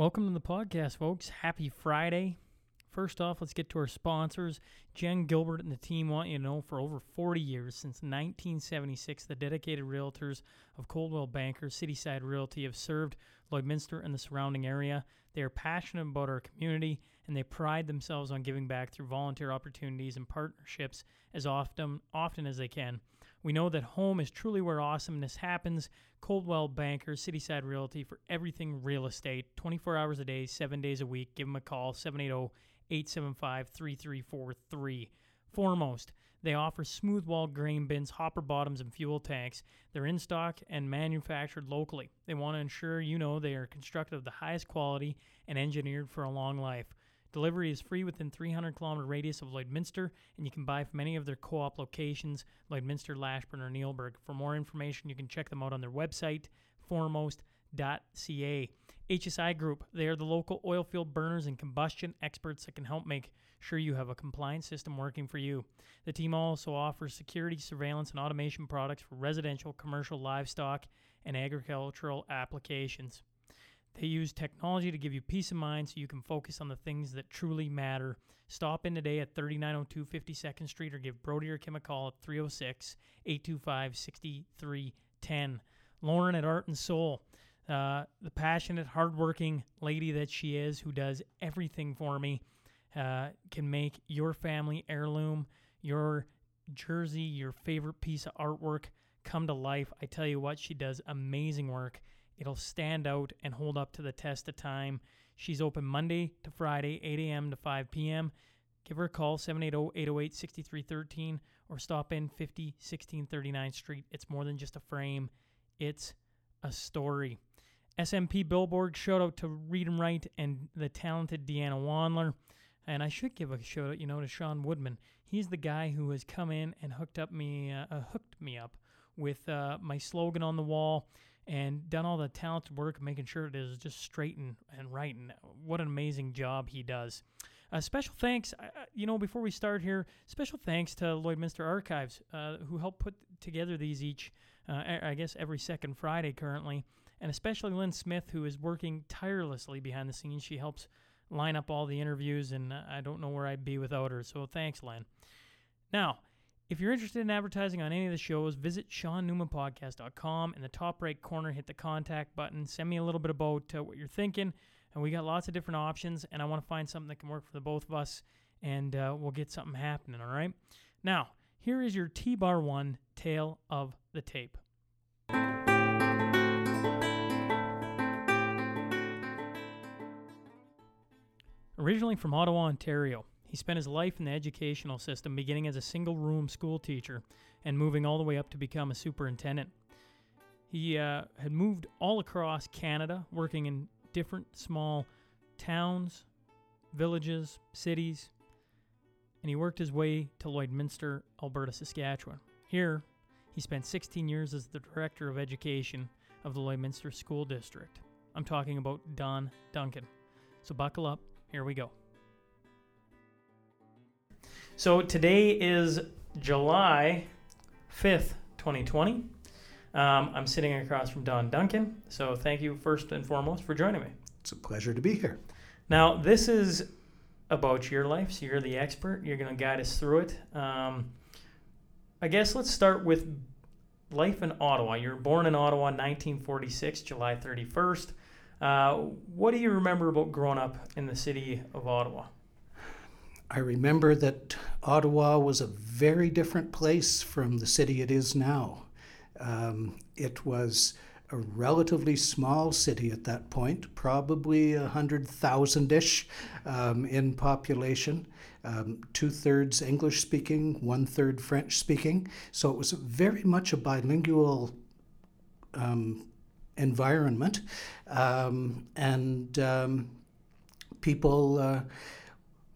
Welcome to the podcast, folks. Happy Friday. First off, let's get to our sponsors. Jen Gilbert and the team want you to know for over 40 years, since 1976, the dedicated realtors of Coldwell Banker Cityside Realty have served Lloydminster and the surrounding area. They are passionate about our community and they pride themselves on giving back through volunteer opportunities and partnerships as often often as they can. We know that home is truly where awesomeness happens. Coldwell Banker, Cityside Realty for everything real estate, 24 hours a day, 7 days a week. Give them a call 780 875 3343. Foremost, they offer smooth wall grain bins, hopper bottoms, and fuel tanks. They're in stock and manufactured locally. They want to ensure you know they are constructed of the highest quality and engineered for a long life. Delivery is free within 300 kilometer radius of Lloydminster, and you can buy from any of their co-op locations, Lloydminster, Lashburn, or Neilburg. For more information, you can check them out on their website, foremost.ca. HSI Group, they are the local oil field burners and combustion experts that can help make sure you have a compliance system working for you. The team also offers security, surveillance, and automation products for residential, commercial, livestock, and agricultural applications. They use technology to give you peace of mind so you can focus on the things that truly matter. Stop in today at 3902 52nd Street or give Brody or Kim a call at 306 825 6310. Lauren at Art and Soul, uh, the passionate, hardworking lady that she is who does everything for me, uh, can make your family heirloom, your jersey, your favorite piece of artwork come to life. I tell you what, she does amazing work. It'll stand out and hold up to the test of time. She's open Monday to Friday, 8 a.m. to 5 p.m. Give her a call, 780-808-6313, or stop in 50 1639 Street. It's more than just a frame. It's a story. SMP Billboard, shout out to Read and Write and the talented Deanna Wandler. And I should give a shout out, you know, to Sean Woodman. He's the guy who has come in and hooked up me, uh, hooked me up with uh, my slogan on the wall and done all the talented work making sure it is just straight and, and right. And what an amazing job he does. Uh, special thanks, uh, you know, before we start here, special thanks to Lloydminster Archives, uh, who help put together these each, uh, I guess, every second Friday currently, and especially Lynn Smith, who is working tirelessly behind the scenes. She helps line up all the interviews, and I don't know where I'd be without her. So thanks, Lynn. Now, if you're interested in advertising on any of the shows, visit SeanNewmanPodcast.com. In the top right corner, hit the contact button. Send me a little bit about uh, what you're thinking. And we got lots of different options, and I want to find something that can work for the both of us, and uh, we'll get something happening, all right? Now, here is your T Bar 1 tale of the tape. Originally from Ottawa, Ontario, he spent his life in the educational system, beginning as a single room school teacher and moving all the way up to become a superintendent. He uh, had moved all across Canada, working in different small towns, villages, cities, and he worked his way to Lloydminster, Alberta, Saskatchewan. Here, he spent 16 years as the Director of Education of the Lloydminster School District. I'm talking about Don Duncan. So buckle up, here we go. So today is July 5th, 2020. Um, I'm sitting across from Don Duncan. So thank you first and foremost for joining me. It's a pleasure to be here. Now, this is about your life, so you're the expert. You're going to guide us through it. Um, I guess let's start with life in Ottawa. You were born in Ottawa 1946, July 31st. Uh, what do you remember about growing up in the city of Ottawa? I remember that Ottawa was a very different place from the city it is now. Um, it was a relatively small city at that point, probably a hundred thousand ish um, in population. Um, two thirds English speaking, one third French speaking. So it was very much a bilingual um, environment, um, and um, people. Uh,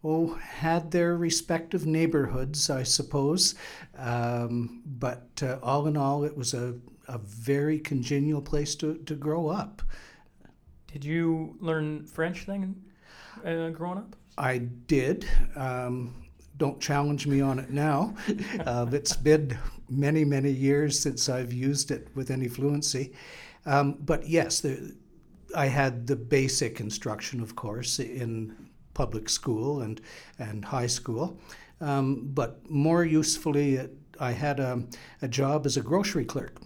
oh, had their respective neighborhoods, I suppose. Um, but uh, all in all, it was a, a very congenial place to, to grow up. Did you learn French then uh, growing up? I did. Um, don't challenge me on it now. uh, it's been many, many years since I've used it with any fluency. Um, but yes, the, I had the basic instruction, of course, in public school and, and high school. Um, but more usefully, I had a, a, job as a grocery clerk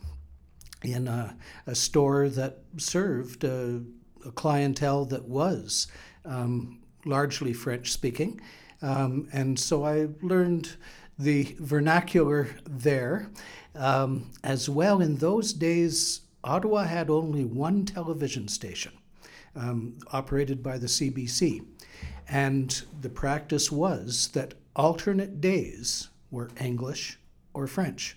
in a, a store that served a, a clientele that was um, largely French speaking. Um, and so I learned the vernacular there. Um, as well, in those days, Ottawa had only one television station um, operated by the CBC. And the practice was that alternate days were English or French.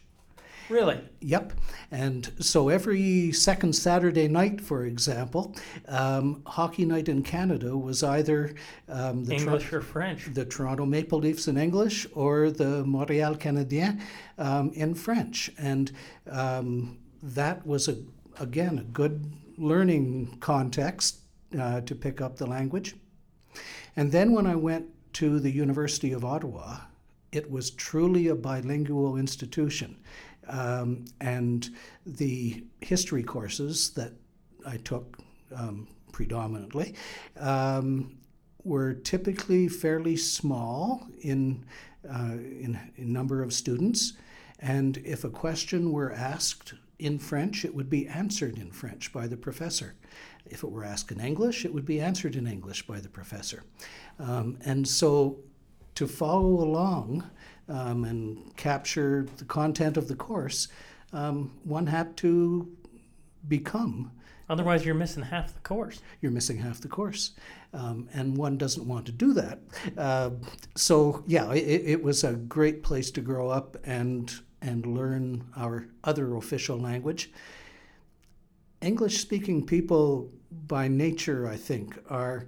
Really? Yep. And so every second Saturday night, for example, um, hockey night in Canada was either um, the English or French. The Toronto Maple Leafs in English or the Montreal Canadien um, in French. And um, that was, a, again, a good learning context uh, to pick up the language. And then when I went to the University of Ottawa, it was truly a bilingual institution. Um, and the history courses that I took um, predominantly um, were typically fairly small in, uh, in, in number of students. And if a question were asked in French, it would be answered in French by the professor. If it were asked in English, it would be answered in English by the professor. Um, and so to follow along um, and capture the content of the course, um, one had to become. Otherwise, you're missing half the course. You're missing half the course. Um, and one doesn't want to do that. Uh, so, yeah, it, it, was a great place to grow up and, and learn our other official language. English speaking people, by nature, I think, are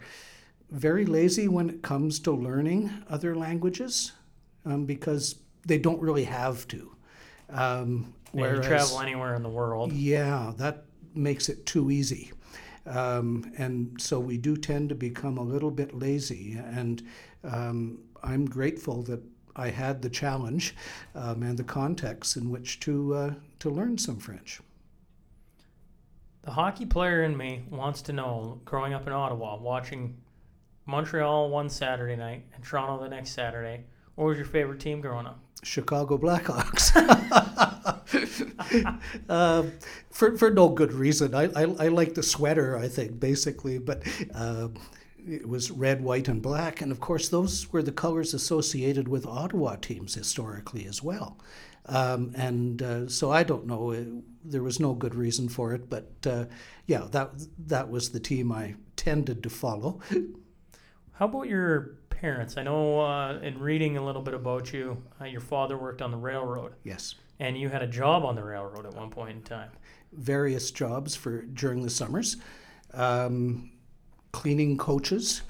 very lazy when it comes to learning other languages um, because they don't really have to. Um, whereas, you travel anywhere in the world. Yeah, that makes it too easy. Um, and so we do tend to become a little bit lazy. And um, I'm grateful that I had the challenge um, and the context in which to, uh, to learn some French. The hockey player in me wants to know, growing up in Ottawa, watching Montreal one Saturday night and Toronto the next Saturday, what was your favorite team growing up? Chicago Blackhawks. uh, for, for no good reason. I, I, I, like the sweater, I think, basically, but uh, it was red, white, and black. And of course, those were the colors associated with Ottawa teams historically as well. Um, and uh, so I don't know. It, there was no good reason for it, but uh, yeah, that that was the team I tended to follow. How about your parents? I know uh, in reading a little bit about you, uh, your father worked on the railroad. Yes. And you had a job on the railroad at one point in time. Various jobs for during the summers, um, cleaning coaches.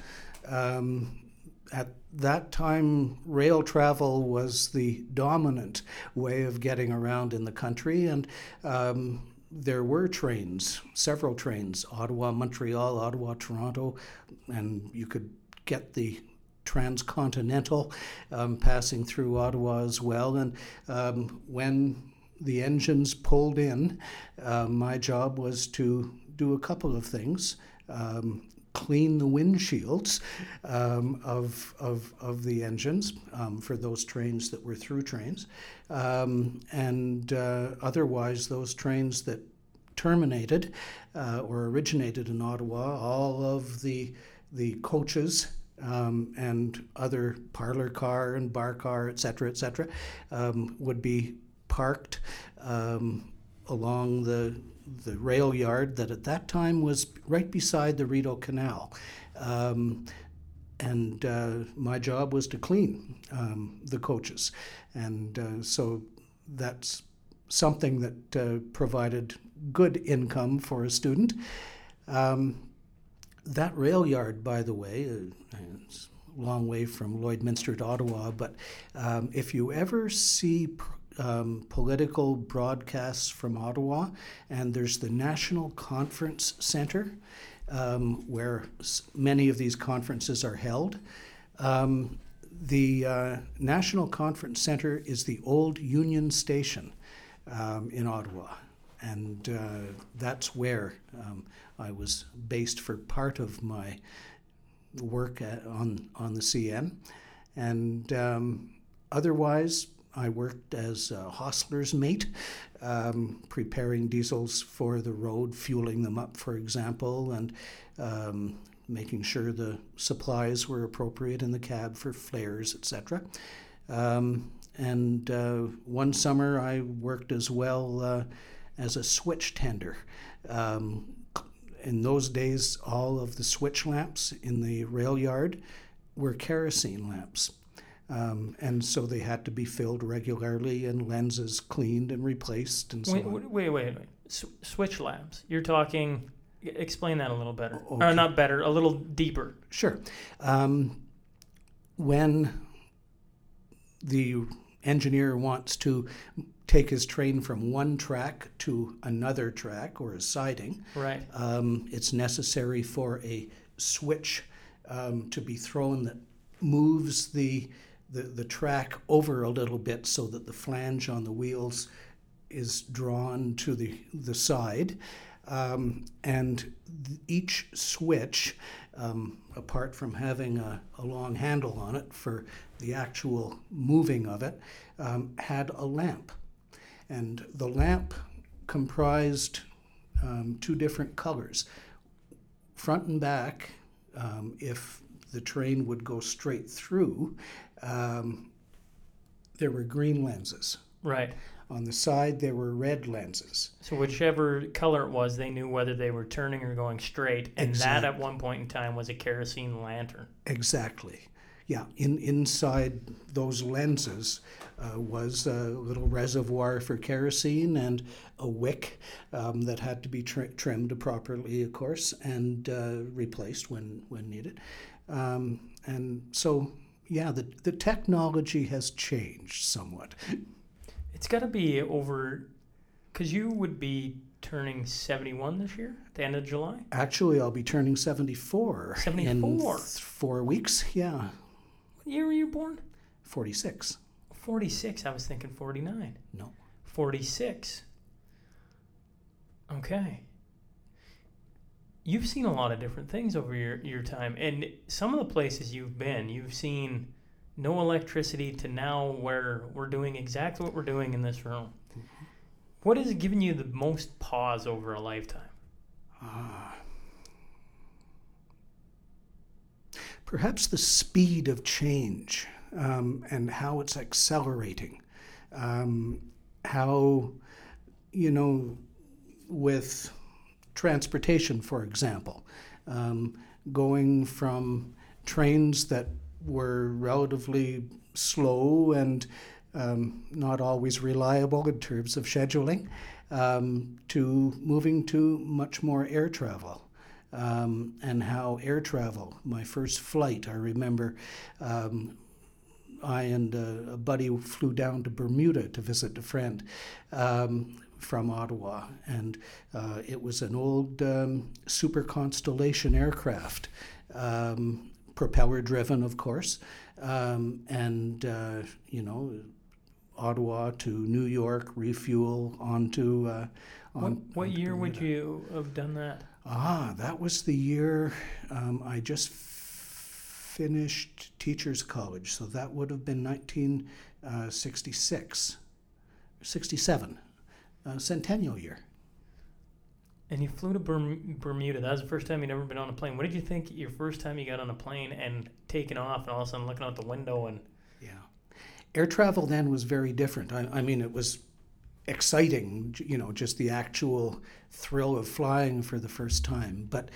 Um, at that time, rail travel was the dominant way of getting around in the country, and um, there were trains, several trains, Ottawa, Montreal, Ottawa, Toronto, and you could get the transcontinental um, passing through Ottawa as well. And um, when the engines pulled in, uh, my job was to do a couple of things. Um, clean the windshields um, of, of, of the engines um, for those trains that were through trains. Um, and uh, otherwise, those trains that terminated uh, or originated in Ottawa, all of the, the coaches um, and other parlor car and bar car, et cetera, et cetera, um, would be parked um, along the, the rail yard that at that time was right beside the Rideau Canal. Um, and uh, my job was to clean um, the coaches. And uh, so that's something that uh, provided good income for a student. Um, that rail yard, by the way, uh, it's a long way from Lloydminster to Ottawa, but um, if you ever see um, political broadcasts from Ottawa, and there's the National Conference Center, um, where many of these conferences are held. Um, the uh, National Conference Center is the old Union Station um, in Ottawa and uh, that's where um, I was based for part of my work at, on on the CN, and um, otherwise I worked as a hostler's mate, um, preparing diesels for the road, fueling them up, for example, and um, making sure the supplies were appropriate in the cab for flares, etc. Um, and uh, one summer I worked as well uh, as a switch tender. Um, in those days, all of the switch lamps in the rail yard were kerosene lamps. Um, and so they had to be filled regularly and lenses cleaned and replaced and so wait, on. wait, wait, wait. S- switch lamps. You're talking. Explain that a little better, Okay. or not better, a little deeper. Sure. Um, when the engineer wants to take his train from one track to another track or a siding, Right. um, it's necessary for a switch um, to be thrown that moves the, the, the track over a little bit so that the flange on the wheels is drawn to the, the side. Um, and each switch, um, apart from having a, a long handle on it for the actual moving of it, um, had a lamp. And the lamp comprised um, two different colors front and back, um, if the train would go straight through, um, there were green lenses. Right. On the side, there were red lenses. So whichever color it was, they knew whether they were turning or going straight, and that at one point in time was a kerosene lantern. Exactly. Yeah, in, inside those lenses uh, was a little reservoir for kerosene and a wick um, that had to be tri- trimmed properly, of course, and uh, replaced when, when needed. Um, and so, yeah, the, the technology has changed somewhat. It's got to be over, because you would be turning 71 this year, at the end of July. Actually, I'll be turning 74, in 74? th- four weeks. Yeah, What year were you born? 46. 46. I was thinking 49. No. 46. Okay. You've seen a lot of different things over your, your time. And some of the places you've been, you've seen no electricity to now where we're doing exactly what we're doing in this room. What has given you the most pause over a lifetime? Ah. Perhaps the speed of change um, and how it's accelerating. Um, how, you know, with transportation, for example, um, going from trains that were relatively slow and um, not always reliable in terms of scheduling, um, to moving to much more air travel. Um, and how air travel, my first flight, I remember um, I and a, buddy flew down to Bermuda to visit a friend um, from Ottawa, and uh, it was an old um, Super Constellation aircraft, um, propeller driven, of course, um, and uh, you know, Ottawa to New York, refuel onto. Uh, What, on, what onto year would you have done that? Ah, that was the year um, I just f- finished teachers college, so that would have been 1966, 67, uh, centennial year. And you flew to Bermuda. That was the first time you'd ever been on a plane. What did you think your first time you got on a plane and taking off and all of a sudden looking out the window and Yeah, air travel then was very different. I, I mean, it was exciting, you know, just the actual thrill of flying for the first time. But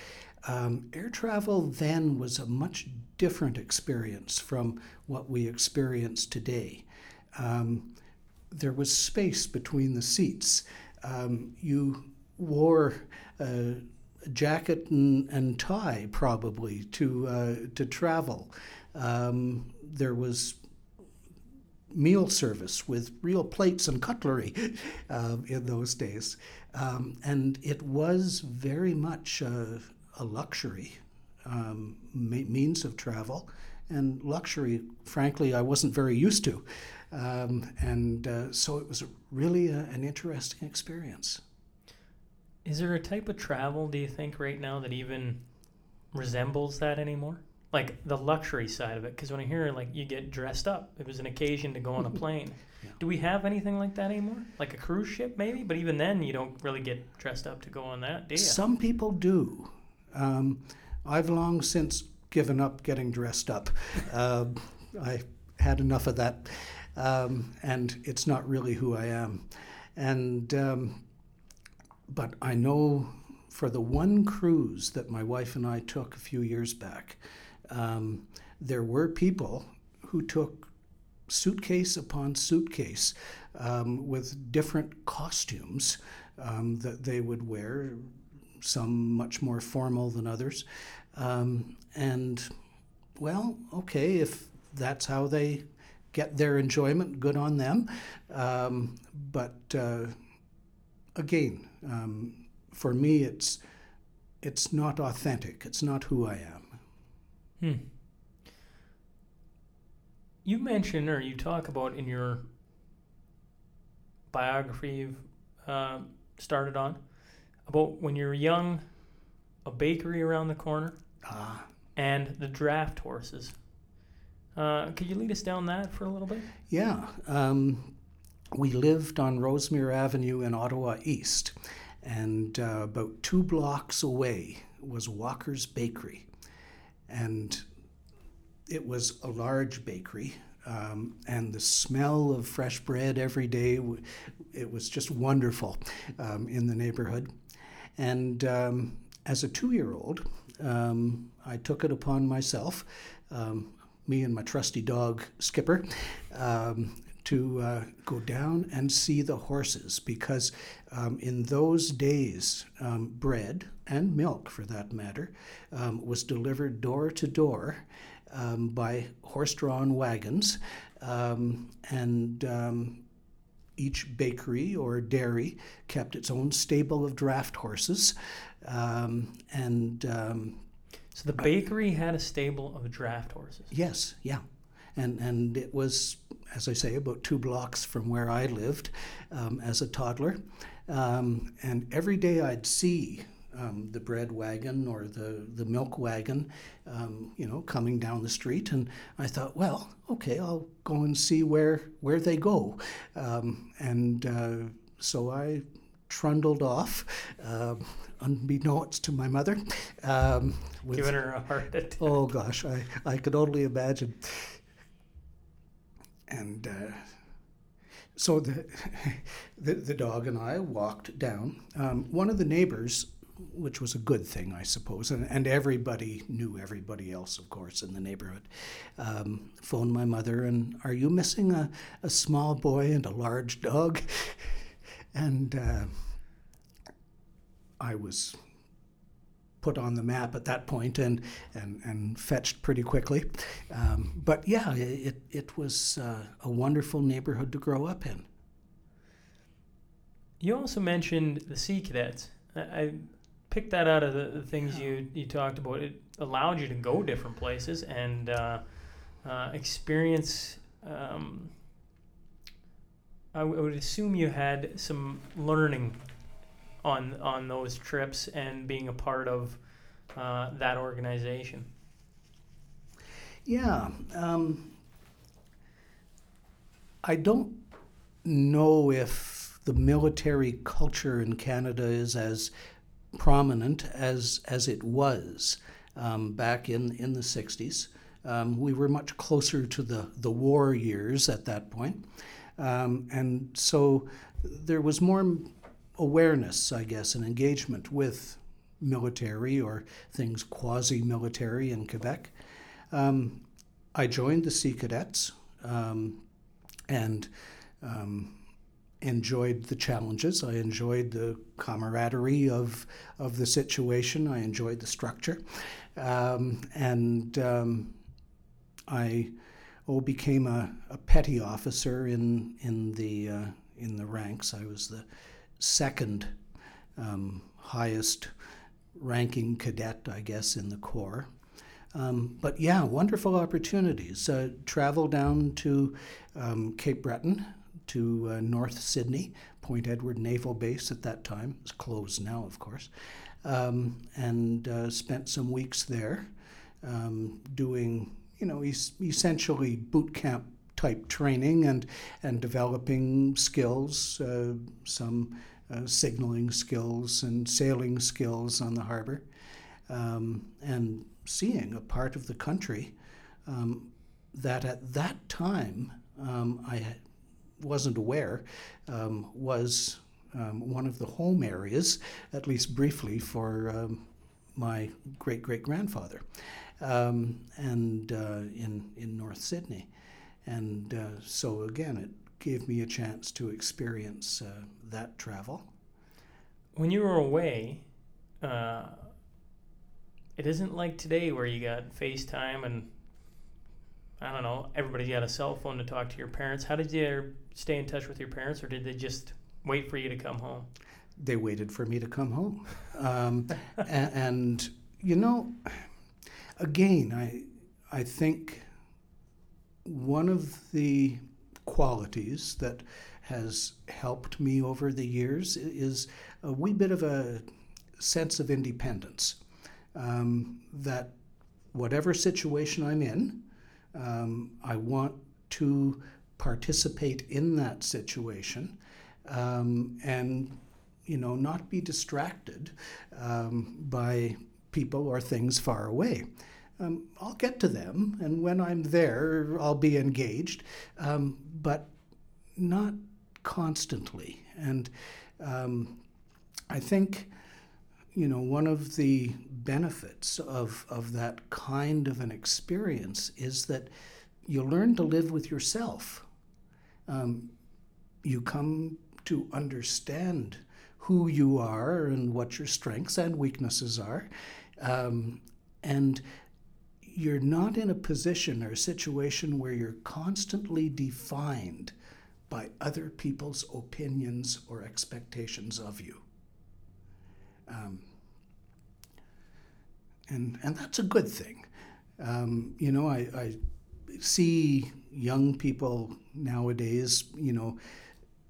um, air travel then was a much different experience from what we experience today. Um, there was space between the seats. Um, you wore a jacket and, and tie probably to uh, to travel. Um, there was meal service with real plates and cutlery uh, in those days. Um, and it was very much a, a luxury um, me- means of travel. And luxury, frankly, I wasn't very used to. Um, and uh, so it was really a, an interesting experience. Is there a type of travel, do you think, right now that even resembles that anymore? Like the luxury side of it? Because when I hear like you get dressed up, it was an occasion to go on a plane. Yeah. Do we have anything like that anymore? Like a cruise ship, maybe? But even then, you don't really get dressed up to go on that, do you? Some people do. Um, I've long since given up getting dressed up. Uh, I had enough of that, um, and it's not really who I am. And um, but I know for the one cruise that my wife and I took a few years back, um, there were people who took suitcase upon suitcase um, with different costumes um, that they would wear, some much more formal than others. Um, and, well, okay, if that's how they get their enjoyment, good on them. Um, but uh, again, um, for me, it's it's not authentic. It's not who I am. Hmm. You mention or you talk about in your biography you've uh, started on about when you're young, a bakery around the corner, Ah, and the draft horses. Uh, could you lead us down that for a little bit? yeah. Um, we lived on Rosemere Avenue in Ottawa East, and uh, about two blocks away was Walker's Bakery, and it was a large bakery. Um, and the smell of fresh bread every day, it was just wonderful um, in the neighborhood. And um, as a two year old, um, I took it upon myself, um, me and my trusty dog Skipper, um, to uh, go down and see the horses because um, in those days, um, bread and milk, for that matter, um, was delivered door to door um, by horse drawn wagons. Um, and each bakery or dairy kept its own stable of draft horses. And So the bakery had a stable of draft horses. yes, yeah. And, and it was, as I say, about two blocks from where I lived um, as a toddler. Um, and every day I'd see um, the bread wagon or the, the milk wagon, um, you know, coming down the street. And I thought, well, okay, I'll go and see where, where they go. Um, and uh, so I trundled off, um, unbeknownst to my mother. Um, with, Giving her a heart attack. Oh gosh, I, I could only imagine. And uh, so the, the the dog and I walked down. Um, one of the neighbors, which was a good thing, I suppose, and, and everybody knew everybody else, of course, in the neighborhood, um, phoned my mother and, Are you missing a, a small boy and a large dog? And uh, I was put on the map at that point and and, and fetched pretty quickly. Um, but yeah, it it was uh, a wonderful neighborhood to grow up in. You also mentioned the Sea Cadets. I, I picked that out of the, the things you, you talked about. It allowed you to go different places and uh, uh, experience. Um, I, w- I would assume you had some learning on on those trips and being a part of uh, that organization. Yeah, um, I don't know if the military culture in Canada is as prominent as as it was um, back in in the '60s. Um, we were much closer to the the war years at that point, um, and so there was more awareness, I guess, and engagement with military or things quasi-military in Quebec. Um, I joined the Sea Cadets um, and um, enjoyed the challenges. I enjoyed the camaraderie of, of the situation. I enjoyed the structure. Um, and um, I oh, became a, a petty officer in, in, the, uh, in the ranks. I was the second um, highest ranking cadet, I guess, in the Corps. Um, but yeah, wonderful opportunities. Uh, travel down to um, Cape Breton, to uh, North Sydney, Point Edward Naval Base at that time. It's closed now, of course. Um, and uh, spent some weeks there um, doing, you know, es- essentially boot camp type training and, and developing skills, uh, some uh, signaling skills and sailing skills on the harbor, um, and seeing a part of the country um, that at that time um, I wasn't aware um, was um, one of the home areas, at least briefly, for um, my great great grandfather, and uh, in in North Sydney, and uh, so again it gave me a chance to experience uh, that travel. When you were away, uh, it isn't like today where you got FaceTime and I don't know, everybody's got a cell phone to talk to your parents. How did you stay in touch with your parents, or did they just wait for you to come home? They waited for me to come home. Um, and, and, you know, again, I, I think one of the qualities that has helped me over the years is a wee bit of a sense of independence. Um, that whatever situation I'm in, um, I want to participate in that situation um, and you know not be distracted um, by people or things far away. Um, I'll get to them, and when I'm there, I'll be engaged, um, but not constantly. And um, I think you know, one of the benefits of, of that kind of an experience is that you learn to live with yourself. Um, you come to understand who you are and what your strengths and weaknesses are. Um, and you're not in a position or a situation where you're constantly defined by other people's opinions or expectations of you. Um, and, and that's a good thing. Um, you know, I, I see young people nowadays, you know,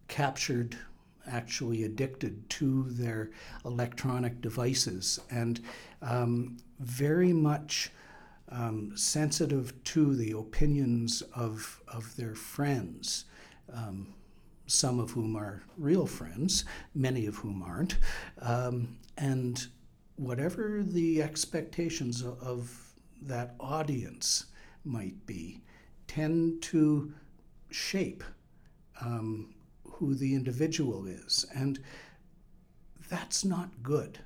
captured, actually addicted to their electronic devices and um, very much um, sensitive to the opinions of, of their friends. Um, some of whom are real friends, many of whom aren't. Um, and whatever the expectations of that audience might be, tend to shape um, who the individual is. And that's not good.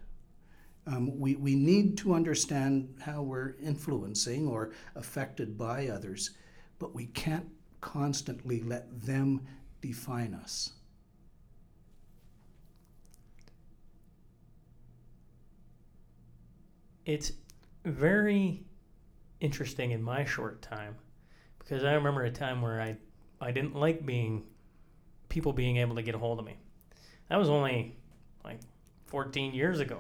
Um, we, we need to understand how we're influencing or affected by others, but we can't constantly let them define us. It's very interesting in my short time because I remember a time where I, I didn't like being people being able to get a hold of me. That was only like 14 years ago.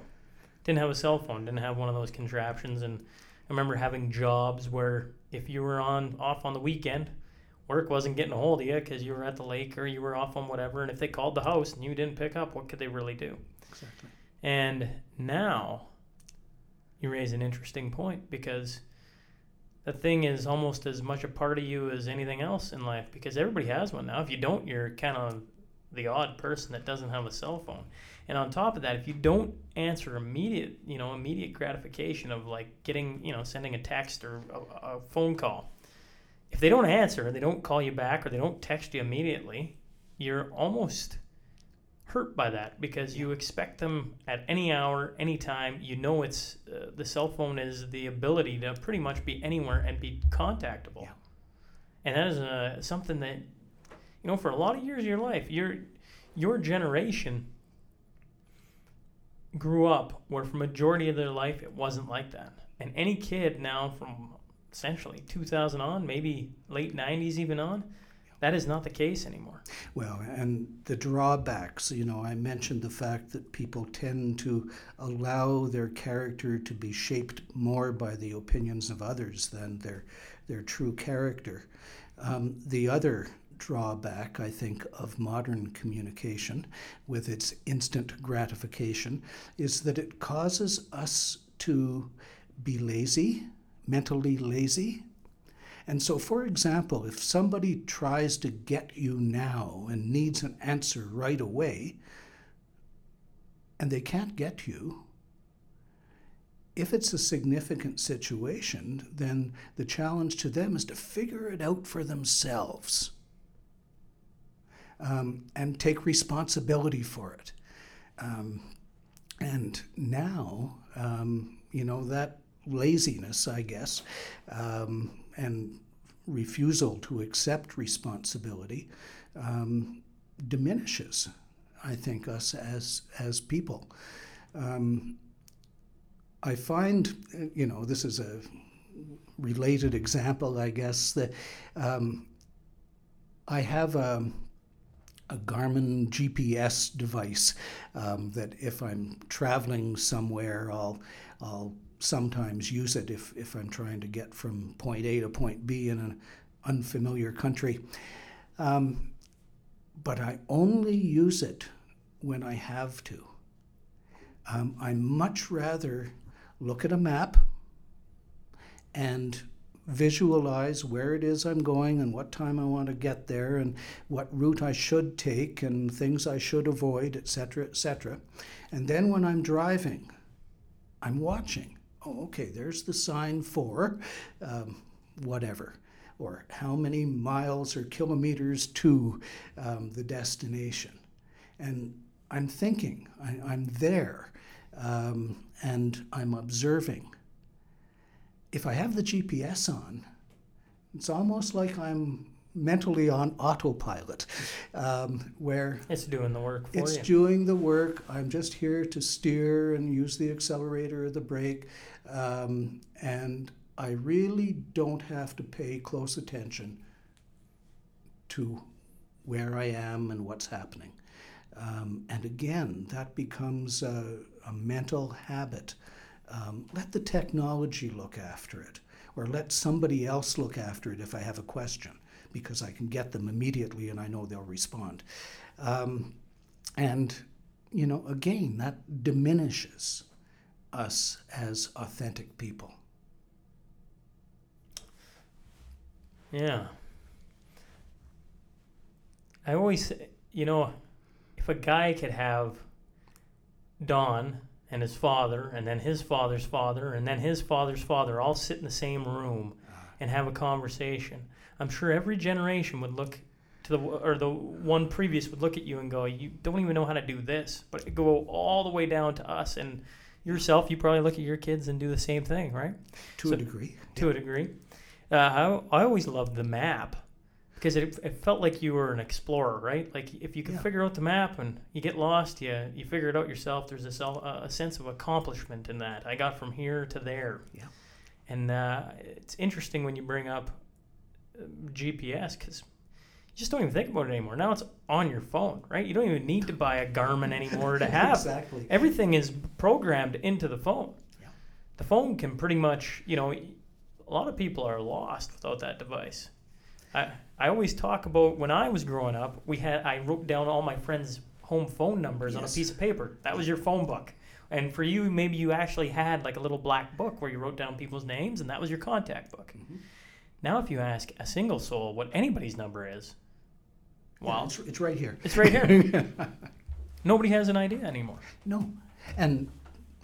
Didn't have a cell phone, didn't have one of those contraptions and I remember having jobs where if you were on off on the weekend, work wasn't getting a hold of you because you were at the lake or you were off on whatever. And if they called the house and you didn't pick up, what could they really do? Exactly. And now you raise an interesting point because the thing is almost as much a part of you as anything else in life because everybody has one now. If you don't, you're kind of the odd person that doesn't have a cell phone. And on top of that, if you don't answer immediate, you know, immediate gratification of like getting, you know, sending a text or a, a phone call, if they don't answer, and they don't call you back or they don't text you immediately, you're almost hurt by that because you expect them at any hour, any time. You know, it's uh, the cell phone is the ability to pretty much be anywhere and be contactable. Yeah. And that is uh, something that, you know, for a lot of years of your life, your your generation grew up where for majority of their life it wasn't like that. And any kid now from essentially 2000 on, maybe late 90s even on, that is not the case anymore. Well, and the drawbacks, you know, I mentioned the fact that people tend to allow their character to be shaped more by the opinions of others than their, their true character. Um, the other drawback, I think, of modern communication with its instant gratification is that it causes us to be lazy, mentally lazy. And so, for example, if somebody tries to get you now and needs an answer right away, and they can't get you, if it's a significant situation, then the challenge to them is to figure it out for themselves um, and take responsibility for it. Um, and now, um, you know, that laziness, I guess, um, and refusal to accept responsibility um, diminishes, I think, us as, as people. I find, you know, this is a related example, I guess, that um, I have a, a, Garmin GPS device um, that if I'm traveling somewhere, I'll, I'll sometimes use it if, if I'm trying to get from point A to point B in an unfamiliar country. Um, but I only use it when I have to. Um, I much rather look at a map and visualize where it is I'm going and what time I want to get there and what route I should take and things I should avoid, etc., etc. And then when I'm driving, I'm watching. Oh, okay, there's the sign for um, whatever, or how many miles or kilometers to um, the destination. And I'm thinking, I, am there um, and I'm observing. If I have the GPS on, it's almost like I'm mentally on autopilot, um, where it's doing the work for you. it's you. doing the work. I'm just here to steer and use the accelerator or the brake, um, and I really don't have to pay close attention to where I am and what's happening. Um, and again, that becomes a, a mental habit. Um, let the technology look after it, or let somebody else look after it if I have a question, because I can get them immediately and I know they'll respond. Um, and, you know, again, that diminishes us as authentic people. Yeah. I always, you know, if a guy could have Don and his father, and then his father's father, and then his father's father all sit in the same room and have a conversation, I'm sure every generation would look to the or the one previous would look at you and go, "You don't even know how to do this," but go all the way down to us and yourself. You probably look at your kids and do the same thing, right? To so, a degree. To a degree. Uh, I, I always loved the map because it, it felt like you were an explorer, right? Like if you could yeah. figure out the map and you get lost, you you figure it out yourself. There's this uh, a sense of accomplishment in that. I got from here to there. Yeah. And uh, it's interesting when you bring up uh, GPS because you just don't even think about it anymore. Now it's on your phone, right? You don't even need to buy a Garmin anymore to have. exactly. Everything is programmed into the phone. Yeah. The phone can pretty much, you know, a lot of people are lost without that device. I, I always talk about when I was growing up, we had I wrote down all my friends' home phone numbers on a piece of paper. That was your phone book. And for you, maybe you actually had like a little black book where you wrote down people's names, and that was your contact book. Mm-hmm. Now, if you ask a single soul what anybody's number is, well, it's, it's right here. It's right here. Nobody has an idea anymore. No, and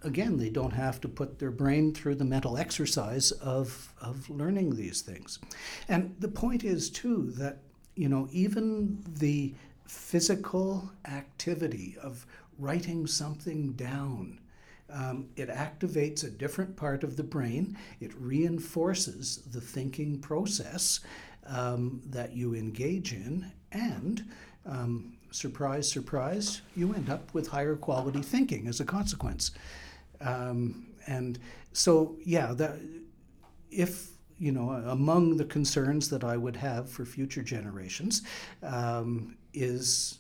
again, they don't have to put their brain through the mental exercise of, of learning these things. And the point is, too, that, you know, even the physical activity of writing something down. Um, it activates a different part of the brain. It reinforces the thinking process um, that you engage in, and um, surprise, surprise, you end up with higher quality thinking as a consequence. Um, and so, yeah, that if you know, among the concerns that I would have for future generations um, is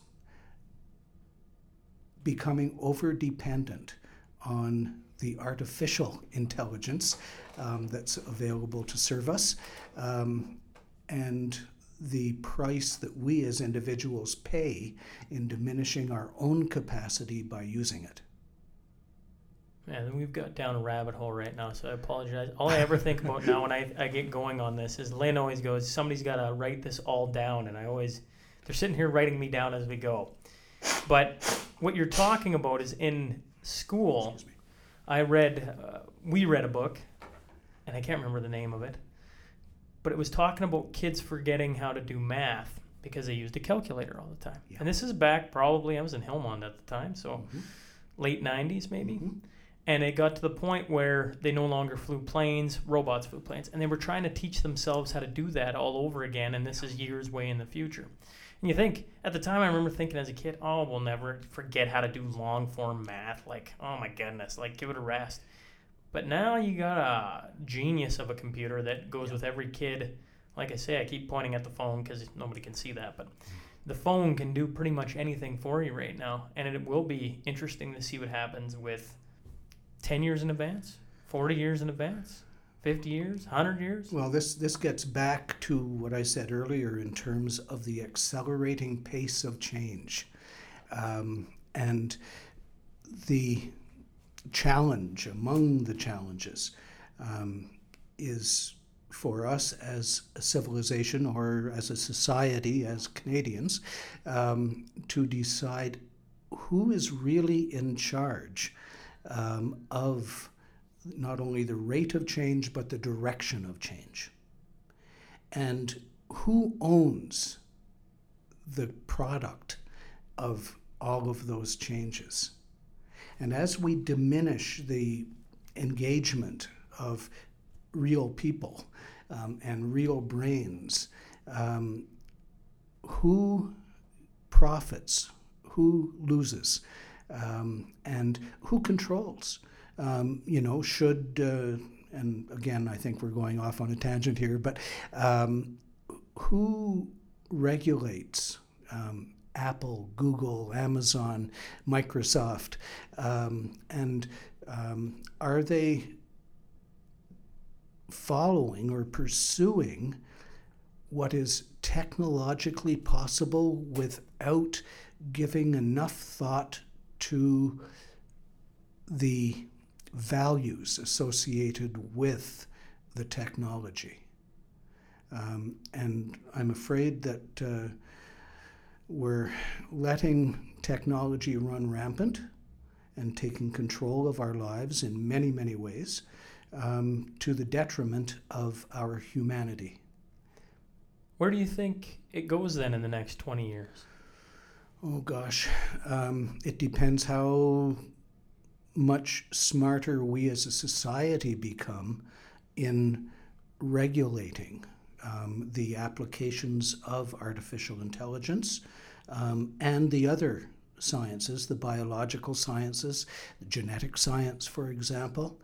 becoming over dependent on the artificial intelligence um, that's available to serve us. Um, and the price that we as individuals pay in diminishing our own capacity by using it. Man, we've got down a rabbit hole right now, so I apologize. All I ever think about now when I, I get going on this is Lynn always goes, somebody's got to write this all down. And I always, they're sitting here writing me down as we go. But what you're talking about is in school, I read, uh, we read a book, and I can't remember the name of it, but it was talking about kids forgetting how to do math because they used a calculator all the time. Yeah. And this is back probably, I was in Hillmond at the time, so Mhm. late 90s maybe. Mhm. And it got to the point where they no longer flew planes, robots flew planes. And they were trying to teach themselves how to do that all over again. And this is years way in the future. And you think, at the time, I remember thinking as a kid, oh, we'll never forget how to do long form math. Like, oh my goodness, like, give it a rest. But now you got a genius of a computer that goes with every kid. Like I say, I keep pointing at the phone because nobody can see that. But the phone can do pretty much anything for you right now. And it will be interesting to see what happens with 10 years in advance, 40 years in advance, 50 years, 100 years. Well, this, this gets back to what I said earlier in terms of the accelerating pace of change. Um, and the challenge among the challenges um, is for us as a civilization or as a society, as Canadians, um, to decide who is really in charge um, of not only the rate of change but the direction of change. And who owns the product of all of those changes? And as we diminish the engagement of real people um, and real brains, um, who profits? Who loses? Um, and who controls? Um, you know, should, uh, and again, I think we're going off on a tangent here, but um, who regulates um, Apple, Google, Amazon, Microsoft, um, and um, are they following or pursuing what is technologically possible without giving enough thought to the values associated with the technology? Um, and I'm afraid that uh, we're letting technology run rampant and taking control of our lives in many, many ways um, to the detriment of our humanity. Where do you think it goes then in the next 20 years? Oh gosh, um, it depends how much smarter we as a society become in regulating um, the applications of artificial intelligence um, and the other sciences, the biological sciences, the genetic science, for example.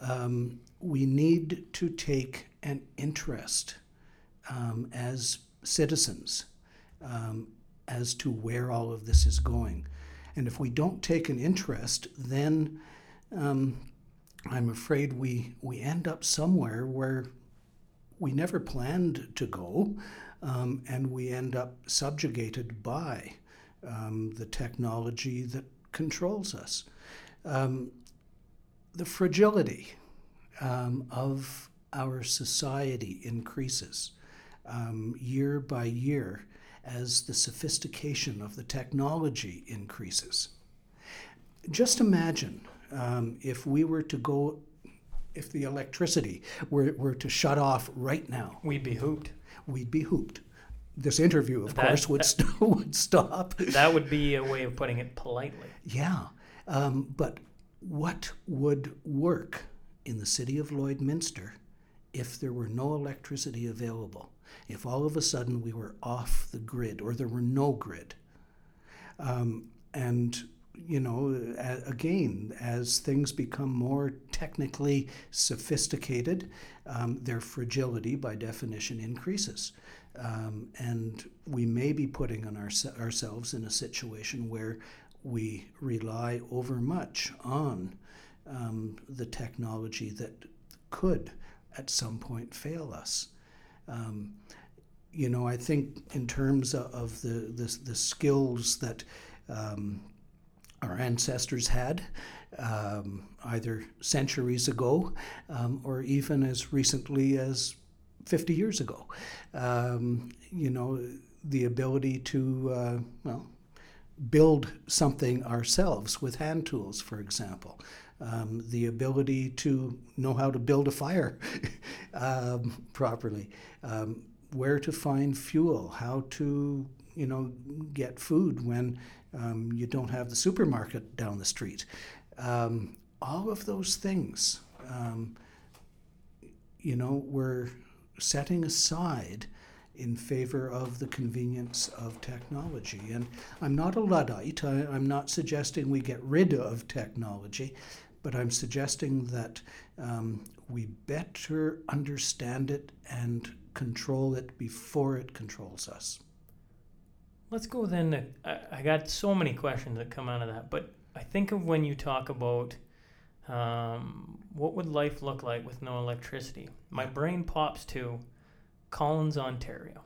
Um, we need to take an interest um, as citizens um, as to where all of this is going. And if we don't take an interest, then um, I'm afraid we, we end up somewhere where we never planned to go, um, and we end up subjugated by um, the technology that controls us. Um, the fragility um, of our society increases um, year by year as the sophistication of the technology increases. Just imagine um, if we were to go, if the electricity were, were to shut off right now, We'd be hooped. we'd be hooped. This interview, of That- course, would, that- st- would stop. That would be a way of putting it politely. Yeah, um, but what would work in the city of Lloydminster if there were no electricity available? If all of a sudden we were off the grid or there were no grid? Um, and, you know, again, as things become more technically sophisticated, um, their fragility by definition increases. Um, and we may be putting on ourse- ourselves in a situation where we rely overmuch on um, the technology that could at some point fail us. Um, you know, I think in terms of the, the, the skills that um, our ancestors had, um, either centuries ago um, or even as recently as 50 years ago. Um, you know, the ability to, uh, well, build something ourselves with hand tools, for example. Um, the ability to know how to build a fire um, properly, um, where to find fuel, how to you know get food when um, you don't have the supermarket down the street. Um, all of those things, um, you know, we're setting aside in favor of the convenience of technology. And I'm not a Luddite. I, am not suggesting we get rid of technology, but I'm suggesting that um, we better understand it and control it before it controls us. Let's go then. I, I got so many questions that come out of that, but I think of when you talk about um, what would life look like with no electricity. My brain pops to Collins, Ontario.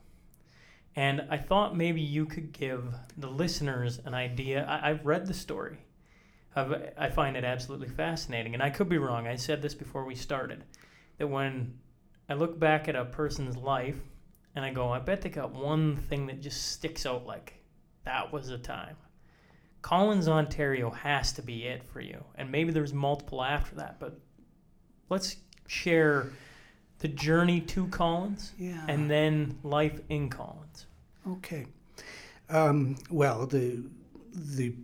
And I thought maybe you could give the listeners an idea. I, have read the story. I've, I find it absolutely fascinating. And I could be wrong. I said this before we started that when I look back at a person's life and I go, I bet they got one thing that just sticks out like that was a time. Collins, Ontario has to be it for you. And maybe there's multiple after that, but let's share the journey to Collins yeah. and then life in Collins. Okay. Um, well, the the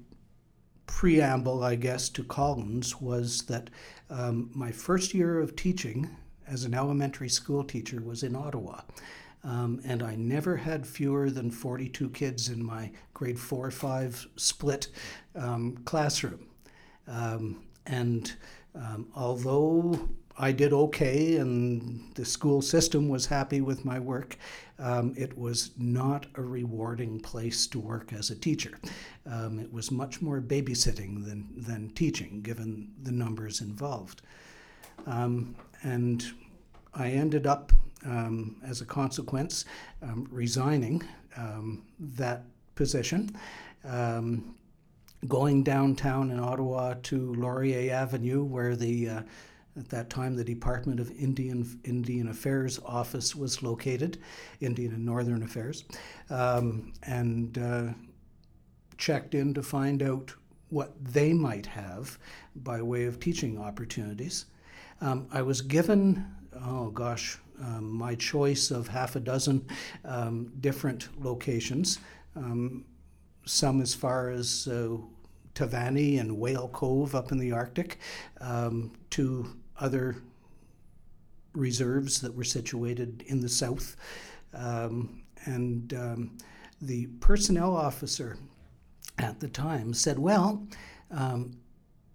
preamble, I guess, to Collins was that um, my first year of teaching as an elementary school teacher was in Ottawa. Um, and I never had fewer than 42 kids in my grade four or five split um, classroom. Um, and um, although I did okay and the school system was happy with my work, um, it was not a rewarding place to work as a teacher. Um, it was much more babysitting than, than teaching, given the numbers involved. And I ended up um, as a consequence, um, resigning um, that position, um, going downtown in Ottawa to Laurier Avenue, where the uh, at that time the Department of Indian Indian Affairs office was located, Indian and Northern Affairs, um, and uh, checked in to find out what they might have by way of teaching opportunities. Um, I was given, oh gosh, um, my choice of half a dozen um, different locations, um, some as far as uh, Tavani and Whale Cove up in the Arctic, um, to other reserves that were situated in the south. Um, and the personnel officer at the time said, Well,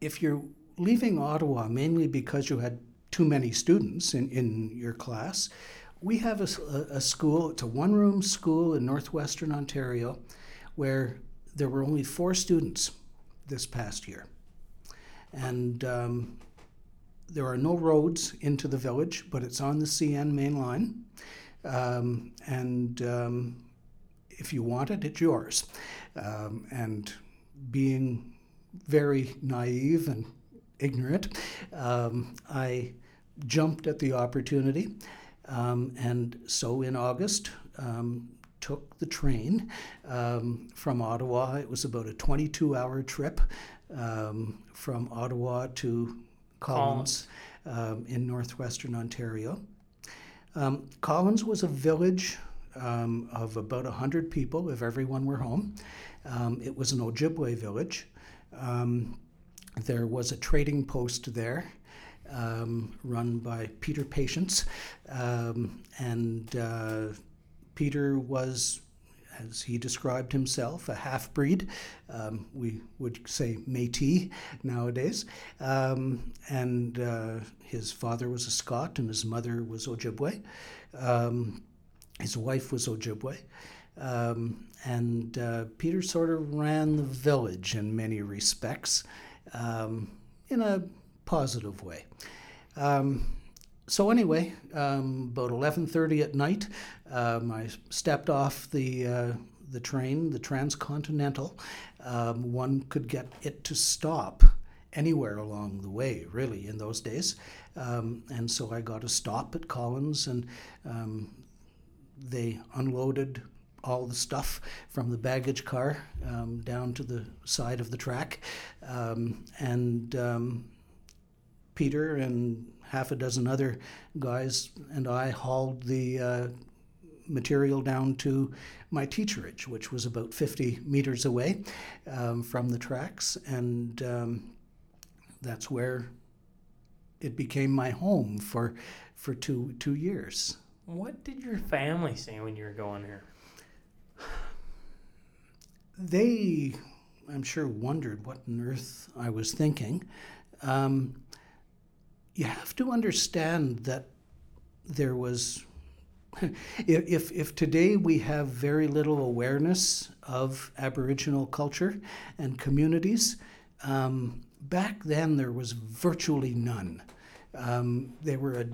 if you're leaving Ottawa mainly because you had too many students in, in your class. We have a, a school, it's a one room school in northwestern Ontario where there were only four students this past year. And um, there are no roads into the village, but it's on the CN main line. Um, and um, if you want it, it's yours. Um, and being very naive and ignorant, um, I jumped at the opportunity. Um, and so in August, um, took the train um, from Ottawa. It was about a 22 hour trip um, from Ottawa to Collins um, in northwestern Ontario. Um, Collins was a village of about 100 people if everyone were home. it was an Ojibwe village. There was a trading post there um, run by Peter Patience. Um, and uh, Peter was, as he described himself, a half breed. Um, we would say Metis nowadays. Um, and uh, his father was a Scot and his mother was Ojibwe. Um, his wife was Ojibwe. Um, and uh, Peter sort of ran the village in many respects in a positive way. Um, so anyway, um, about 11:30 at night, um, I stepped off the uh, the train, the transcontinental. Um, one could get it to stop anywhere along the way, really, in those days. Um, and so I got a stop at Collins, and um, they unloaded all the stuff from the baggage car um, down to the side of the track. Um, and um, Peter and half a dozen other guys and I hauled the uh, material down to my teacherage, which was about 50 meters away um, from the tracks. And um, that's where it became my home for, for two, two years. What did your family say when you were going here? They, I'm sure, wondered what on earth I was thinking. Um, you have to understand that there was if, if today we have very little awareness of Aboriginal culture and communities, um, back then there was virtually none. Um, they were a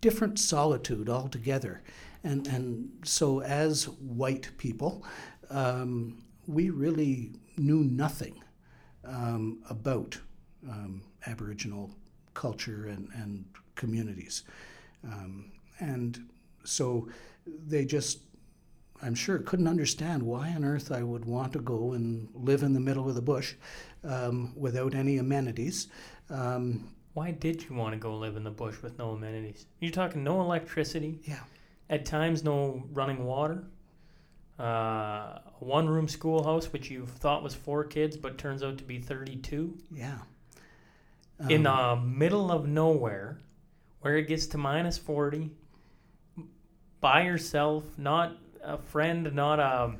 different solitude altogether. And, and so, as white people, um, we really knew nothing um, about um, Aboriginal culture and, and communities. Um, and so they just, I'm sure, couldn't understand why on earth I would want to go and live in the middle of the bush um, without any amenities. Um, why did you want to go live in the bush with no amenities? You're talking no electricity. Yeah. At times, no running water. Uh, one room schoolhouse, which you thought was four kids, but turns out to be 32. Yeah. Um, in the middle of nowhere, where it gets to minus 40, by yourself, not a friend, not a.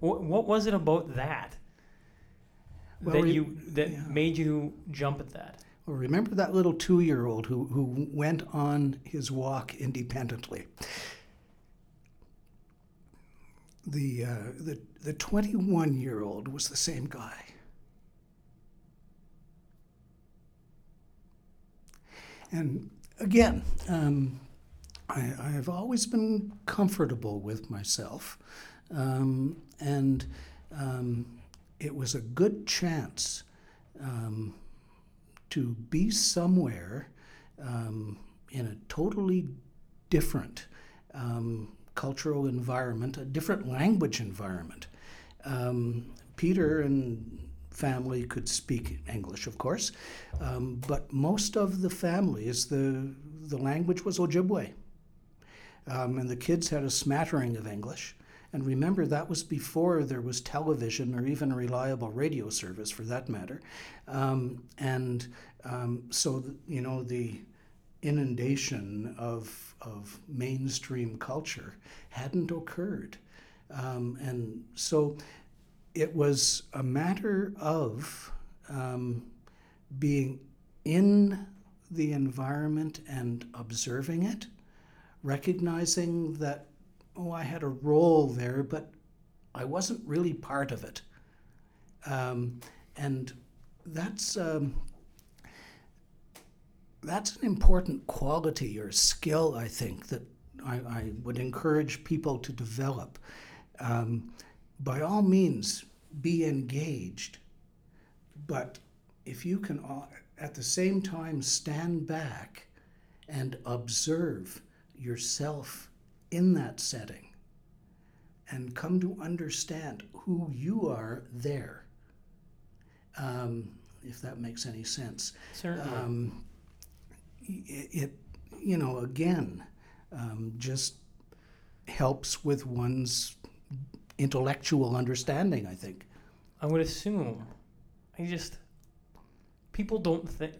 What, what was it about that well, that you that yeah. made you jump at that? Remember that little two-year-old who who went on his walk independently. The uh, the the 21-year-old was the same guy. And again, um, I, I, have always been comfortable with myself, um, and um, it was a good chance um, to be somewhere um, in a totally different um, cultural environment, a different language environment. Um, Peter and family could speak English, of course, um, but most of the families, the, the language was Ojibwe. Um, and the kids had a smattering of English. And remember, that was before there was television or even reliable radio service for that matter. Um, and um, so, you know, the inundation of, of mainstream culture hadn't occurred. Um, and so it was a matter of um, being in the environment and observing it, recognizing that, oh, I had a role there, but I wasn't really part of it. Um, and that's um, that's an important quality or skill, I think, that I, I would encourage people to develop. Um, by all means, be engaged. But if you can, at the same time, stand back and observe yourself in that setting and come to understand who you are there, um, if that makes any sense. Certainly. Um, it, it, you know, again, um, just helps with one's intellectual understanding, I think. I would assume. I just. People don't think.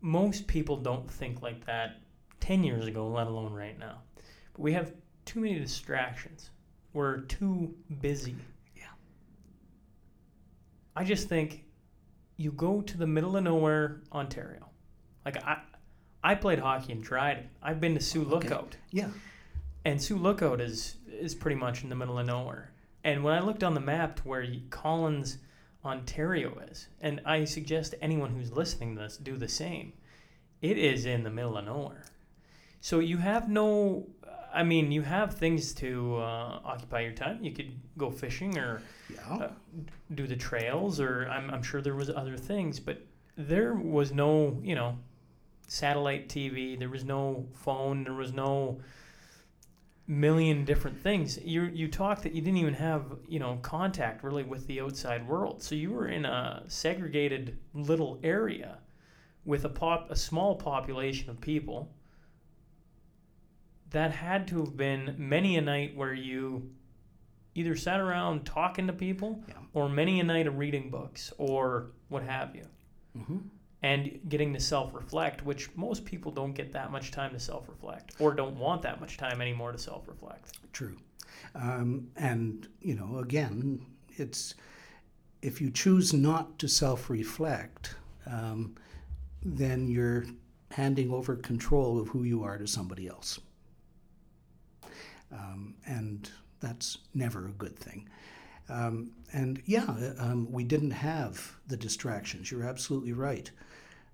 Most people don't think like that 10 years ago, let alone right now. But we have too many distractions. We're too busy. Yeah. I just think you go to the middle of nowhere, Ontario. Like I, I played hockey in Dryden. I've been to Sioux oh, okay. Lookout. Yeah. And Sioux Lookout is is pretty much in the middle of nowhere. And when I looked on the map to where Collins, Ontario is, and I suggest anyone who's listening to this do the same, it is in the middle of nowhere. So you have no. I mean, you have things to uh, occupy your time. You could go fishing or Yeah. uh, do the trails, or I'm, I'm sure there was other things, but there was no, you know, satellite TV. There was no phone. There was no million different things. You you talked that you didn't even have you know contact really with the outside world. So you were in a segregated little area with a pop a small population of people. That had to have been many a night where you either sat around talking to people Yeah. or many a night of reading books or what have you hmm and getting to self-reflect which most people don't get that much time to self-reflect or don't want that much time anymore to self-reflect True. Um, and, you know, again, it's if you choose not to self reflect, um, then you're handing over control of who you are to somebody else. Um, and that's never a good thing. Um, and yeah, um, we didn't have the distractions. You're absolutely right.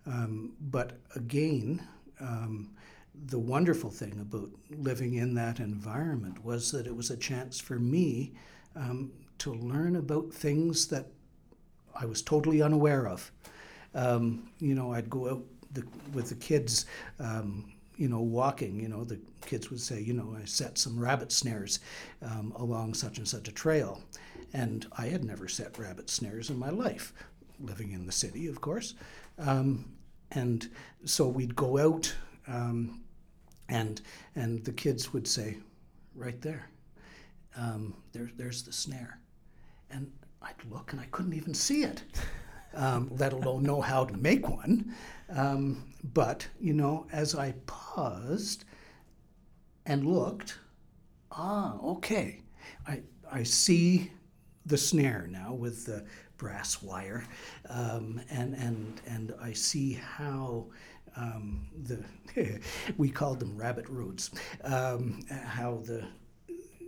Um, but again, um, the wonderful thing about living in that environment was that it was a chance for me um, to learn about things that I was totally unaware of. Um, you know, I'd go out the, with the kids, um, you know, walking. You know, the kids would say, you know, I set some rabbit snares um, along such and such a trail. And I had never set rabbit snares in my life, living in the city, of course. Um, and so we'd go out, um, and and the kids would say, right there, um, there, there's the snare, and I'd look and I couldn't even see it, um, let alone know how to make one. Um, but you know, as I paused and looked, ah, okay, I I see the snare now with the brass wire, um, and and and I see how um, the we called them rabbit roads, um, how the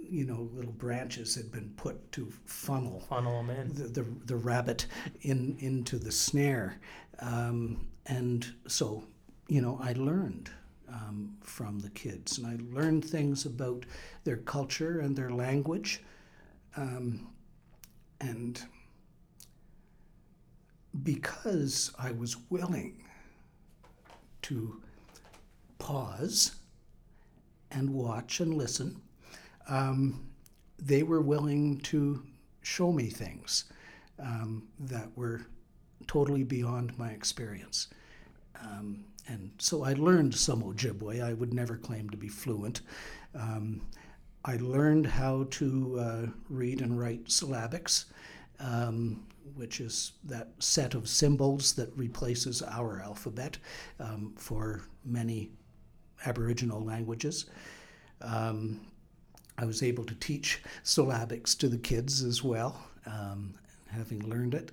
you know little branches had been put to funnel funnel them in. the, the, the rabbit in into the snare, um, and so you know I learned um, from the kids, and I learned things about their culture and their language, um, and because I was willing to pause and watch and listen, um, they were willing to show me things um, that were totally beyond my experience. Um, and so I learned some Ojibwe. I would never claim to be fluent. Um, I learned how to uh, read and write syllabics, um, which is that set of symbols that replaces our alphabet um, for many Aboriginal languages. Um, I was able to teach syllabics to the kids as well, um, having learned it.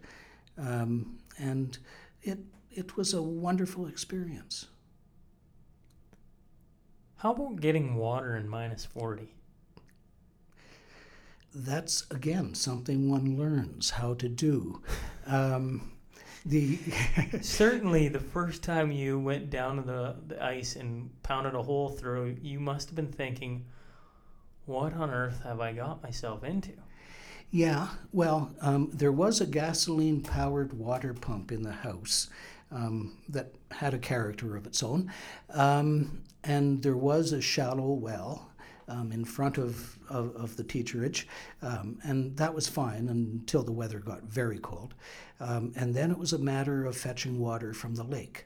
Um, and it, it was a wonderful experience. how about getting water in minus 40 That's again something one learns how to do. Um, the certainly the first time you went down to the, the ice and pounded a hole through you must have been thinking what on earth have i got myself into Yeah, well, um, there was a gasoline powered water pump in the house um, that had a character of its own. Um, and there was a shallow well um, in front of, of, of the teacherage. Um, and that was fine until the weather got very cold. Um, and then it was a matter of fetching water from the lake.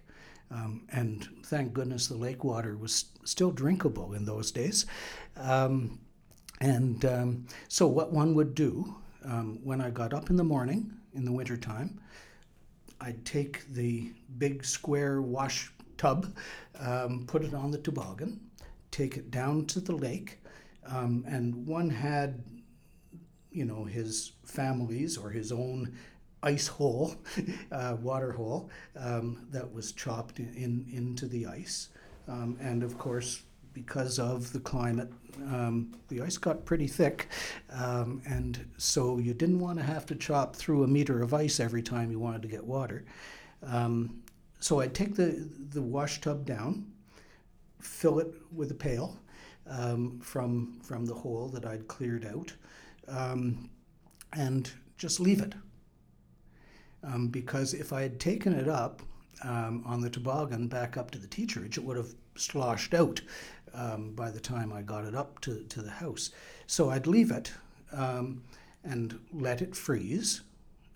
Um, and thank goodness the lake water was still drinkable in those days. Um, and um, so, what one would do um, when I got up in the morning in the wintertime, I'd take the big square wash tub, um, put it on the toboggan, take it down to the lake, um, and one had, you know, his family's or his own ice hole, uh, water hole um, that was chopped in, in into the ice, um, and of course because of the climate, um, the ice got pretty thick, um, and so you didn't want to have to chop through a meter of ice every time you wanted to get water. Um, so I'd take the, the wash tub down, fill it with a pail um, from, from the hole that I'd cleared out, um, and just leave it. Um, because if I had taken it up on the toboggan back up to the teacherage, it would have sloshed out um, by the time I got it up to, to the house. So I'd leave it um, and let it freeze.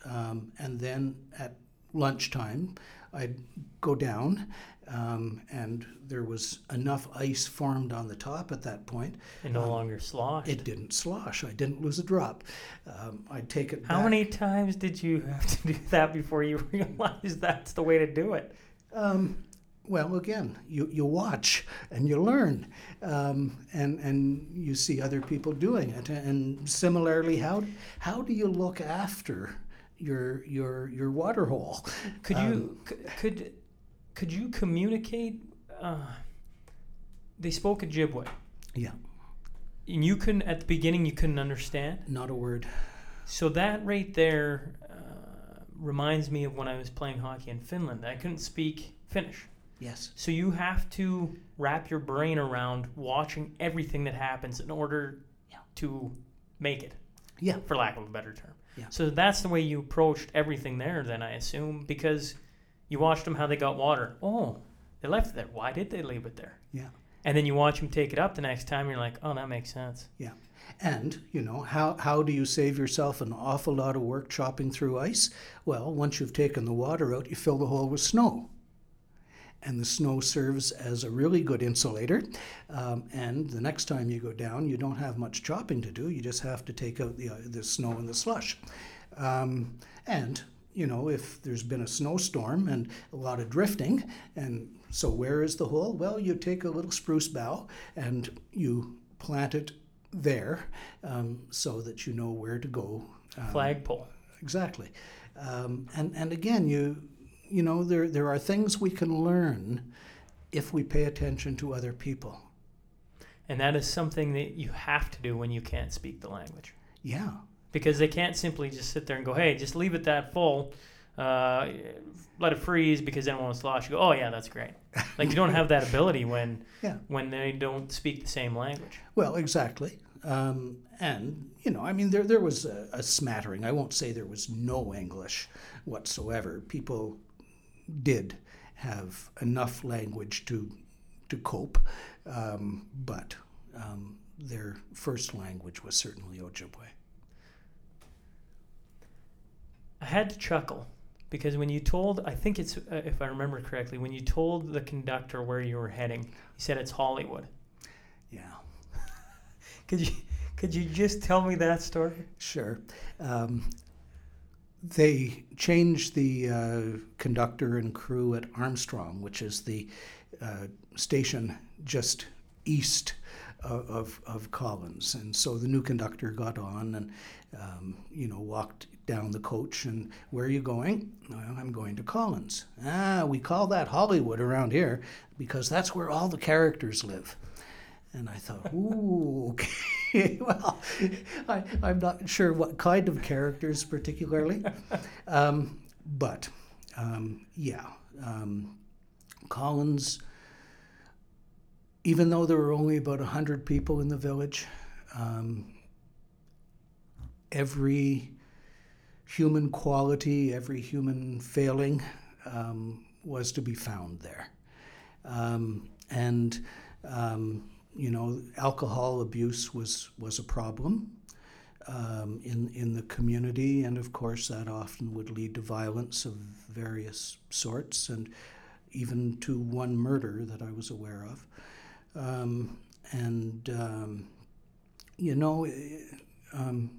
Um, and then at lunchtime, I'd go down, um, and there was enough ice formed on the top at that point. It no Um, longer sloshed. It didn't slosh. I didn't lose a drop. Um, I'd take it. How back. many times did you have to do that before you realized that's the way to do it? Well, again, you, you watch and you learn, um, and and you see other people doing it. And similarly, how how do you look after your your your water hole? Could Um, you could could you communicate? Uh, they spoke Ojibwe, Yeah, and you couldn't at the beginning. You couldn't understand. not a word. So that right there uh, reminds me of when I was playing hockey in Finland. I couldn't speak Finnish. Yes. So you have to wrap your brain around watching everything that happens in order Yeah. to make it, Yeah. for lack of a better term. Yeah. So that's the way you approached everything there, then I assume, because you watched them how they got water. Oh, they left it there. Why did they leave it there? Yeah. And then you watch them take it up the next time. You're like, oh, that makes sense. Yeah. And you know how how do you save yourself an awful lot of work chopping through ice? Well, once you've taken the water out, you fill the hole with snow. And the snow serves as a really good insulator. Um, and the next time you go down, you don't have much chopping to do. You just have to take out the, uh, the snow and the slush. Um, and, you know, if there's been a snowstorm and a lot of drifting, and so where is the hole? Well, you take a little spruce bough and you plant it there um, so that you know where to go. Um, Flagpole. Exactly. Um, and, and again, you, you know, there, there are things we can learn if we pay attention to other people. And that is something that you have to do when you can't speak the language. Yeah. because they can't simply just sit there and go, "Hey, just leave it that full, uh, let it freeze," because then it won't slosh. You go, "Oh yeah, that's great." Like you don't have that ability when Yeah. when they don't speak the same language. Well, exactly. Um, and, you know, I mean, there, there was a, a smattering. I won't say there was no English whatsoever. People did have enough language to, to cope, um, but um, their first language was certainly Ojibwe. I had to chuckle because when you told, I think it's uh, if I remember correctly, when you told the conductor where you were heading, he said it's Hollywood. Yeah. Could you could you just tell me that story? Sure. Um, they changed the uh, conductor and crew at Armstrong, which is the uh, station just east of, of, Collins. And so the new conductor got on and, um, you know, walked down the coach and where are you going? Well, I'm going to Collins. Ah, we call that Hollywood around here because that's where all the characters live. And I thought, ooh, okay. well, I, I'm not sure what kind of characters particularly. Um, but um, yeah, um, Collins, even though there were only about 100 people in the village, um, every human quality, every human failing um, was to be found there. Um, and you know, alcohol abuse was, was a problem um, in, in the community, and of course, that often would lead to violence of various sorts, and even to one murder that I was aware of. Um, and, um, you know, eh, um,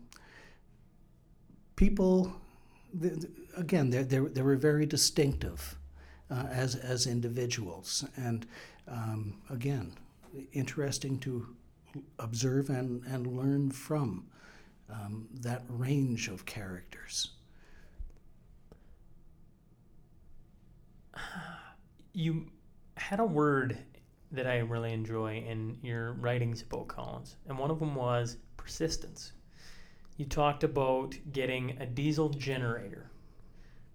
people, again, they, they, they were very distinctive uh, as, as individuals. And um, again, interesting to observe and, and learn from um, that range of characters. You had a word that I really enjoy in your writings about Collins, and one of them was persistence. You talked about getting a diesel generator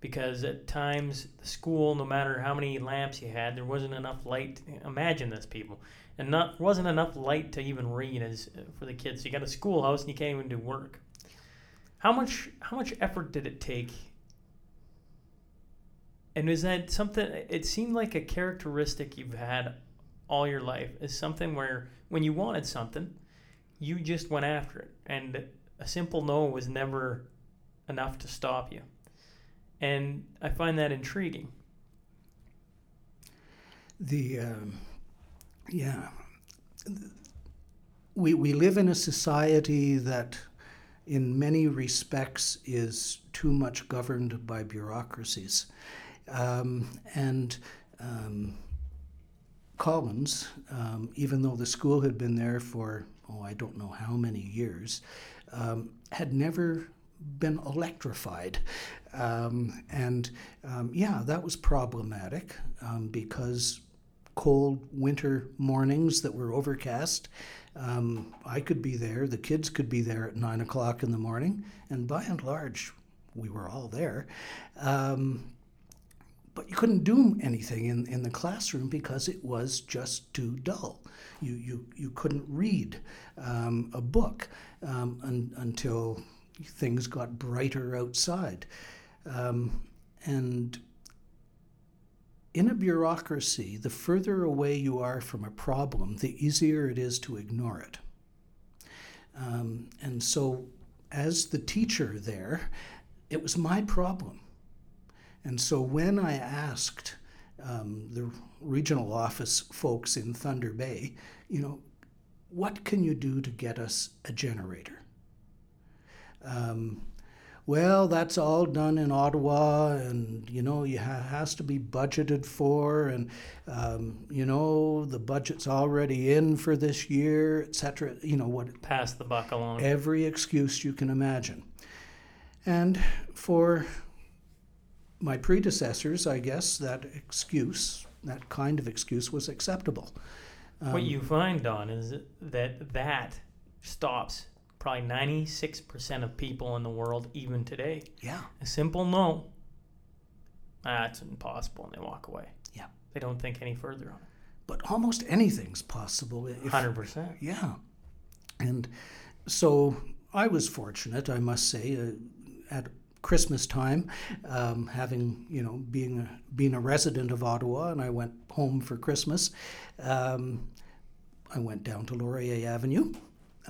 because at times the school, no matter how many lamps you had, there wasn't enough light. Imagine this, people, and not wasn't enough light to even read as for the kids. So you got a schoolhouse and you can't even do work. How much how much effort did it take? And is that something? It seemed like a characteristic you've had all your life is something where when you wanted something, you just went after it, and a simple no was never enough to stop you. And I find that intriguing. The um, yeah, we we live in a society that, in many respects, is too much governed by bureaucracies, um, and. Um, Collins, um, even though the school had been there for, oh, I don't know how many years, um, had never been electrified. Um, and um, yeah, that was problematic because cold winter mornings that were overcast, um, I could be there, the kids could be there at nine o'clock in the morning, and by and large, we were all there. Um, but you couldn't do anything in, in the classroom because it was just too dull. You, you, you couldn't read um, a book um, un, until things got brighter outside. Um, and in a bureaucracy, the further away you are from a problem, the easier it is to ignore it. Um, and so, as the teacher there, it was my problem. And so, when I asked um, the regional office folks in Thunder Bay, you know, what can you do to get us a generator? Um, well, that's all done in Ottawa, and you know, you ha- has to be budgeted for, and um, you know, the budget's already in for this year, etc. You know what? Pass the buck along. Every excuse you can imagine, and for my predecessors, I guess that excuse, that kind of excuse, was acceptable. Um, what you find, Don, is that that stops probably 96% of people in the world even today. Yeah. A simple no, that's impossible, and they walk away. Yeah. They don't think any further on it. But almost anything's possible. If, 100%. Yeah. And so I was fortunate, I must say, uh, at Christmas time, um, having you know being a, being a resident of Ottawa, and I went home for Christmas. Um, I went down to Laurier Avenue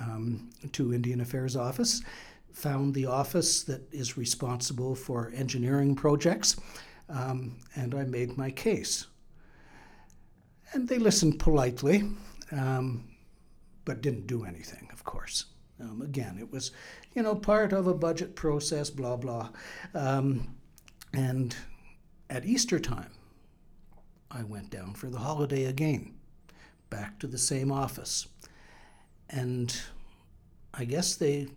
um, to Indian Affairs office, found the office that is responsible for engineering projects, um, and I made my case. And they listened politely, um, but didn't do anything, of course. Um, again, it was, you know, part of a budget process, blah, blah. Um, and at Easter time, I went down for the holiday again, back to the same office. And I guess they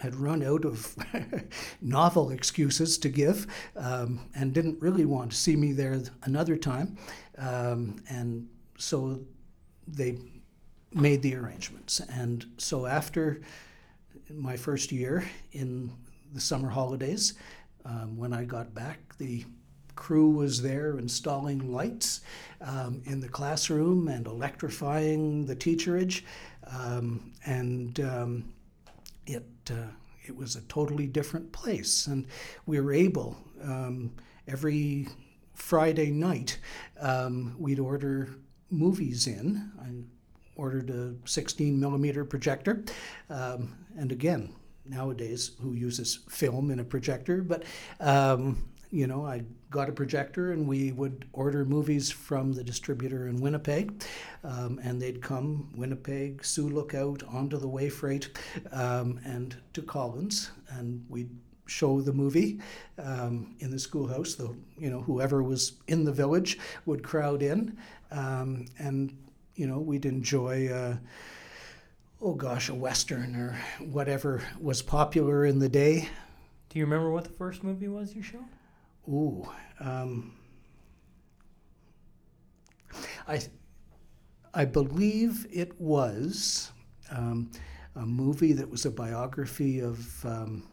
had run out of novel excuses to give um, and didn't really want to see me there another time. Um, and so they made the arrangements. And so after my first year in the summer holidays, um, when I got back, the crew was there installing lights um, in the classroom and electrifying the teacherage. Um, and um, it, uh, it was a totally different place. And we were able, um, every Friday night, um, we'd order movies in. I ordered a 16 millimeter projector. Um, and again, nowadays, who uses film in a projector? But um, you know, I got a projector and we would order movies from the distributor in Winnipeg. Um, and they'd come Winnipeg, Sioux Lookout, onto the way freight, um, and to Collins. And we'd show the movie um, in the schoolhouse. The, you know, whoever was in the village would crowd in. Um, and, you know, we'd enjoy. Uh, oh gosh, a western or whatever was popular in the day. Do you remember what the first movie was you showed? Ooh, um, I, I believe it was um, a movie that was a biography of, um,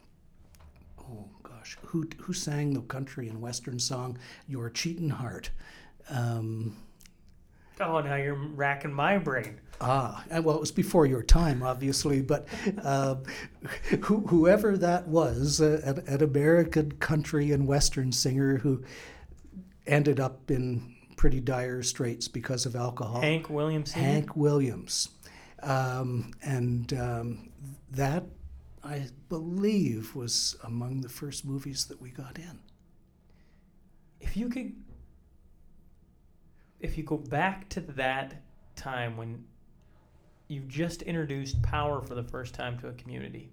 oh gosh, who who sang the country and western song "Your Cheatin' Heart"? Um, oh, now you're racking my brain. Ah, well, it was before your time, obviously, but uh, wh- whoever that was, uh, an, an, American country and western singer who ended up in pretty dire straits because of alcohol. Hank Williams. Hank Williams. Um, and um, that, I believe, was among the first movies that we got in. If you could, if you go back to that time when you've just introduced power for the first time to a community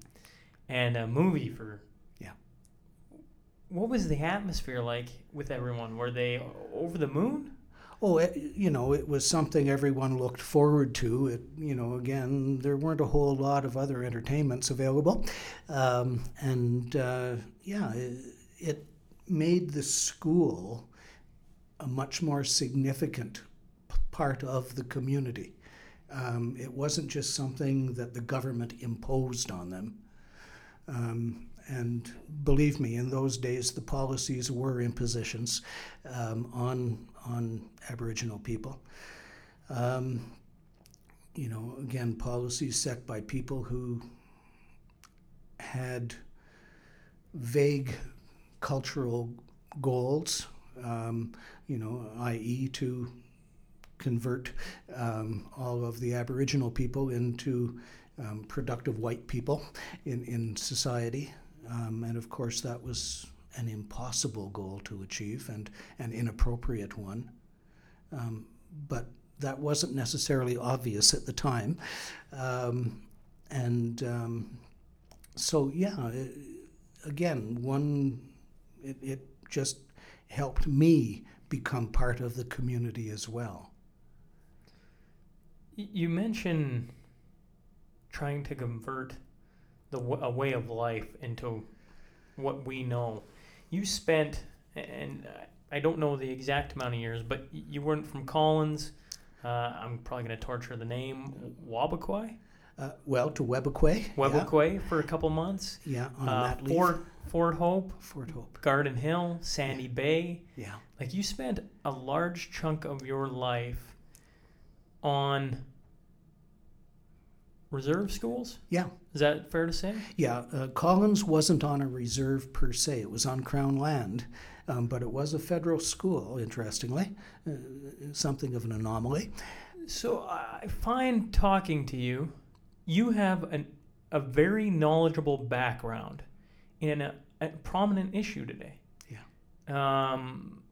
and a movie for yeah. what was the atmosphere like with everyone? Were they over the moon? Oh it, you know it was something everyone looked forward to. It you know again there weren't a whole lot of other entertainments available. Um, and uh, yeah it, it made the school a much more significant part of the community um, it wasn't just something that the government imposed on them. Um, and believe me, in those days, the policies were impositions um, on on Aboriginal people. Um, you know, again, policies set by people who had vague cultural goals. Um, you know, i.e., to convert um, all of the Aboriginal people into um, productive white people in, in society. Um, and of course, that was an impossible goal to achieve and an inappropriate one. Um, but that wasn't necessarily obvious at the time. Um, and um, so, yeah, it, again, one, it, it just helped me become part of the community as well. You mentioned trying to convert the a way of life into what we know. You spent, and I don't know the exact amount of years, but you weren't from Collins. Uh, I'm probably going to torture the name Wabaquai. Uh, well, to Webequie. Webequie yeah. for a couple months. Yeah, on uh, leave. Fort, Hope. Fort Hope. Garden Hill, Sandy yeah. Bay. Yeah. Like you spent a large chunk of your life on reserve schools? Yeah. Is that fair to say? Yeah. Uh, Collins wasn't on a reserve per se, it was on Crown land, um, but it was a federal school, interestingly, uh, something of an anomaly. So I find talking to you, you have an, a very knowledgeable background in a, a prominent issue today. Yeah. Um,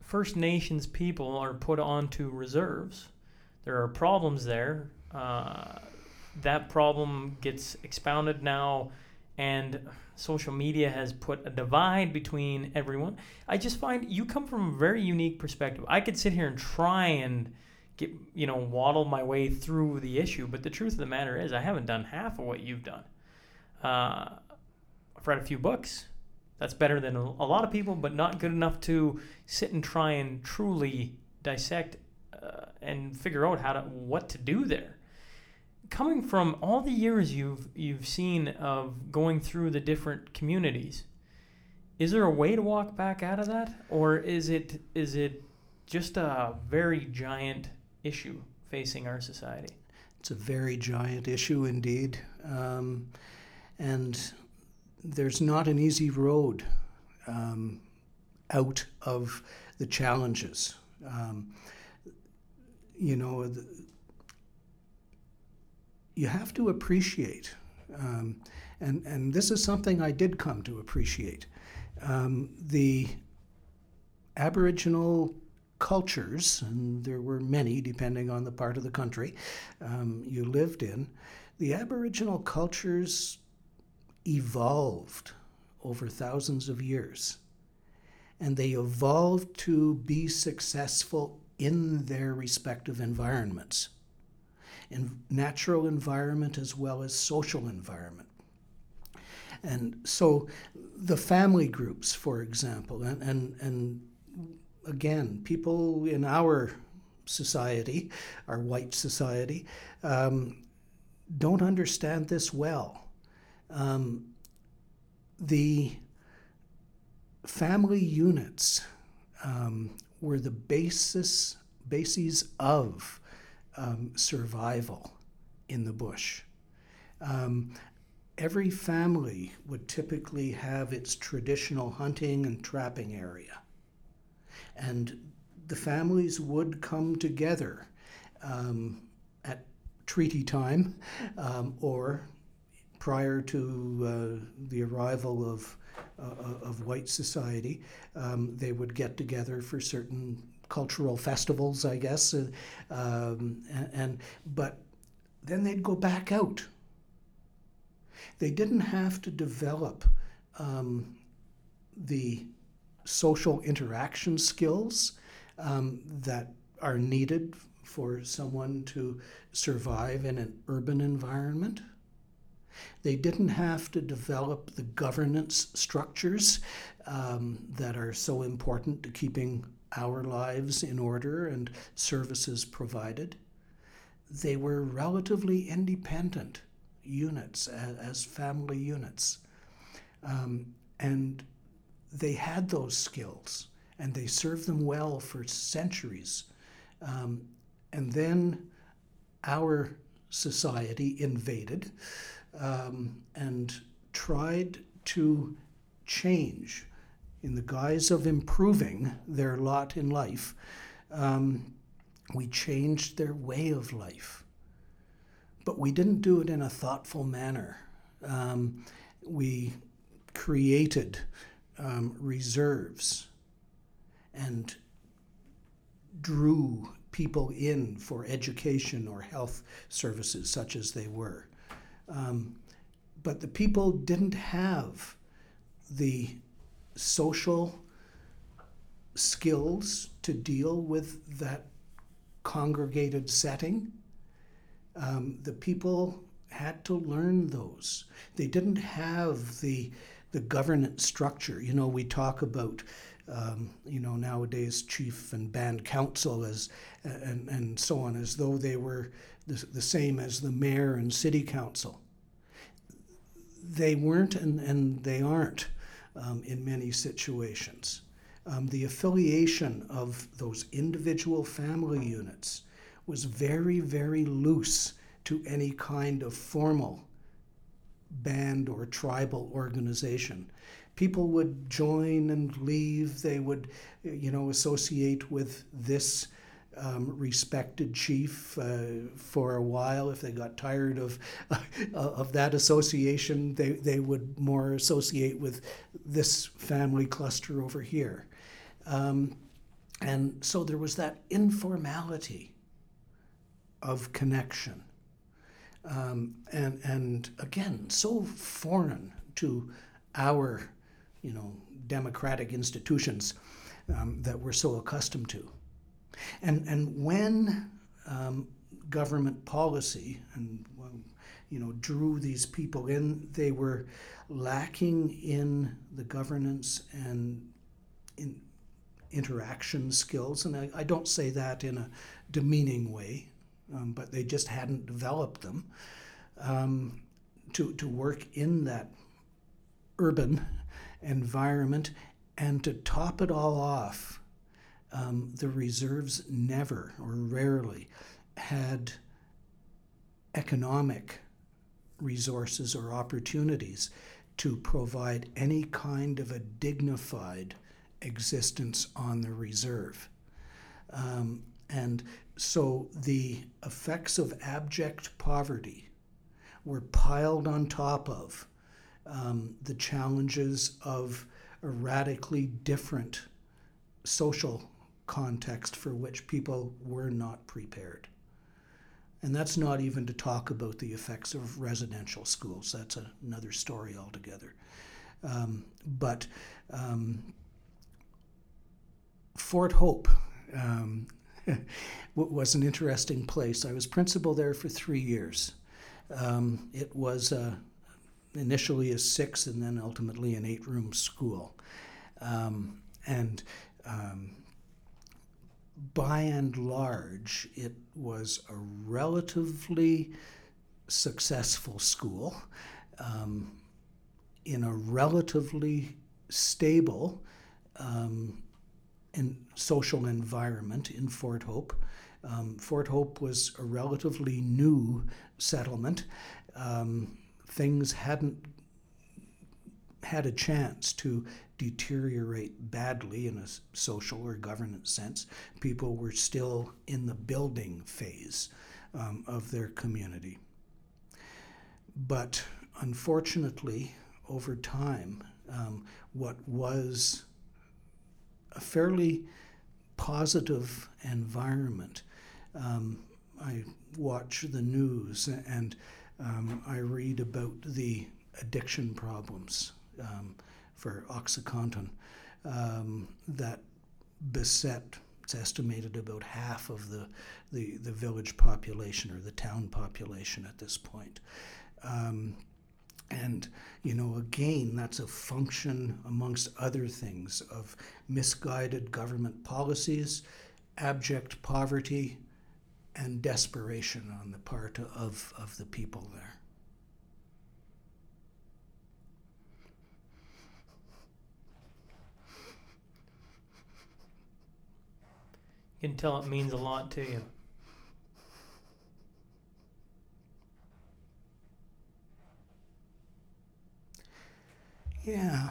First Nations people are put onto reserves. There are problems there. Uh, that problem gets expounded now, and social media has put a divide between everyone. I just find you come from a very unique perspective. I could sit here and try and get, you know, waddle my way through the issue, but the truth of the matter is, I haven't done half of what you've done. Uh, I've read a few books. That's better than a lot of people, but not good enough to sit and try and truly dissect uh, and figure out how to what to do there. Coming from all the years you've you've seen of going through the different communities, is there a way to walk back out of that, or is it is it just a very giant issue facing our society? It's a very giant issue indeed, um, and there's not an easy road um, out of the challenges. Um, you know, the, you have to appreciate, um, and, and this is something I did come to appreciate. Um, the Aboriginal cultures, and there were many depending on the part of the country um, you lived in, the Aboriginal cultures evolved over thousands of years. And they evolved to be successful in their respective environments, in natural environment as well as social environment. And so the family groups, for example, and, and, and again, people in our society, our white society, um, don't understand this well. Um, the family units um, were the basis bases of um, survival in the bush. Um, every family would typically have its traditional hunting and trapping area. And the families would come together um, at treaty time um, or prior to uh, the arrival of, uh, of white society. Um, they would get together for certain cultural festivals, I guess, uh, um, and, and but then they'd go back out they didn't have to develop um, the social interaction skills um, that are needed for someone to survive in an urban environment. They didn't have to develop the governance structures um, that are so important to keeping our lives in order and services provided. They were relatively independent units, as, as family units. Um, and they had those skills and they served them well for centuries. Um, and then our society invaded um, and tried to change in the guise of improving their lot in life. Um, we changed their way of life but we didn't do it in a thoughtful manner. Um, we created um, reserves and drew people in for education or health services, such as they were. Um, but the people didn't have the social skills to deal with that congregated setting um, the people had to learn those. They didn't have the the governance structure. You know, we talk about um, you know nowadays chief and band council as and and so on as though they were the, the same as the mayor and city council. They weren't, and, and they aren't um, in many situations. Um, the affiliation of those individual family units was very, very loose to any kind of formal band or tribal organization. People would join and leave. They would, you know, associate with this um, respected chief uh, for a while. If they got tired of uh, of that association, they they would more associate with this family cluster over here. Um, and so there was that informality of connection. Um, and, and again, so foreign to our, you know, democratic institutions um, that we're so accustomed to. And, and when um, government policy and you know drew these people in, they were lacking in the governance and in interaction skills. And I, I don't say that in a demeaning way um, but they just hadn't developed them um, to, to work in that urban environment. And to top it all off, um, the reserves never or rarely had economic resources or opportunities to provide any kind of a dignified existence on the reserve. Um, and so the effects of abject poverty were piled on top of um, the challenges of a radically different social context for which people were not prepared. And that's not even to talk about the effects of residential schools. That's another story altogether. Um, but um, Fort Hope um, was an interesting place. I was principal there for three years. Um, it was uh, initially a six and then ultimately an eight room school. Um, and um, by and large, it was a relatively successful school um, in a relatively stable um, and social environment in Fort Hope. Um, Fort Hope was a relatively new settlement. Um, things hadn't had a chance to deteriorate badly in a social or governance sense. People were still in the building phase um, of their community. But unfortunately, over time, um, what was a fairly positive environment. Um, I watch the news and um, I read about the addiction problems um, for OxyContin um, that beset, it's estimated about half of the, the, the village population or the town population at this point. Um, and, you know, again, that's a function, amongst other things, of misguided government policies, abject poverty, and desperation on the part of, of the people there. You can tell it means a lot to you. Yeah.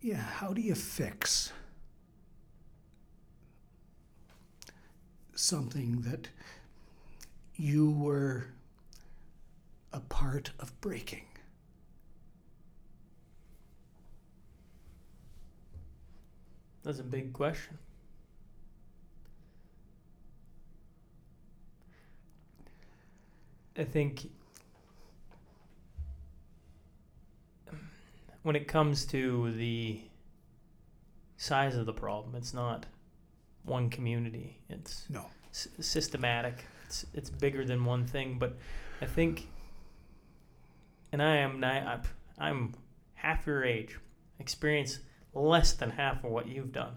Yeah, how do you fix something that you were a part of breaking? That's a big question. I think when it comes to the size of the problem, it's not one community. It's No. s- systematic. It's it's bigger than one thing. But I think, and I am ni- I'm- I'm half your age, experience less than half of what you've done,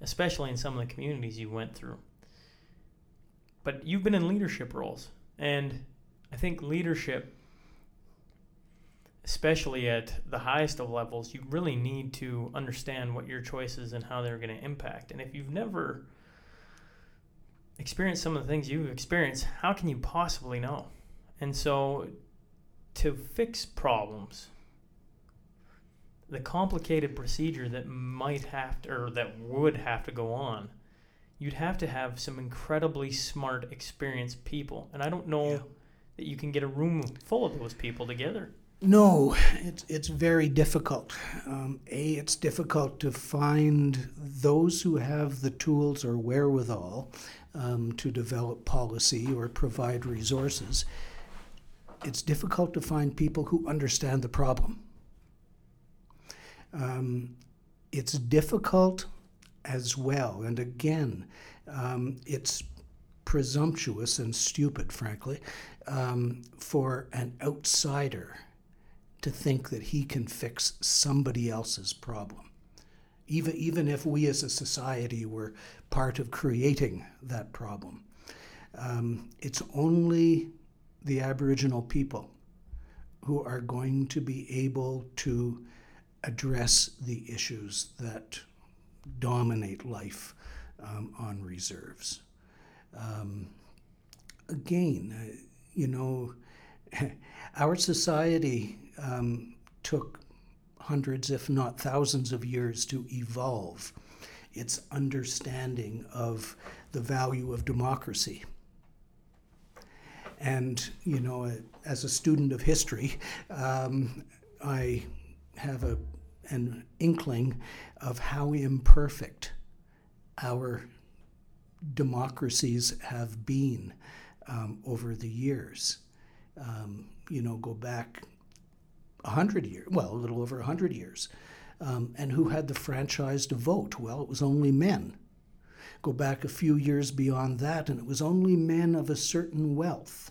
especially in some of the communities you went through. But you've been in leadership roles, and I think leadership, especially at the highest of levels, you really need to understand what your choices and how they're going to impact. And if you've never experienced some of the things you've experienced, how can you possibly know? And so, to fix problems, the complicated procedure that might have to, or that would have to go on, you'd have to have some incredibly smart, experienced people. And I don't know Yeah. that you can get a room full of those people together. No, it's, it's very difficult. Um, a, it's difficult to find those who have the tools or wherewithal um, to develop policy or provide resources. It's difficult to find people who understand the problem. Um, it's difficult as well, and again, um, it's presumptuous and stupid, frankly, um, for an outsider to think that he can fix somebody else's problem. Even, even if we as a society were part of creating that problem. Um, it's only the Aboriginal people who are going to be able to address the issues that dominate life um, on reserves. Um, again, uh, you know, our society um, took hundreds, if not thousands, of years to evolve its understanding of the value of democracy. And, you know, as a student of history, um, I have a, an inkling of how imperfect our democracies have been um, over the years. Um, you know, go back a hundred years, well, a little over a hundred years. Um, and who had the franchise to vote? Well, it was only men. Go back a few years beyond that, and it was only men of a certain wealth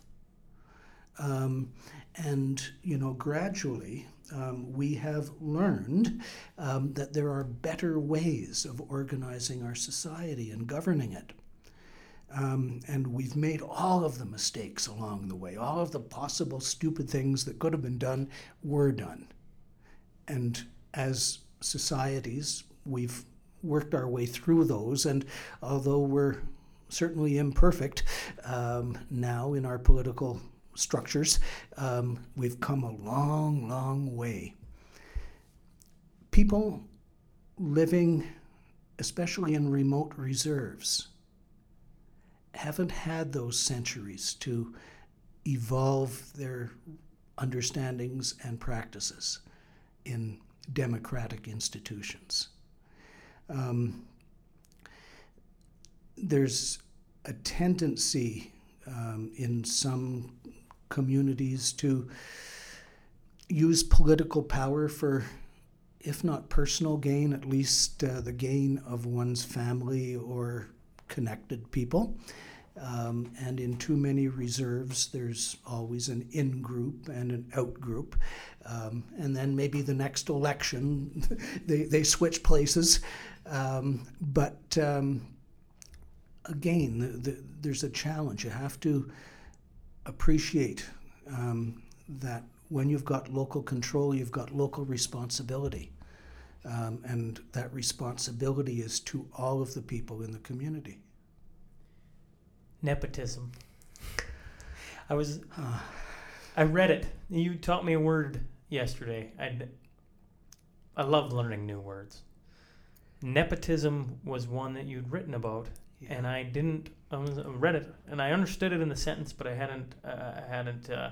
Um, and, you know, gradually um, we have learned um, that there are better ways of organizing our society and governing it. Um, and we've made all of the mistakes along the way. All of the possible stupid things that could have been done were done. And as societies, we've worked our way through those. And although we're certainly imperfect um, now in our political structures, um, we've come a long, long way. People living, especially in remote reserves, haven't had those centuries to evolve their understandings and practices in democratic institutions. Um, there's a tendency um, in some communities to use political power for, if not personal gain, at least uh, the gain of one's family or connected people. Um, and in too many reserves, there's always an in group and an out group. Um, and then maybe the next election, they, they switch places. Um, but um, again, the, the, there's a challenge. You have to appreciate um, that when you've got local control, you've got local responsibility. Um, and that responsibility is to all of the people in the community. Nepotism. I was, I read it. You taught me a word yesterday. I, I love learning new words. Nepotism was one that you'd written about, yeah. and I didn't. I, read it and I understood it in the sentence, but I hadn't. Uh, I hadn't. Uh,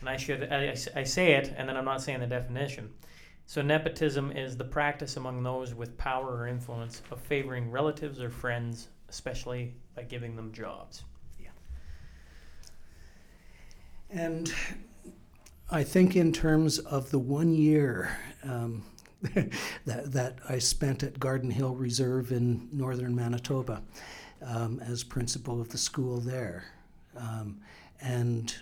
and I should. I, I say it, and then I'm not saying the definition. So nepotism is the practice among those with power or influence of favoring relatives or friends, especially by giving them jobs. Yeah. And I think in terms of the one year um, that that I spent at Garden Hill Reserve in northern Manitoba um, as principal of the school there. Um, and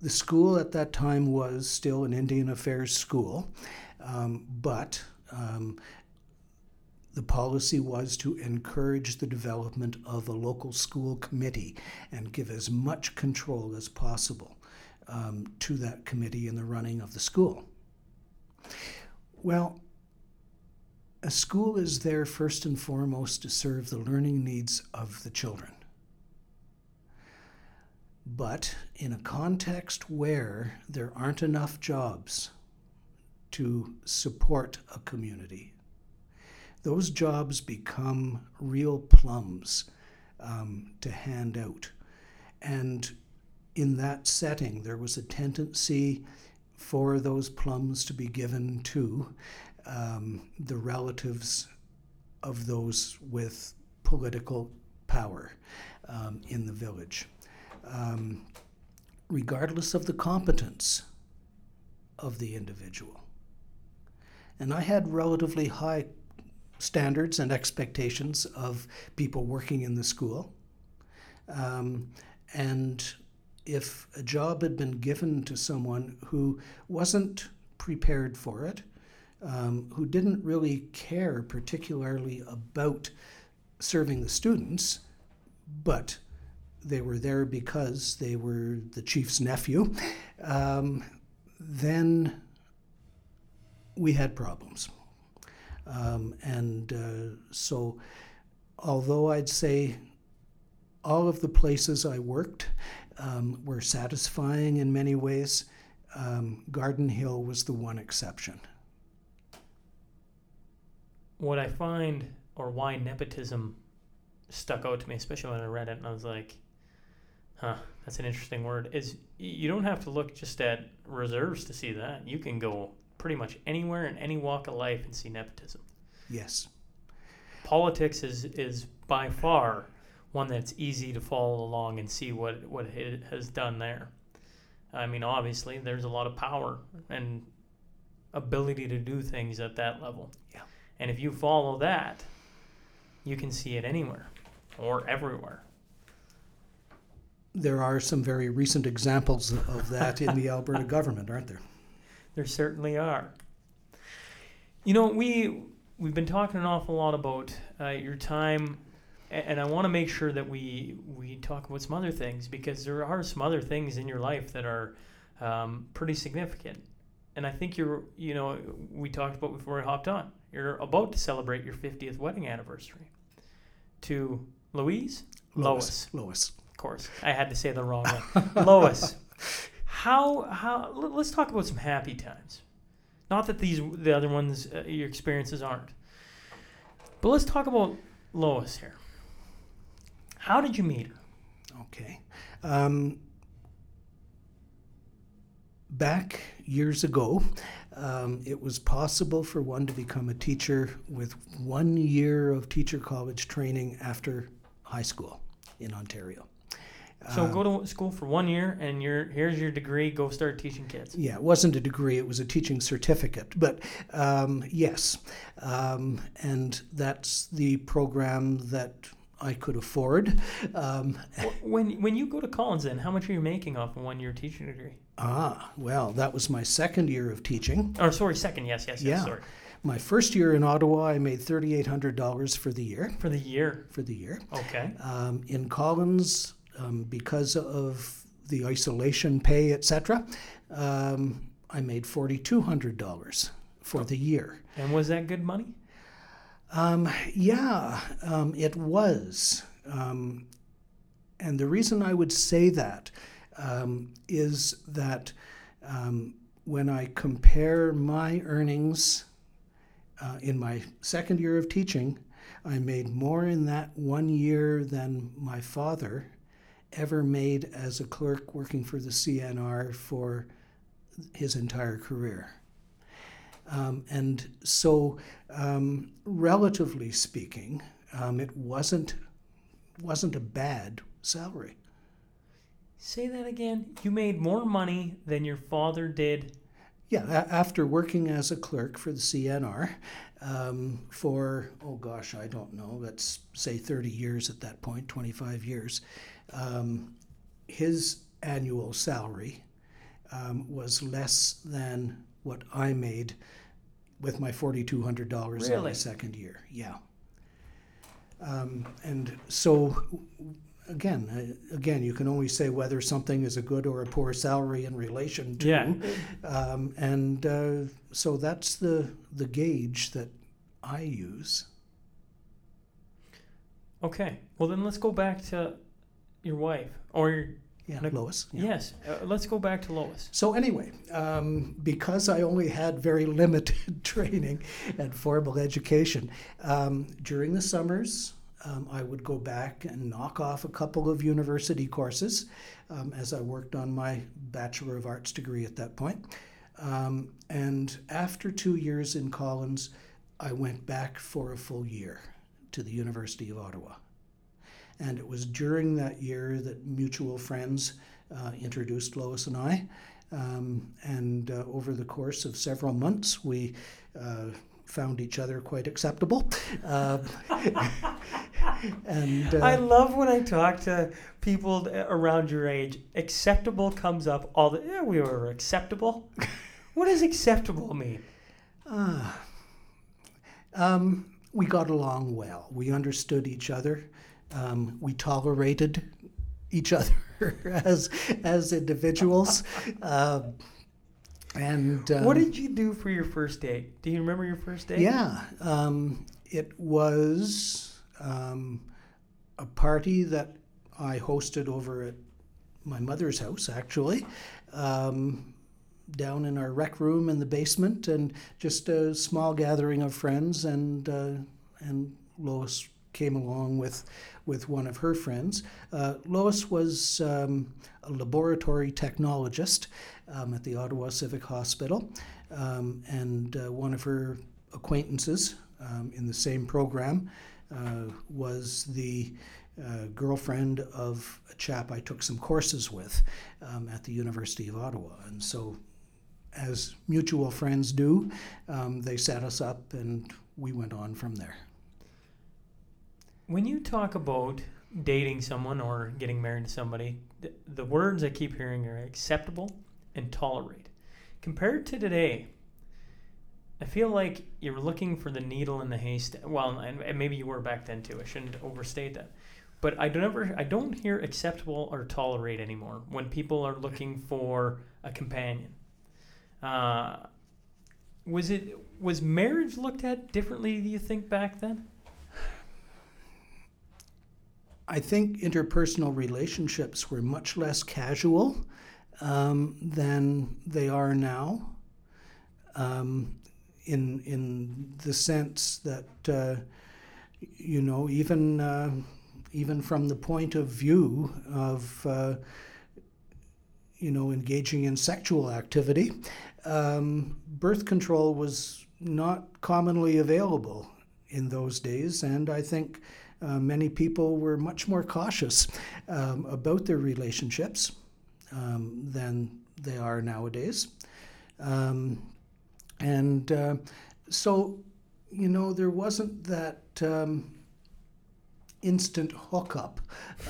the school at that time was still an Indian Affairs school, um, but um, the policy was to encourage the development of a local school committee and give as much control as possible um, to that committee in the running of the school. Well, a school is there first and foremost to serve the learning needs of the children. But in a context where there aren't enough jobs to support a community, those jobs become real plums um, to hand out. And in that setting, there was a tendency for those plums to be given to um, the relatives of those with political power um, in the village, um, regardless of the competence of the individual. And I had relatively high standards and expectations of people working in the school. Um, and if a job had been given to someone who wasn't prepared for it, um, who didn't really care particularly about serving the students, but they were there because they were the chief's nephew, um, then we had problems. Um, and uh, so, although I'd say all of the places I worked um, were satisfying in many ways, um, Garden Hill was the one exception. What I find, or why nepotism stuck out to me, especially when I read it, and I was like, huh, that's an interesting word, is you don't have to look just at reserves to see that. You can go pretty much anywhere in any walk of life and see nepotism. Yes. Politics is, is by far one that's easy to follow along and see what what it has done there. I mean, obviously, there's a lot of power and ability to do things at that level. Yeah. And if you follow that, you can see it anywhere or everywhere. there are some very recent examples of that in the Alberta government, aren't there? There certainly are. You know, we we've been talking an awful lot about uh, your time, and I want to make sure that we we talk about some other things because there are some other things in your life that are um, pretty significant. And I think you're, you know, we talked about before we hopped on. You're about to celebrate your 50th wedding anniversary to Louise, Lois. Lois. of course. I had to say the wrong one. Lois. How how let's talk about some happy times. Not that these the other ones uh, your experiences aren't. But let's talk about Lois here. How did you meet her? Okay. Um, back years ago, um, it was possible for one to become a teacher with one year of teacher college training after high school in Ontario. So Um, go to school for one year and you're here's your degree, go start teaching kids. Yeah, it wasn't a degree, it was a teaching certificate. But um, yes, um, and that's the program that I could afford. Um, When when you go to Collins then, how much are you making off a one year teaching degree? Ah, well, that was my second year of teaching. Or sorry, second, yes, yes, yes, Yeah. sorry. My first year in Ottawa, I made $3,800 for the year. For the year. For the year. Okay. Um, in Collins, um, because of the isolation pay, etc., um, I made $4,200 for the year. And was that good money? Um, yeah, um, it was. Um, and the reason I would say that um, is that um, when I compare my earnings uh, in my second year of teaching, I made more in that one year than my father ever made as a clerk working for the CNR for his entire career. Um, and so, um, relatively speaking, um, it wasn't wasn't a bad salary. Say that again. You made more money than your father did. Yeah, after working as a clerk for the CNR um, for oh gosh, I don't know, let's say thirty years at that point, twenty five years, um, his annual salary um, was less than what I made with my forty two hundred dollars in my second year. Yeah. Um, and so, again, uh, again, you can only say whether something is a good or a poor salary in relation to. Yeah. Um, and uh, so that's the the gauge that I use. Okay. Well, then let's go back to your wife or your Yeah, Nic- Lois. yeah. yes. Uh, let's go back to Lois. So anyway, um, because I only had very limited training and formal education, um, during the summers um, I would go back and knock off a couple of university courses um, as I worked on my Bachelor of Arts degree at that point. Um, and after two years in Collins, I went back for a full year to the University of Ottawa. And it was during that year that mutual friends uh, introduced Lois and I. Um, and uh, over the course of several months, we uh, found each other quite acceptable. Um, and uh, I love when I talk to people around your age. Acceptable comes up all the. Yeah, we were acceptable. what does acceptable mean? Ah. um, we got along well. We understood each other. Um, we tolerated each other as as individuals. Um, and um, what did you do for your first date? Do you remember your first date? Yeah, um, it was um, a party that I hosted over at my mother's house, actually, um, down in our rec room in the basement, and just a small gathering of friends, and uh, and Lois came along with with one of her friends. Uh, Lois was um, a laboratory technologist um, at the Ottawa Civic Hospital, um, and uh, one of her acquaintances um, in the same program uh, was the uh, girlfriend of a chap I took some courses with um, at the University of Ottawa. And so, as mutual friends do, um, they set us up and we went on from there. When you talk about dating someone or getting married to somebody, the, the words I keep hearing are acceptable and tolerate. Compared to today, I feel like you're looking for the needle in the haystack. Well, and, maybe you were back then too. I shouldn't overstate that. But I don't ever, I don't hear acceptable or tolerate anymore when people are looking for a companion. Uh, was it was marriage looked at differently? Do you think back then? I think interpersonal relationships were much less casual um, than they are now. Um, in in the sense that uh, you know even uh, even from the point of view of uh, you know engaging in sexual activity, um, birth control was not commonly available in those days, and I think. Uh, many people were much more cautious um, about their relationships um, than they are nowadays. Um, and uh, so, you know, there wasn't that um, instant hookup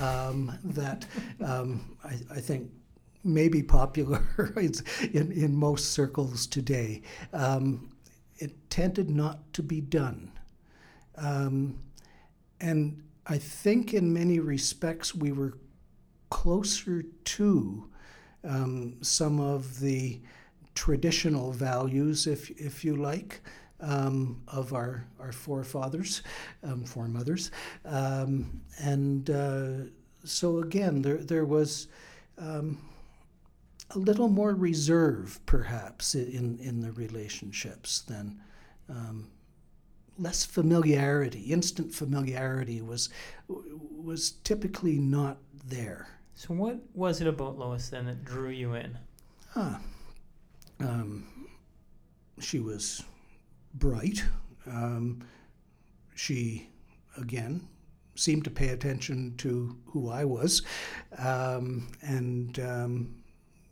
um, that um, I, I, think may be popular in, in most circles today. Um, it tended not to be done. Um, and I think in many respects we were closer to um, some of the traditional values, if, if you like, um, of our, our forefathers, um, foremothers. Um, and uh, so, again, there, there was um, a little more reserve, perhaps, in, in the relationships than um, less familiarity. Instant familiarity was, was typically not there. So, what was it about Lois then that drew you in? Ah, um, she was bright. Um, she, again, seemed to pay attention to who I was. Um, and, um,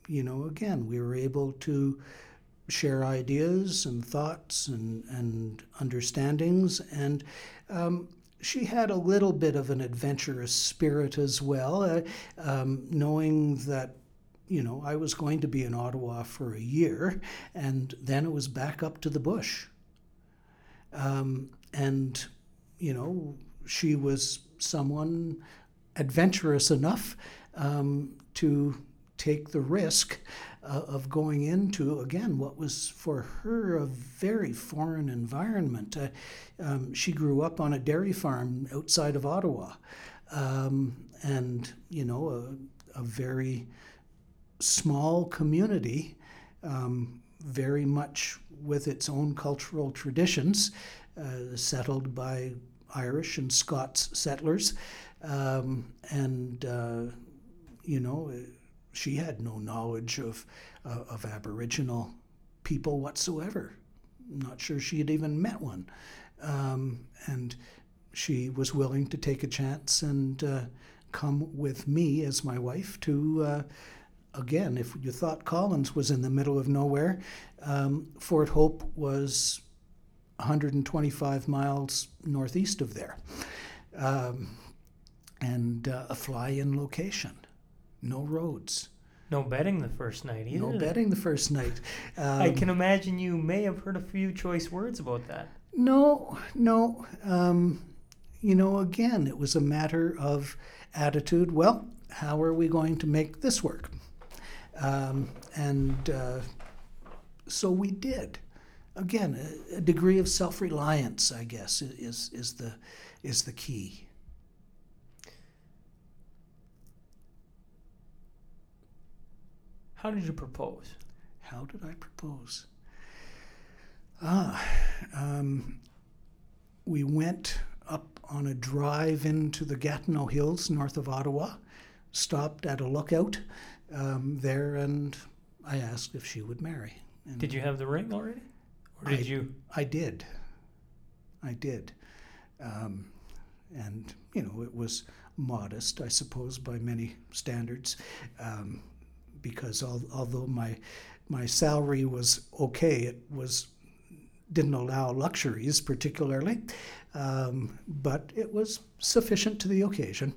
you know, again, we were able to share ideas and thoughts and, and understandings. And um, she had a little bit of an adventurous spirit as well, uh, um, knowing that you know, I was going to be in Ottawa for a year, and then it was back up to the bush. Um, and, you know, she was someone adventurous enough um, to take the risk uh, of going into, again, what was for her a very foreign environment. Uh, um, she grew up on a dairy farm outside of Ottawa. Um, and, you know, a, a very small community, um, very much with its own cultural traditions, uh, settled by Irish and Scots settlers. Um, and, uh, you know, she had no knowledge of, uh, of Aboriginal people whatsoever. Not sure she had even met one. Um, and she was willing to take a chance and uh, come with me as my wife to uh, again, if you thought Collins was in the middle of nowhere, um, Fort Hope was 125 miles northeast of there. Um, and uh, a fly in location, no roads. No betting the first night either. No betting the first night. Um, I can imagine you may have heard a few choice words about that. No, no. Um, you know, again, it was a matter of attitude. Well, how are we going to make this work? Um, and uh, so we did. Again, a, a degree of self-reliance, I guess, is, is, the, is the key. How did you propose? How did I propose? Ah, um, we went up on a drive into the Gatineau Hills north of Ottawa, stopped at a lookout, um, there, and I asked if she would marry. And did you have the ring already, or did I, you? I did. I did, um, and you know it was modest, I suppose, by many standards, um, because al- although my my salary was okay, it was didn't allow luxuries particularly, um, but it was sufficient to the occasion.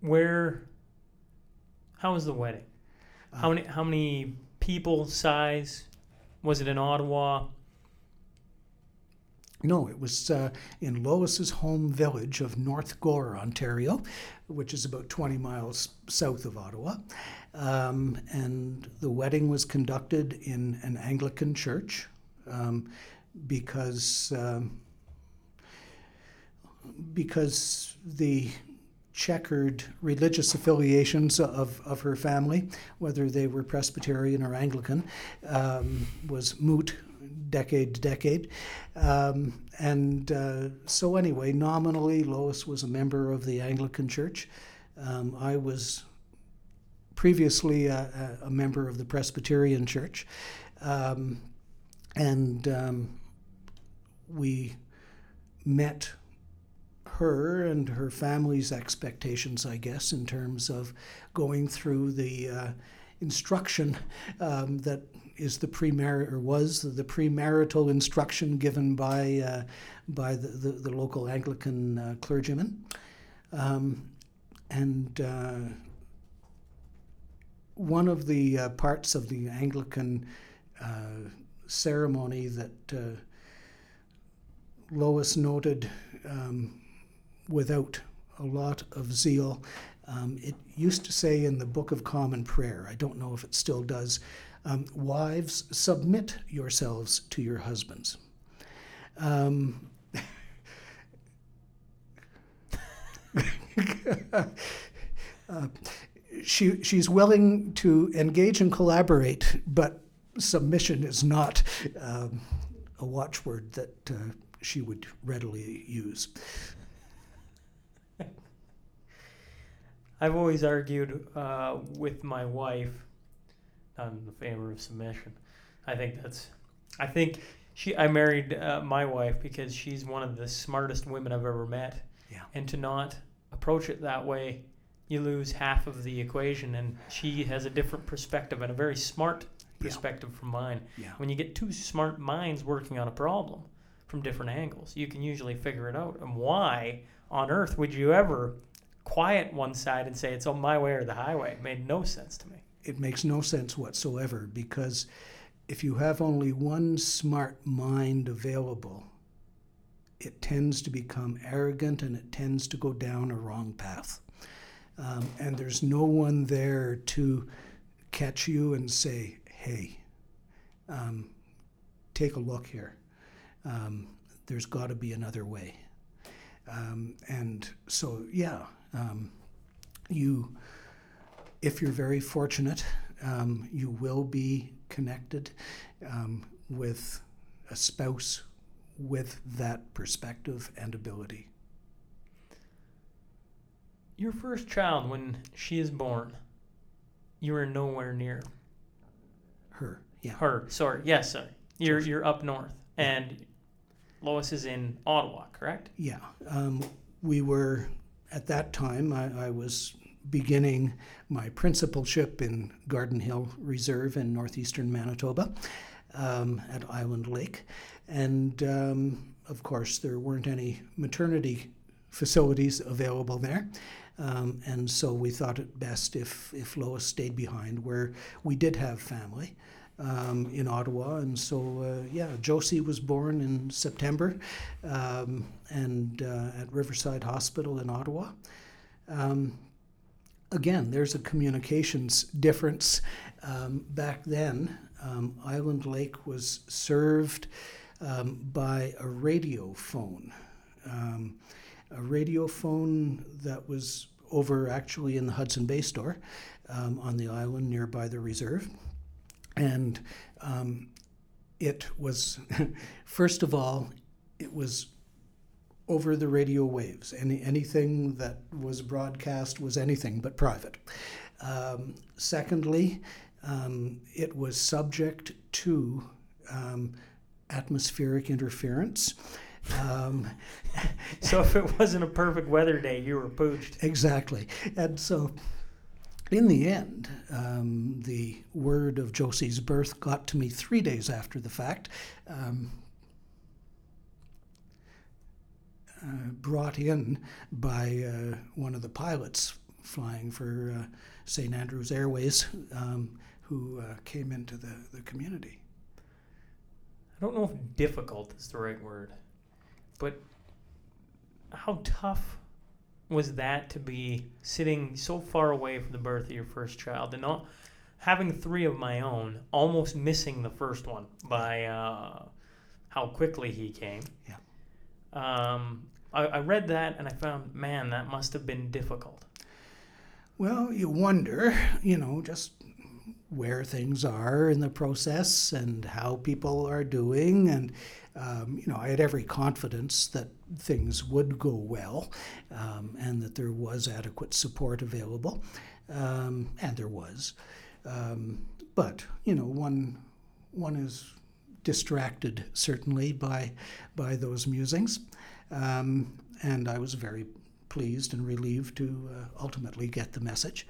Where? How was the wedding? How many? How many people? Size? Was it in Ottawa? No, it was uh, in Lois's home village of North Gower, Ontario, which is about 20 miles south of Ottawa. Um, and the wedding was conducted in an Anglican church um, because um, because the checkered religious affiliations of, of her family, whether they were Presbyterian or Anglican, um, was moot decade to decade. Um, and uh, so, anyway, nominally, Lois was a member of the Anglican Church. Um, I was previously a, a, member of the Presbyterian Church. Um, and um, we met her and her family's expectations, I guess, in terms of going through the uh, instruction um, that is the premar or was the premarital instruction given by uh, by the, the, the, local Anglican uh, clergyman, um, and uh, one of the uh, parts of the Anglican uh, ceremony that uh, Lois noted um, without a lot of zeal. Um, it used to say in the Book of Common Prayer, I don't know if it still does, um, wives, submit yourselves to your husbands. Um, uh, she, she's willing to engage and collaborate, but submission is not um, a watchword that uh, she would readily use. I've always argued uh, with my wife on the favor of submission. I think that's. I think she. I married uh, my wife because she's one of the smartest women I've ever met. Yeah. And to not approach it that way, you lose half of the equation. And she has a different perspective and a very smart perspective yeah. from mine. Yeah. When you get two smart minds working on a problem from different angles, you can usually figure it out. And why on earth would you ever quiet one side and say it's on my way or the highway? It made no sense to me. It makes no sense whatsoever because if you have only one smart mind available, it tends to become arrogant and it tends to go down a wrong path. Um, and there's no one there to catch you and say, hey, um, take a look here. Um, there's got to be another way. Um, and so, yeah, um, you, if you're very fortunate, um, you will be connected um, with a spouse with that perspective and ability. Your first child, when she is born, you are nowhere near her. Yeah. Her. Sorry. Yes, sir. You're you're up north, and Lois is in Ottawa, correct? Yeah. Um, we were at that time. I, I, was beginning my principalship in Garden Hill Reserve in northeastern Manitoba um, at Island Lake, and um, of course there weren't any maternity facilities available there. Um, and so we thought it best if, if Lois stayed behind where we did have family um, in Ottawa. And so, uh, yeah, Josie was born in September um, and uh, at Riverside Hospital in Ottawa. Um, again, there's a communications difference. Um, back then, um, Island Lake was served by a radio phone a radio phone that was over actually in the Hudson Bay store um, on the island nearby the reserve. And um, it was, first of all, it was over the radio waves. Any, anything that was broadcast was anything but private. Um, secondly, um, it was subject to um, atmospheric interference. Um, so if it wasn't a perfect weather day, you were pooched. Exactly. And so in the end, um, the word of Josie's birth got to me three days after the fact. Um, uh, brought in by uh, one of the pilots flying for uh, St. Andrews Airways um, who uh, came into the, the community. I don't know if difficult is the right word, but how tough was that to be sitting so far away from the birth of your first child and not having three of my own, almost missing the first one by uh, how quickly he came. Yeah. Um, I, I read that and I found, man, that must have been difficult. Well, you wonder, you know, just where things are in the process and how people are doing. And, um, you know, I had every confidence that things would go well um, and that there was adequate support available. Um, and there was. Um, but, you know, one, one is distracted certainly by, by those musings. Um, and I was very pleased and relieved to uh, ultimately get the message.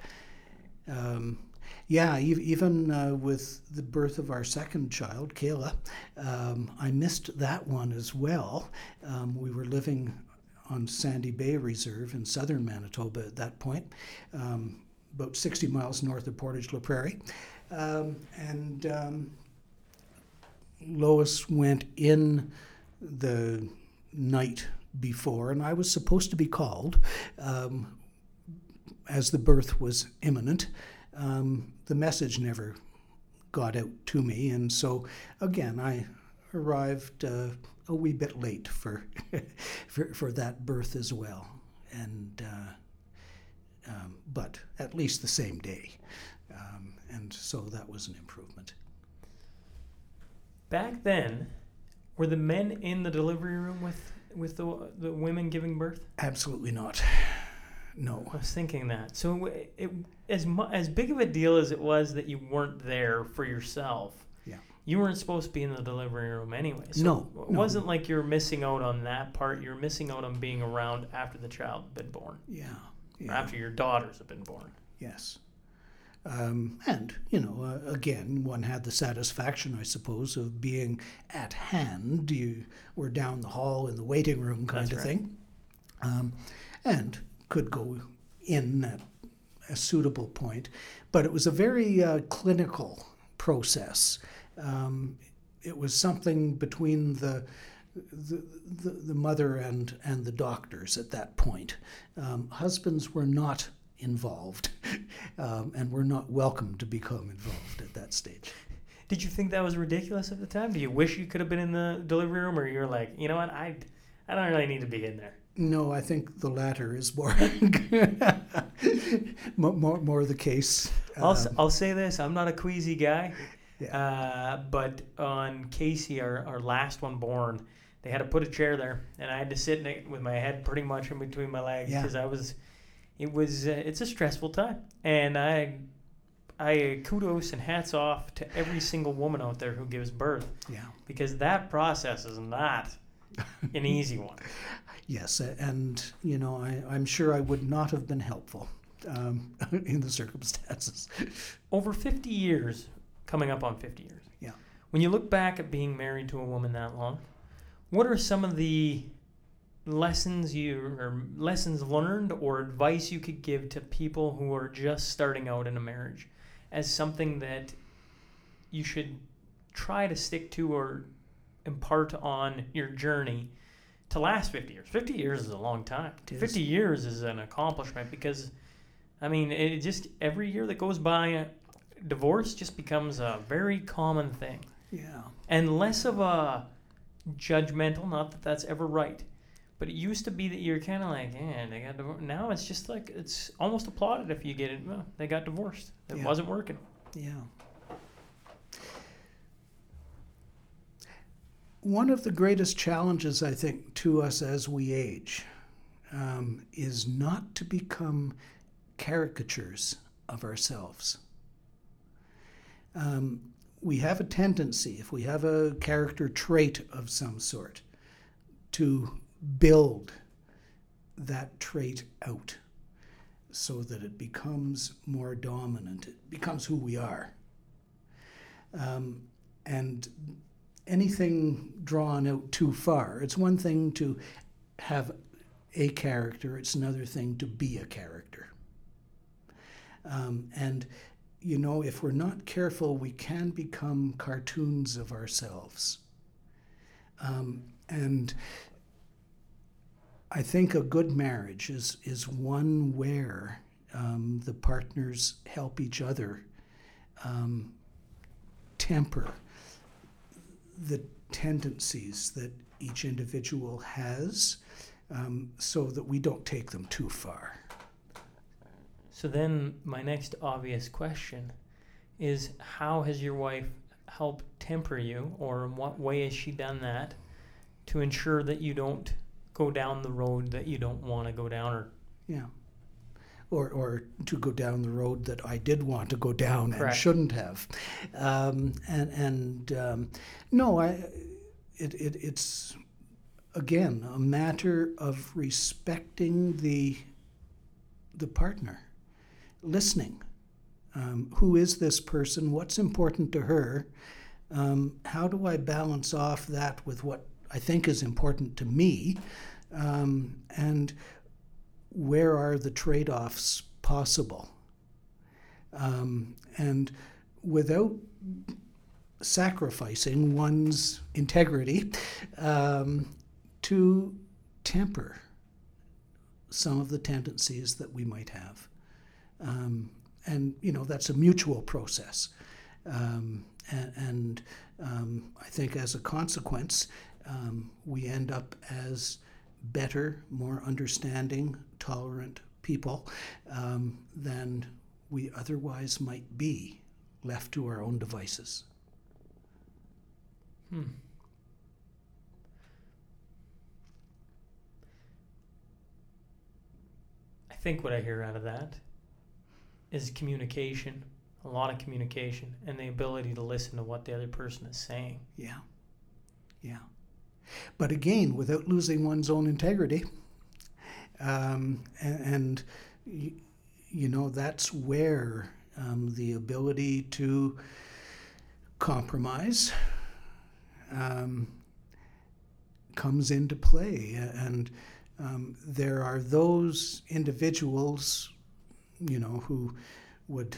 Um, yeah, even uh, with the birth of our second child, Kayla, um, I missed that one as well. Um, we were living on Sandy Bay Reserve in southern Manitoba at that point, um, about 60 miles north of Portage la Prairie. Um, and um, Lois went in the night before, and I was supposed to be called um, as the birth was imminent. Um, the message never got out to me, and so again, I arrived uh, a wee bit late for, for, for that birth as well, and uh, um, but at least the same day, um, and so that was an improvement. Back then, were the men in the delivery room with with the the women giving birth? Absolutely not. No. I was thinking that. So it, it as mu- as big of a deal as it was that you weren't there for yourself. Yeah. You weren't supposed to be in the delivery room anyway. So No, It no. wasn't like you were missing out on that part. You're missing out on being around after the child had been born, Yeah. or yeah. after your daughters have been born. Yes. Um, and, you know, uh, again, one had the satisfaction, I suppose, of being at hand. You were down the hall in the waiting room kind That's of right. thing. Um, and could go in at a suitable point. But it was a very uh, clinical process. Um, it was something between the the, the, the mother and, and the doctors at that point. Um, husbands were not involved um, and were not welcome to become involved at that stage. Did you think that was ridiculous at the time? Do you wish you could have been in the delivery room, or you're like, you know what, I, I don't really need to be in there. No, I think the latter is more more, more, the case. I'll, Um, I'll say this: I'm not a queasy guy, Yeah. uh, but on Casey, our, our last one born, they had to put a chair there, and I had to sit in it with my head pretty much in between my legs Yeah. because I was. It was. Uh, it's a stressful time, and I, I kudos and hats off to every single woman out there who gives birth yeah. because that process is not an easy one. Yes, and you know, I, I'm sure I would not have been helpful um, in the circumstances. over 50 years, coming up on 50 years. Yeah. When you look back at being married to a woman that long, what are some of the lessons you or lessons learned or advice you could give to people who are just starting out in a marriage as something that you should try to stick to or impart on your journey to last 50 years. 50 years is a long time. 50 years is an accomplishment because i mean it just every year that goes by divorce just becomes a very common thing. Yeah, and less of a judgmental not that that's ever right but it used to be that you're kind of like yeah they got divorced now it's just like it's almost applauded if you get it well, they got divorced it Yeah. wasn't working yeah. One of the greatest challenges, I think, to us as we age um, is not to become caricatures of ourselves. Um, we have a tendency, if we have a character trait of some sort, to build that trait out. so that it becomes more dominant. It becomes who we are. Um, and anything drawn out too far, it's one thing to have a character, it's another thing to be a character. Um, and, you know, if we're not careful, we can become cartoons of ourselves. Um, and I think a good marriage is, is one where um, the partners help each other um, temper the tendencies that each individual has um, so that we don't take them too far. So then, my next obvious question is how has your wife helped temper you, or in what way has she done that to ensure that you don't go down the road that you don't want to go down? Or Yeah. Or, or to go down the road that I did want to go down and shouldn't have. Um, and and um, no, I, it, it, it's again a matter of respecting the the partner, listening. Um, who is this person? What's important to her? Um, how do I balance off that with what I think is important to me? Um, and where are the trade offs possible? Um, and without sacrificing one's integrity um, to temper some of the tendencies that we might have. Um, and, you know, that's a mutual process. Um, and and um, I think as a consequence, um, we end up as better, more understanding, tolerant people um, than we otherwise might be left to our own devices. Hmm. I think what I hear out of that is communication, a lot of communication, and the ability to listen to what the other person is saying. Yeah. Yeah. But again, without losing one's own integrity. Um, and, and you know, that's where um, the ability to compromise um, comes into play. And um, there are those individuals, you know, who would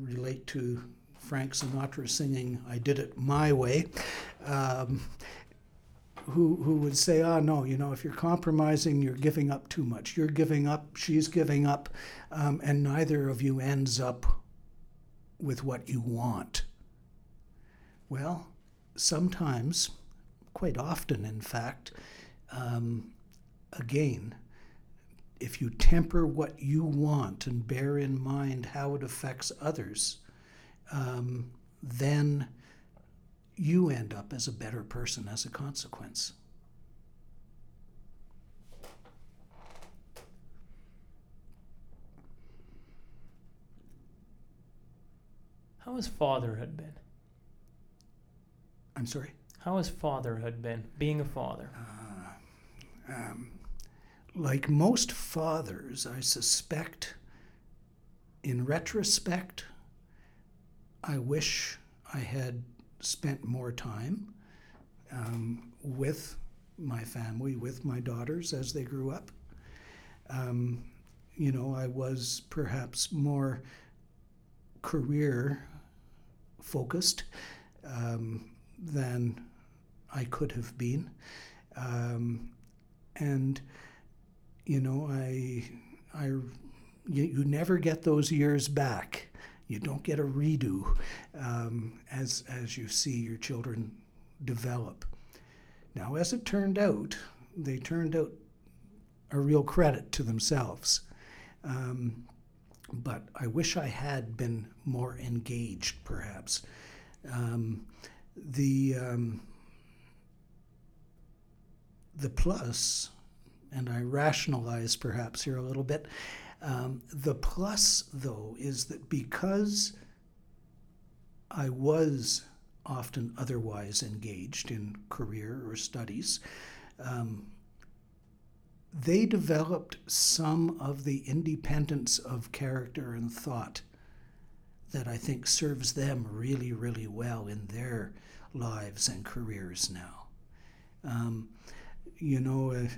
relate to Frank Sinatra singing "I Did It My Way," um, who who would say, "Ah, no, you know, if you're compromising, you're giving up too much. You're giving up. She's giving up, um, and neither of you ends up with what you want." Well, sometimes, quite often, in fact, um, again, if you temper what you want and bear in mind how it affects others, um, then you end up as a better person as a consequence. How has fatherhood been? I'm sorry. How has fatherhood been? Being a father. Um, like most fathers, I suspect, in retrospect, I wish I had spent more time um, with my family, with my daughters as they grew up. Um, you know, I was perhaps more career focused um, than I could have been. Um, and you know i i you, you never get those years back you don't get a redo um, as as you see your children develop. Now as it turned out they turned out a real credit to themselves. Um, but i wish i had been more engaged perhaps. Um, the um, the plus, and I rationalize perhaps here a little bit, um, the plus, though, is that because I was often otherwise engaged in career or studies, um, they developed some of the independence of character and thought that I think serves them really, really well in their lives and careers now. Um, you know, uh,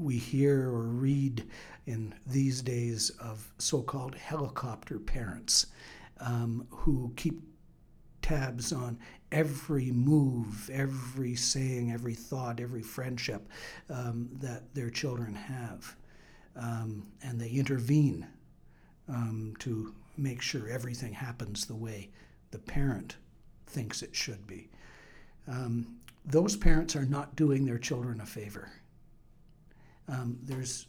we hear or read in these days of so called helicopter parents um, who keep tabs on every move, every saying, every thought, every friendship um, that their children have. Um, and they intervene um, to make sure everything happens the way the parent thinks it should be. Um, those parents are not doing their children a favor. Um, there's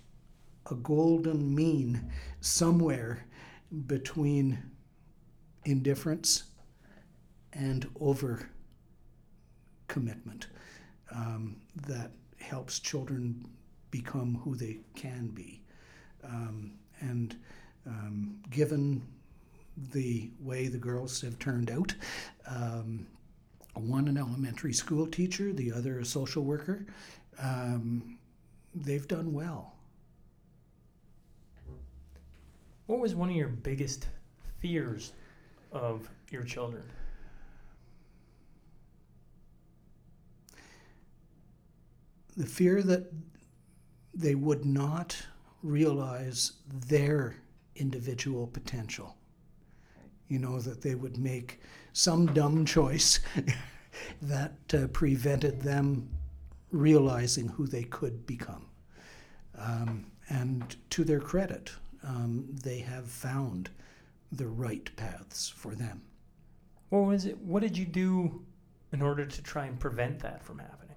a golden mean somewhere between indifference and over commitment um, that helps children become who they can be. Um, and um, given the way the girls have turned out, um, one an elementary school teacher, the other a social worker, um, they've done well. What was one of your biggest fears of your children? The fear that they would not realize their individual potential. You know, that they would make some dumb choice that uh, prevented them realizing who they could become. Um, and to their credit, um, they have found the right paths for them. What was it? What did you do in order to try and prevent that from happening?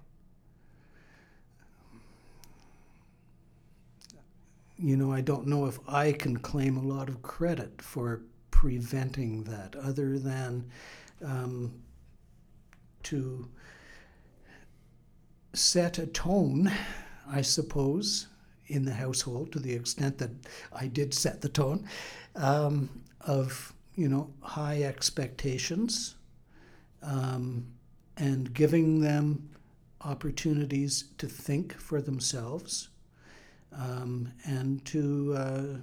You know, I don't know if I can claim a lot of credit for preventing that, other than um, to set a tone, I suppose, in the household to the extent that I did set the tone um, of you know high expectations um, and giving them opportunities to think for themselves um, and to uh,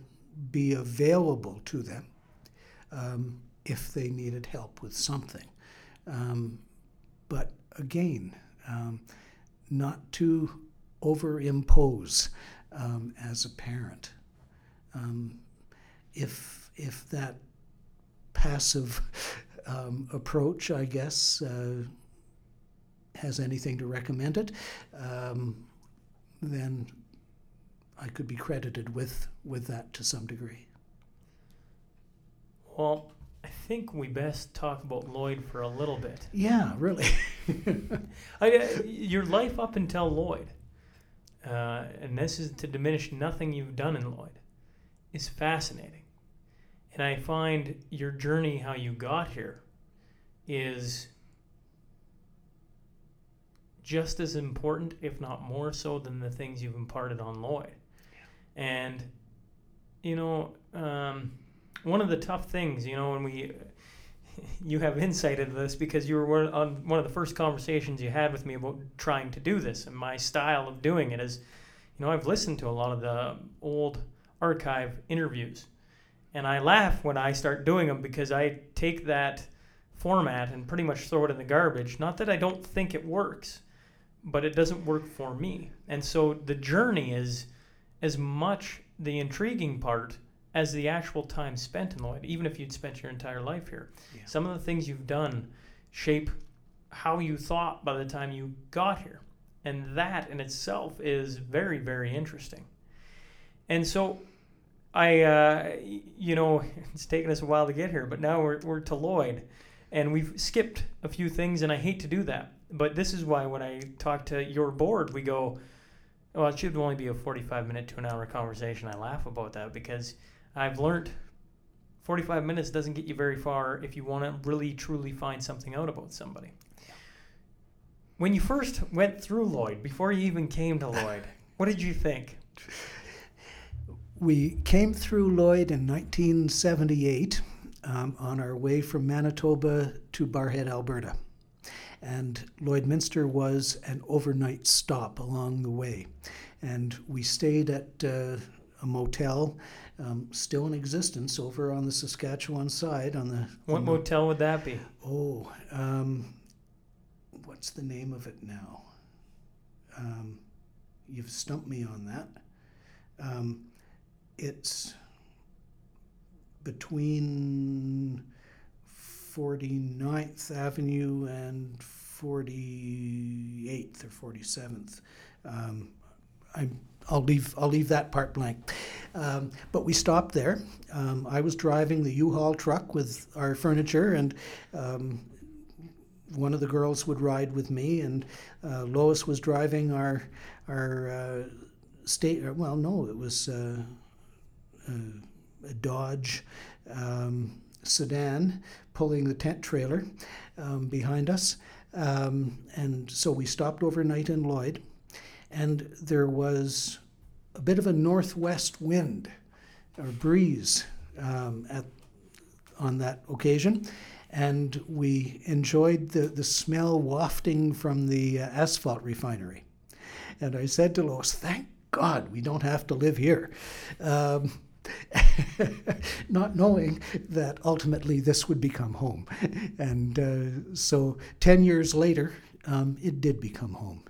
be available to them um, if they needed help with something. Um, but again, um, not to overimpose um, as a parent. Um, if if that passive um, approach, I guess, uh, has anything to recommend it, um, then I could be credited with with that to some degree. Well, think we best talk about Lloyd for a little bit. Yeah, really. I, uh, your life up until Lloyd, uh, and this is to diminish nothing you've done in Lloyd, is fascinating. And I find your journey, how you got here, is just as important, if not more so, than the things you've imparted on Lloyd. And, you know, um, one of the tough things, you know, when we, you have insight into this because you were on one of the first conversations you had with me about trying to do this, and my style of doing it is, you know, I've listened to a lot of the old archive interviews, and I laugh when I start doing them because I take that format and pretty much throw it in the garbage. Not that I don't think it works, but it doesn't work for me. And so the journey is as much the intriguing part as the actual time spent in Lloyd, even if you'd spent your entire life here. Yeah. Some of the things you've done shape how you thought by the time you got here. And that in itself is very, very interesting. And so I, uh, you know, it's taken us a while to get here, but now we're, we're to Lloyd. And we've skipped a few things, and I hate to do that. But this is why when I talk to your board, we go, well, it should only be a 45 minute to an hour conversation. I laugh about that because I've learned 45 minutes doesn't get you very far if you want to really truly find something out about somebody. When you first went through Lloyd, before you even came to Lloyd, what did you think? We came through Lloyd in 1978 um, on our way from Manitoba to Barrhead, Alberta. And Lloydminster was an overnight stop along the way. and we stayed at uh, a motel, um, still in existence, over on the Saskatchewan side. On the What on motel would that be? Oh, um, what's the name of it now? Um, you've stumped me on that. Um, it's between 49th Avenue and 48th or 47th. Um, I, I'll leave I'll leave that part blank. Um, but we stopped there. Um, I was driving the U-Haul truck with our furniture, and um, one of the girls would ride with me, and uh, Lois was driving our our uh, state. Well, no, it was uh, a Dodge um, sedan pulling the tent trailer um, behind us. Um, and so we stopped overnight in Lloyd, and there was a bit of a northwest wind or breeze um, at, on that occasion. And we enjoyed the, the smell wafting from the uh, asphalt refinery. And I said to Lois, Thank God we don't have to live here. Um, not knowing that ultimately this would become home. And uh, so 10 years later, um, it did become home.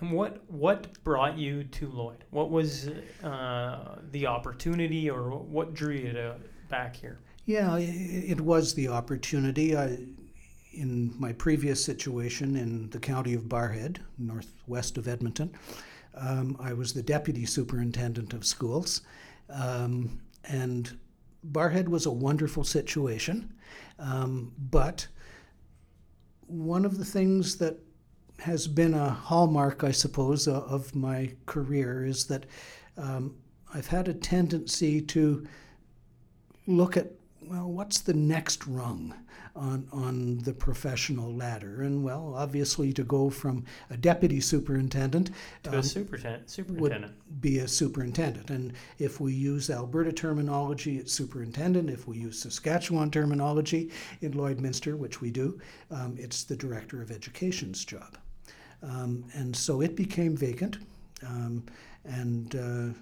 What what brought you to Lloyd? What was uh, the opportunity, or what drew you to back here? Yeah, it was the opportunity. I, in my previous situation in the county of Barrhead, northwest of Edmonton, um, I was the deputy superintendent of schools. Um, and Barrhead was a wonderful situation. Um, but one of the things that has been a hallmark, I suppose, uh, of my career is that um, I've had a tendency to look at, well, what's the next rung? on, on the professional ladder. And well, obviously, to go from a deputy superintendent to um, a superintendent, superintendent would be a superintendent. And if we use Alberta terminology, it's superintendent. If we use Saskatchewan terminology in Lloydminster, which we do, um, it's the director of education's job. Um, and so it became vacant, um, and uh,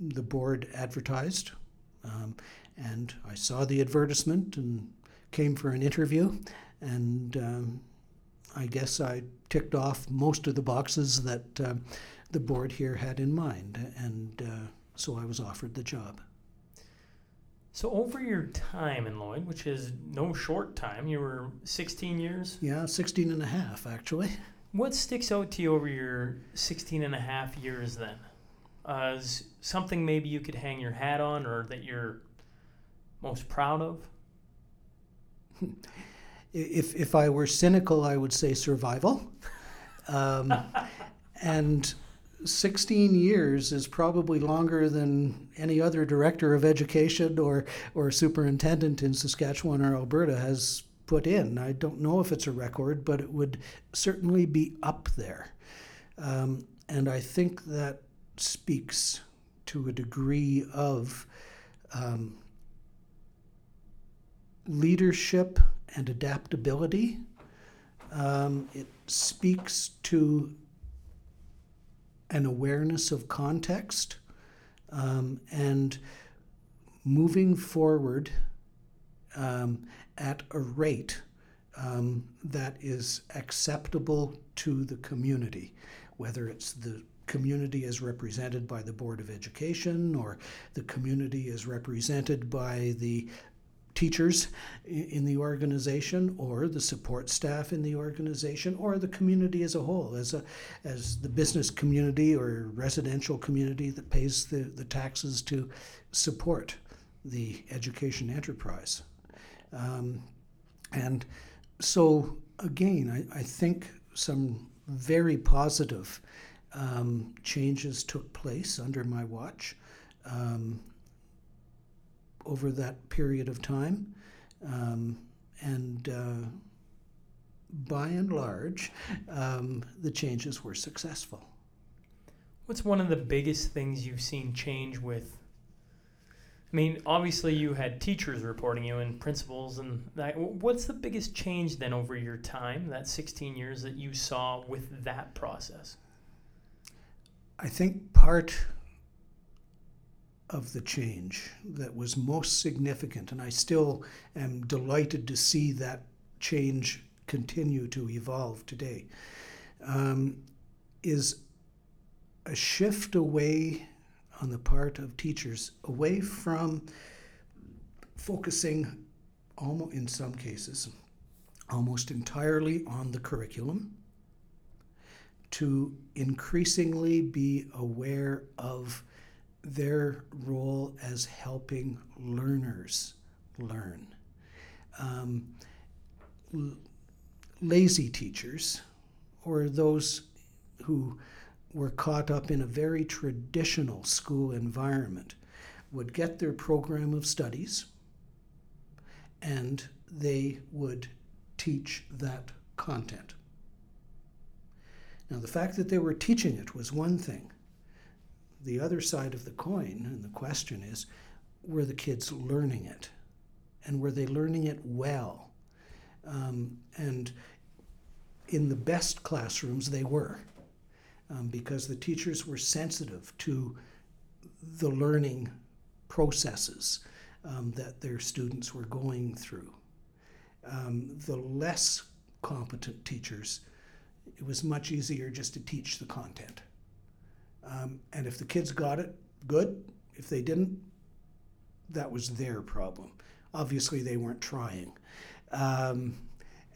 the board advertised. Um, and I saw the advertisement and came for an interview, and um, I guess I ticked off most of the boxes that uh, the board here had in mind, and uh, so I was offered the job. So over your time in Lloyd, which is no short time, you were 16 years? Yeah, 16 and a half actually. What sticks out to you over your 16 and a half years then? Uh, is something maybe you could hang your hat on or that you're most proud of? if, if I were cynical, I would say survival. Um, and 16 years is probably longer than any other director of education or, or superintendent in Saskatchewan or Alberta has put in. I don't know if it's a record, but it would certainly be up there. Um, and I think that speaks to a degree of um, leadership and adaptability. Um, it speaks to an awareness of context um, and moving forward um, at a rate um, that is acceptable to the community, whether it's the community is represented by the Board of Education or the community is represented by the teachers in the organization or the support staff in the organization or the community as a whole as a as the business community or residential community that pays the, the taxes to support the education enterprise um, and so again I, I think some very positive um, changes took place under my watch um, over that period of time. Um, and uh, by and large, um, the changes were successful. What's one of the biggest things you've seen change with? I mean, obviously you had teachers reporting you and principals, and that. What's the biggest change then over your time, that 16 years that you saw with that process? I think part of the change that was most significant, and I still am delighted to see that change continue to evolve today, um, is a shift away on the part of teachers away from focusing almost in some cases almost entirely on the curriculum to increasingly be aware of their role as helping learners learn. Um, l- lazy teachers, or those who were caught up in a very traditional school environment, would get their program of studies and they would teach that content. Now, the fact that they were teaching it was one thing. The other side of the coin, and the question is were the kids learning it? And were they learning it well? Um, and in the best classrooms, they were, um, because the teachers were sensitive to the learning processes um, that their students were going through. Um, the less competent teachers, it was much easier just to teach the content. Um, and if the kids got it, good. If they didn't, that was their problem. Obviously, they weren't trying. Um,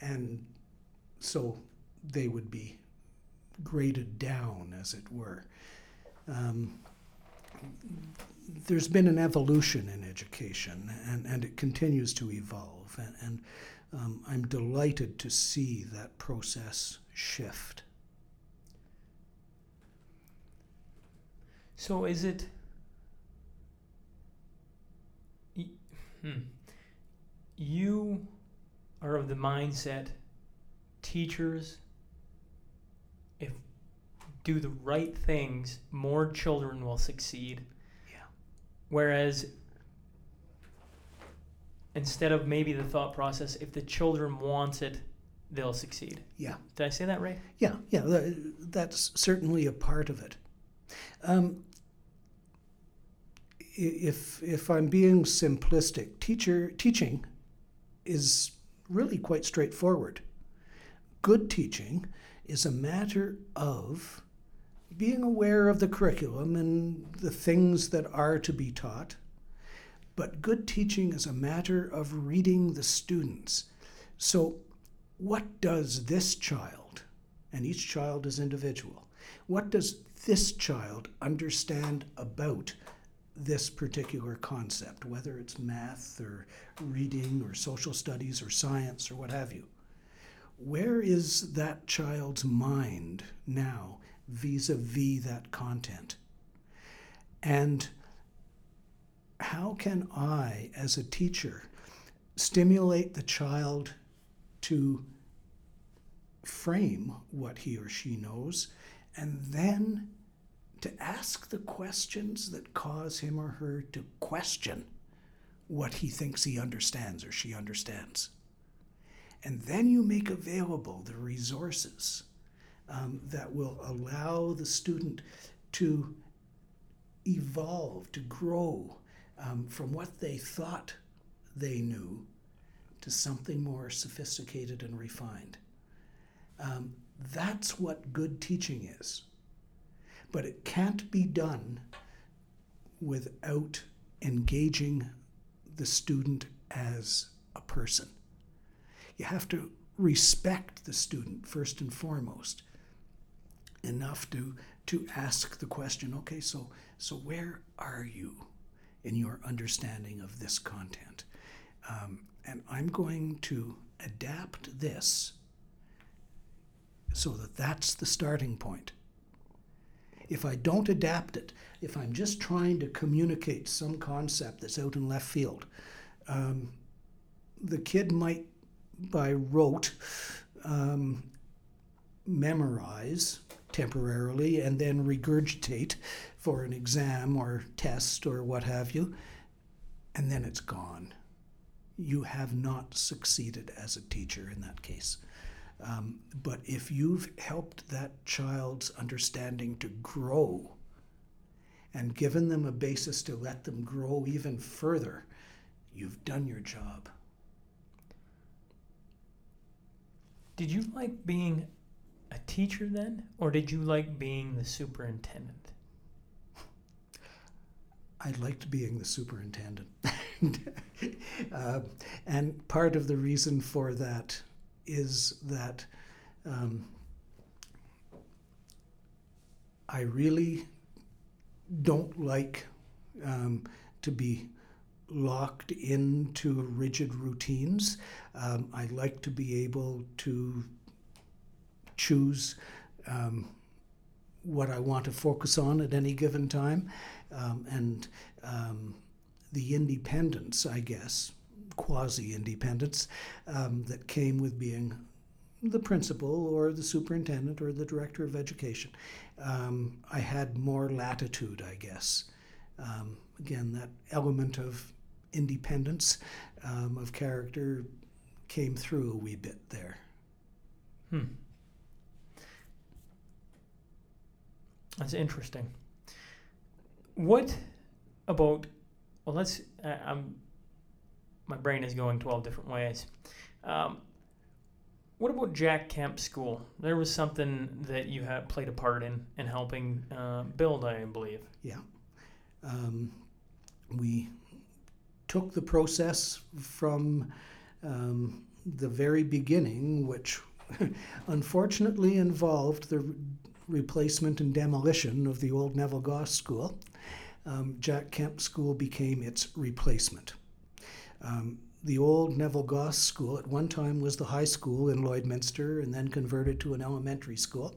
and so they would be graded down, as it were. Um, there's been an evolution in education, and, and it continues to evolve. And, and um, I'm delighted to see that process shift. So is it? Hmm. You are of the mindset teachers do the right things, more children will succeed. Yeah. Whereas instead of maybe the thought process, if the children want it, they'll succeed. Yeah. Did I say that right? Yeah, yeah, that's certainly a part of it. Um, if if I'm being simplistic, teacher teaching is really quite straightforward. Good teaching is a matter of being aware of the curriculum and the things that are to be taught. But good teaching is a matter of reading the students. So, what does this child, and each child is individual, what does this child understand about this particular concept, whether it's math or reading or social studies or science or what have you? Where is that child's mind now vis a vis that content? And how can I, as a teacher, stimulate the child to frame what he or she knows and then to ask the questions that cause him or her to question what he thinks he understands or she understands? And then you make available the resources um, that will allow the student to evolve, to grow um, from what they thought they knew to something more sophisticated and refined. Um, that's what good teaching is. But it can't be done without engaging the student as a person. You have to respect the student first and foremost enough to to ask the question okay so so where are you in your understanding of this content? Um, and i'm going to adapt this so that that's the starting point. If i don't adapt it if i'm just trying to communicate some concept that's out in left field um, the kid might by rote um, memorize temporarily and then regurgitate for an exam or test or what have you, and then it's gone. You have not succeeded as a teacher in that case. Um, but if you've helped that child's understanding to grow and given them a basis to let them grow even further, you've done your job. Did you like being a teacher then, or did you like being the superintendent? I liked being the superintendent. uh, and part of the reason for that is that um, I really don't like um, to be locked into rigid routines. Um, I like to be able to choose um, what I want to focus on at any given time. Um, and um, the independence, I guess, quasi independence, um, that came with being the principal or the superintendent or the director of education. Um, I had more latitude, I guess. Um, again, that element of independence, of character, came through a wee bit there. Hmm. That's interesting. What about? Well, let's. Uh, I'm. My brain is going twelve different ways. Um, what about Jack Kemp School? There was something that you had played a part in in helping uh, build, I believe. Yeah. Um, we took the process from um, the very beginning, which unfortunately involved the replacement and demolition of the old Neville Goss School. Um, Jack Kemp School became its replacement. Um, the old Neville Goss School at one time was the high school in Lloydminster and then converted to an elementary school.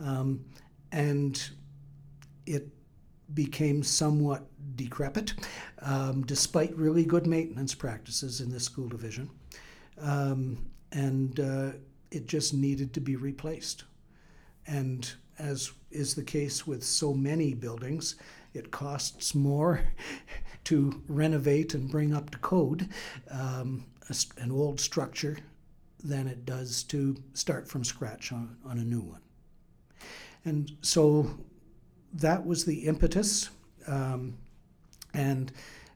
Um, and it became somewhat decrepit, um, despite really good maintenance practices in the school division. Um, and uh, it just needed to be replaced. And as is the case with so many buildings, it costs more to renovate and bring up to code um, a, an old structure than it does to start from scratch on, on a new one. And so that was the impetus. Um, and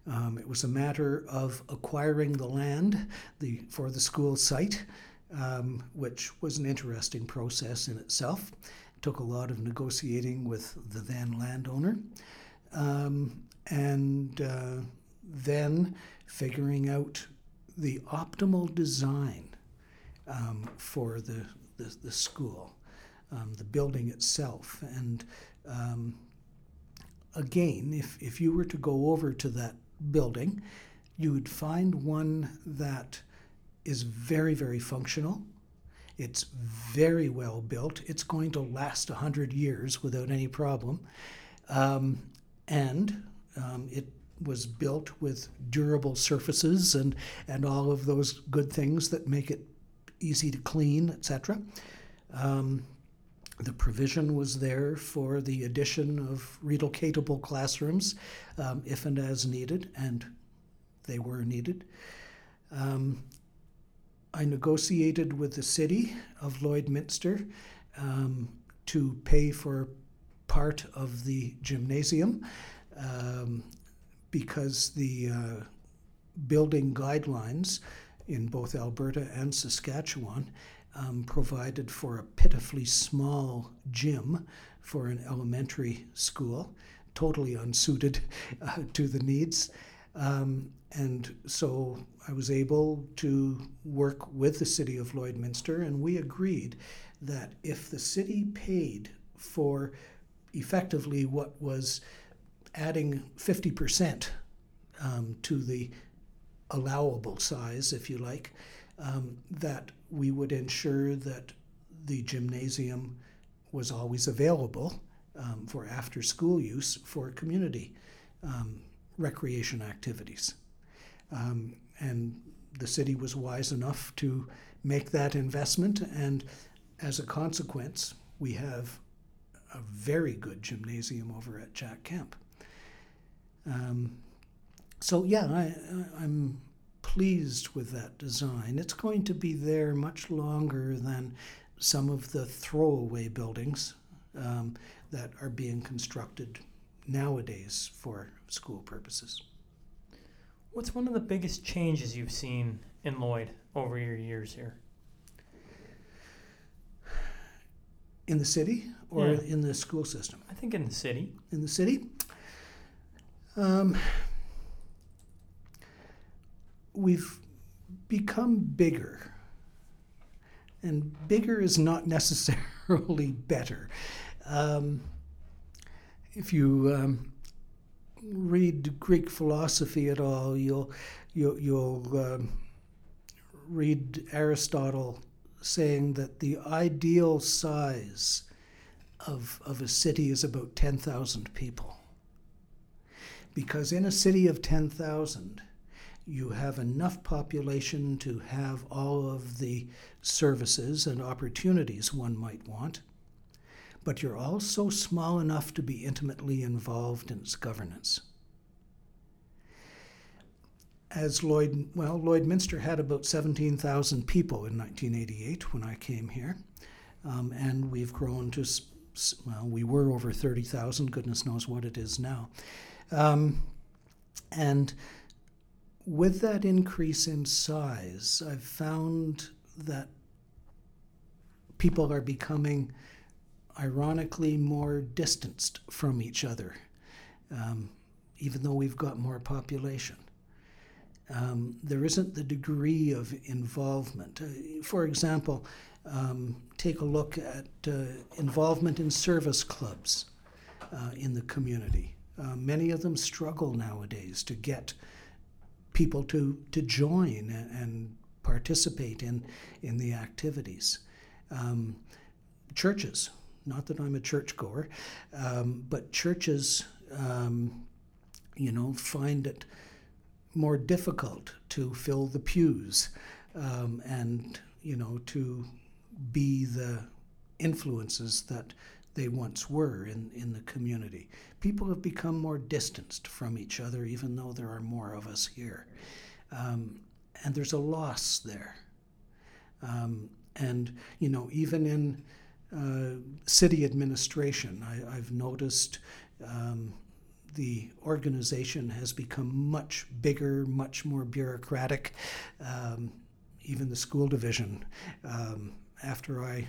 um, it was a matter of acquiring the land the, for the school site, um, which was an interesting process in itself. Took a lot of negotiating with the then landowner. Um, and uh, then figuring out the optimal design um, for the, the, the school, um, the building itself. And um, again, if, if you were to go over to that building, you would find one that is very, very functional. It's very well built. It's going to last 100 years without any problem. Um, and um, it was built with durable surfaces and, and all of those good things that make it easy to clean, etc. Um, the provision was there for the addition of relocatable classrooms um, if and as needed, and they were needed. Um, I negotiated with the city of Lloydminster um, to pay for part of the gymnasium um, because the uh, building guidelines in both Alberta and Saskatchewan um, provided for a pitifully small gym for an elementary school, totally unsuited uh, to the needs. Um, and so I was able to work with the city of Lloydminster, and we agreed that if the city paid for effectively what was adding 50% um, to the allowable size, if you like, um, that we would ensure that the gymnasium was always available um, for after school use for community um, recreation activities. Um, and the city was wise enough to make that investment, and as a consequence, we have a very good gymnasium over at Jack Kemp. Um, so yeah, I, am pleased with that design. It's going to be there much longer than some of the throwaway buildings um, that are being constructed nowadays for school purposes. What's one of the biggest changes you've seen in Lloyd over your years here? In the city or Yeah. in the school system? I think in the city. In the city? Um, we've become bigger. And bigger is not necessarily better. Um, if you um, read Greek philosophy at all, you'll you'll, you'll um, read Aristotle saying that the ideal size of, of a city is about 10,000 people. Because in a city of 10,000, you have enough population to have all of the services and opportunities one might want, but you're also small enough to be intimately involved in its governance. As Lloyd, well, Lloydminster had about 17,000 people in 1988 when I came here, um, and we've grown to, well, we were over 30,000, goodness knows what it is now. Um, and with that increase in size, I've found that people are becoming ironically more distanced from each other, um, even though we've got more population. Um, there isn't the degree of involvement. Uh, for example, um, take a look at uh, involvement in service clubs uh, in the community. Uh, many of them struggle nowadays to get people to, to join and, and participate in, in the activities. Um, churches, not that I'm a churchgoer, um, but churches, um, you know, find it more difficult to fill the pews um, and, you know, to be the influences that they once were in, in the community. People have become more distanced from each other, even though there are more of us here. Um, and there's a loss there. Um, and, you know, even in uh, city administration, I, have noticed um, the organization has become much bigger, much more bureaucratic. Um, even the school division, um, after I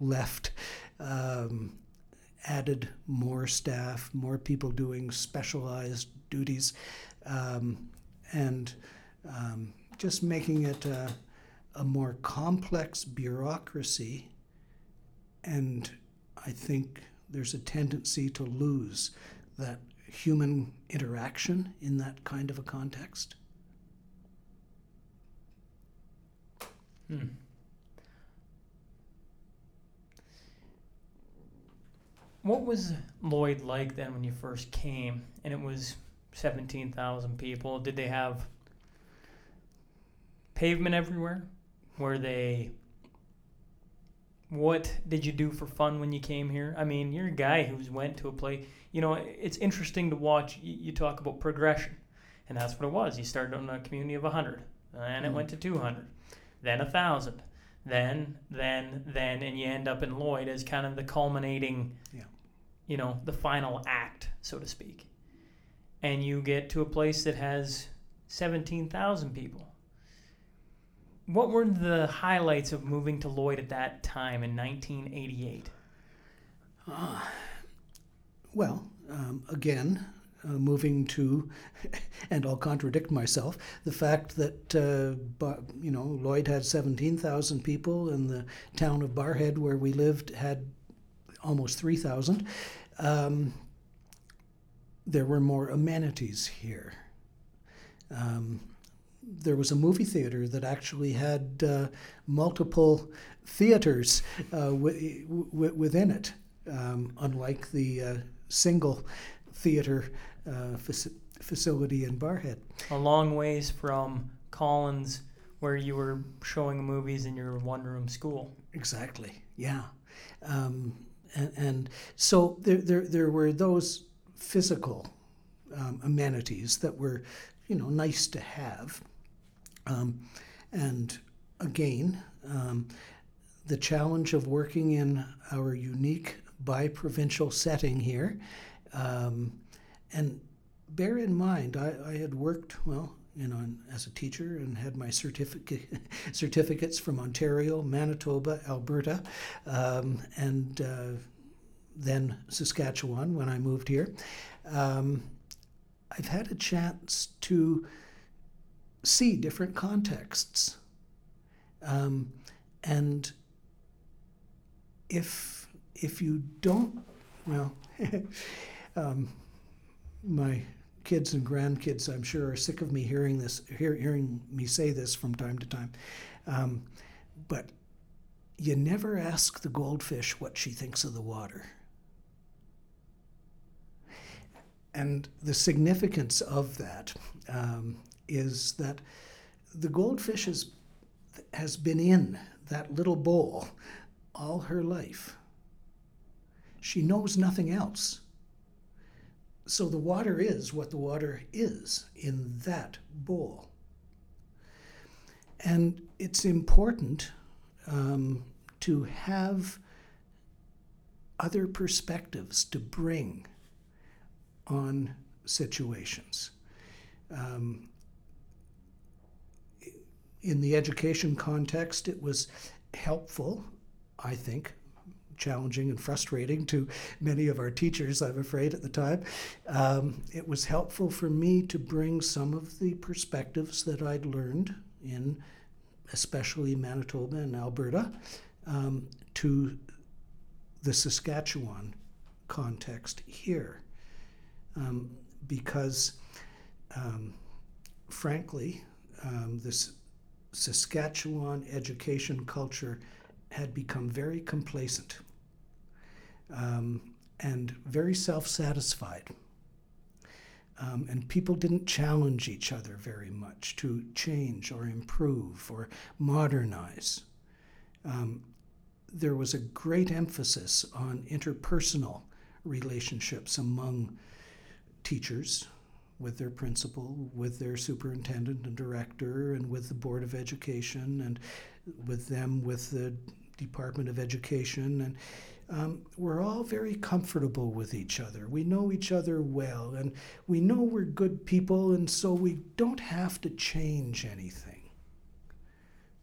left, um, added more staff, more people doing specialized duties, um, and um, just making it a, a more complex bureaucracy. And I think there's a tendency to lose that human interaction in that kind of a context. Hmm. What was Lloyd like then when you first came and it was 17,000 people? Did they have pavement everywhere? Were they. What did you do for fun when you came here? I mean, you're a guy who's went to a place. You know, it's interesting to watch. You talk about progression, and that's what it was. You started on a community of 100, and it Mhm. went to 200, then 1,000, then, then, then, and you end up in Lloyd as kind of the culminating Yeah. you know, the final act, so to speak. And you get to a place that has 17,000 people. What were the highlights of moving to Lloyd at that time in 1988? Well, um, again, uh, moving to, and I'll contradict myself, the fact that uh, Bar- you know Lloyd had 17,000 people, and the town of Barrhead, where we lived, had almost 3,000. Um, there were more amenities here. Um, there was a movie theater that actually had uh, multiple theaters uh, w- w- within it, um, unlike the uh, single theater uh, faci- facility in Barrhead. A long ways from Collins, where you were showing movies in your one room school. Exactly. Yeah. Um, and, and so there, there, there were those physical um, amenities that were, you know, nice to have. Um, and again, um, the challenge of working in our unique bi-provincial setting here. Um, and bear in mind, I, I, had worked, well, you know, as a teacher and had my certificate, certificates from Ontario, Manitoba, Alberta, um, and uh, then Saskatchewan when I moved here. Um, I've had a chance to see different contexts. Um, and if if you don't, well, um, my kids and grandkids, I'm sure, are sick of me hearing this, hear, hearing me say this from time to time. Um, but you never ask the goldfish what she thinks of the water. And the significance of that um, is that the goldfish is, has been in that little bowl all her life. She knows nothing else. So the water is what the water is in that bowl. And it's important um, to have other perspectives to bring on situations. Um, in the education context, it was helpful, I think, challenging and frustrating to many of our teachers, I'm afraid, at the time. Um, it was helpful for me to bring some of the perspectives that I'd learned in, especially Manitoba and Alberta, um, to the Saskatchewan context here um, because, um, frankly, um, this Saskatchewan education culture had become very complacent um, and very self satisfied. Um, and people didn't challenge each other very much to change or improve or modernize. Um, there was a great emphasis on interpersonal relationships among teachers with their principal, with their superintendent and director, and with the Board of Education, and with them with the Department of Education. And um, we're all very comfortable with each other. We know each other well, and we know we're good people, and so we don't have to change anything.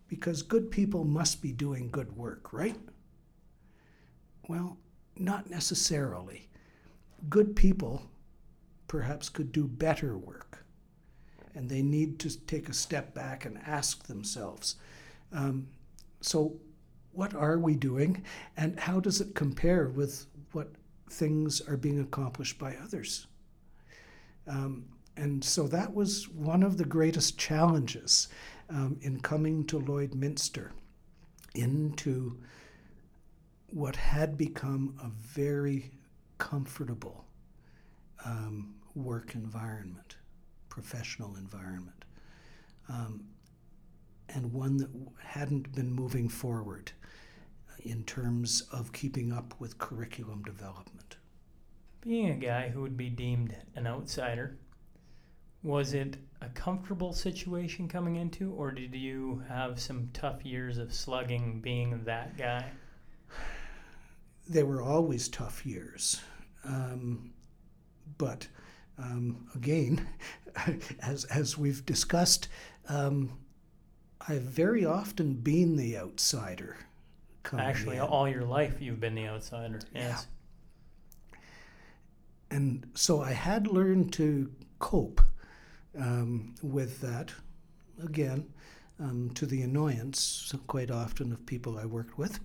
Because good people must be doing good work, right? Well, not necessarily. Good people perhaps could do better work. And they need to take a step back and ask themselves um, so, what are we doing, and how does it compare with what things are being accomplished by others? Um, and so that was one of the greatest challenges um, in coming to Lloydminster into what had become a very comfortable um, work environment, professional environment, um, and one that hadn't been moving forward in terms of keeping up with curriculum development. Being a guy who would be deemed an outsider, was it a comfortable situation coming into, or did you have some tough years of slugging being that guy? They were always tough years. Um, but um, again, as, as we've discussed, um, I've very often been the outsider. Actually, in. all your life you've been the outsider. Yes. Yeah. And so I had learned to cope um, with that. Again, um, to the annoyance quite often of people I worked with.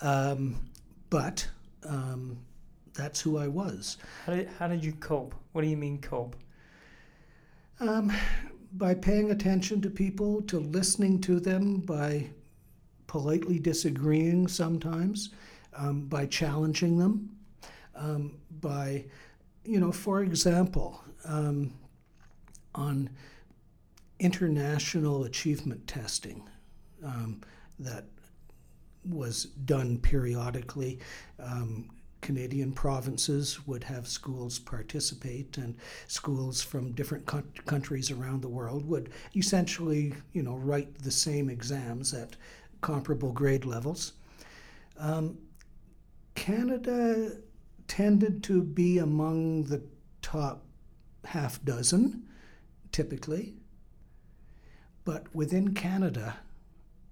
Um, but um, that's who I was. How did, how did you cope? What do you mean cope? Um, by paying attention to people, to listening to them, by politely disagreeing sometimes, um, by challenging them, um, by, you know, for example, um, on international achievement testing um, that was done periodically um, Canadian provinces would have schools participate, and schools from different co- countries around the world would essentially, you know, write the same exams at comparable grade levels. Um, Canada tended to be among the top half dozen, typically. But within Canada,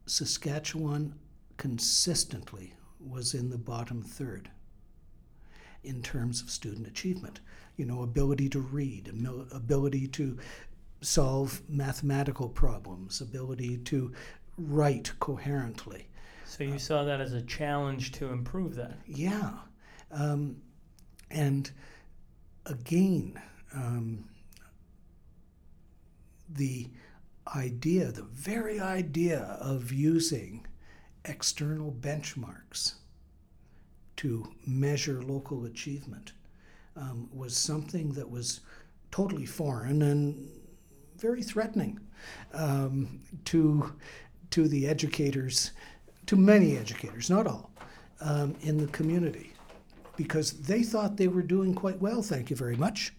Saskatchewan consistently was in the bottom third in terms of student achievement. You know, ability to read, ability to solve mathematical problems, ability to write coherently. So you saw that as a challenge to improve that? Yeah. Um, and again, um, the idea, the very idea of using external benchmarks to measure local achievement um, was something that was totally foreign and very threatening um, to, to the educators, to many educators, not all, um, in the community, because they thought they were doing quite well, thank you very much.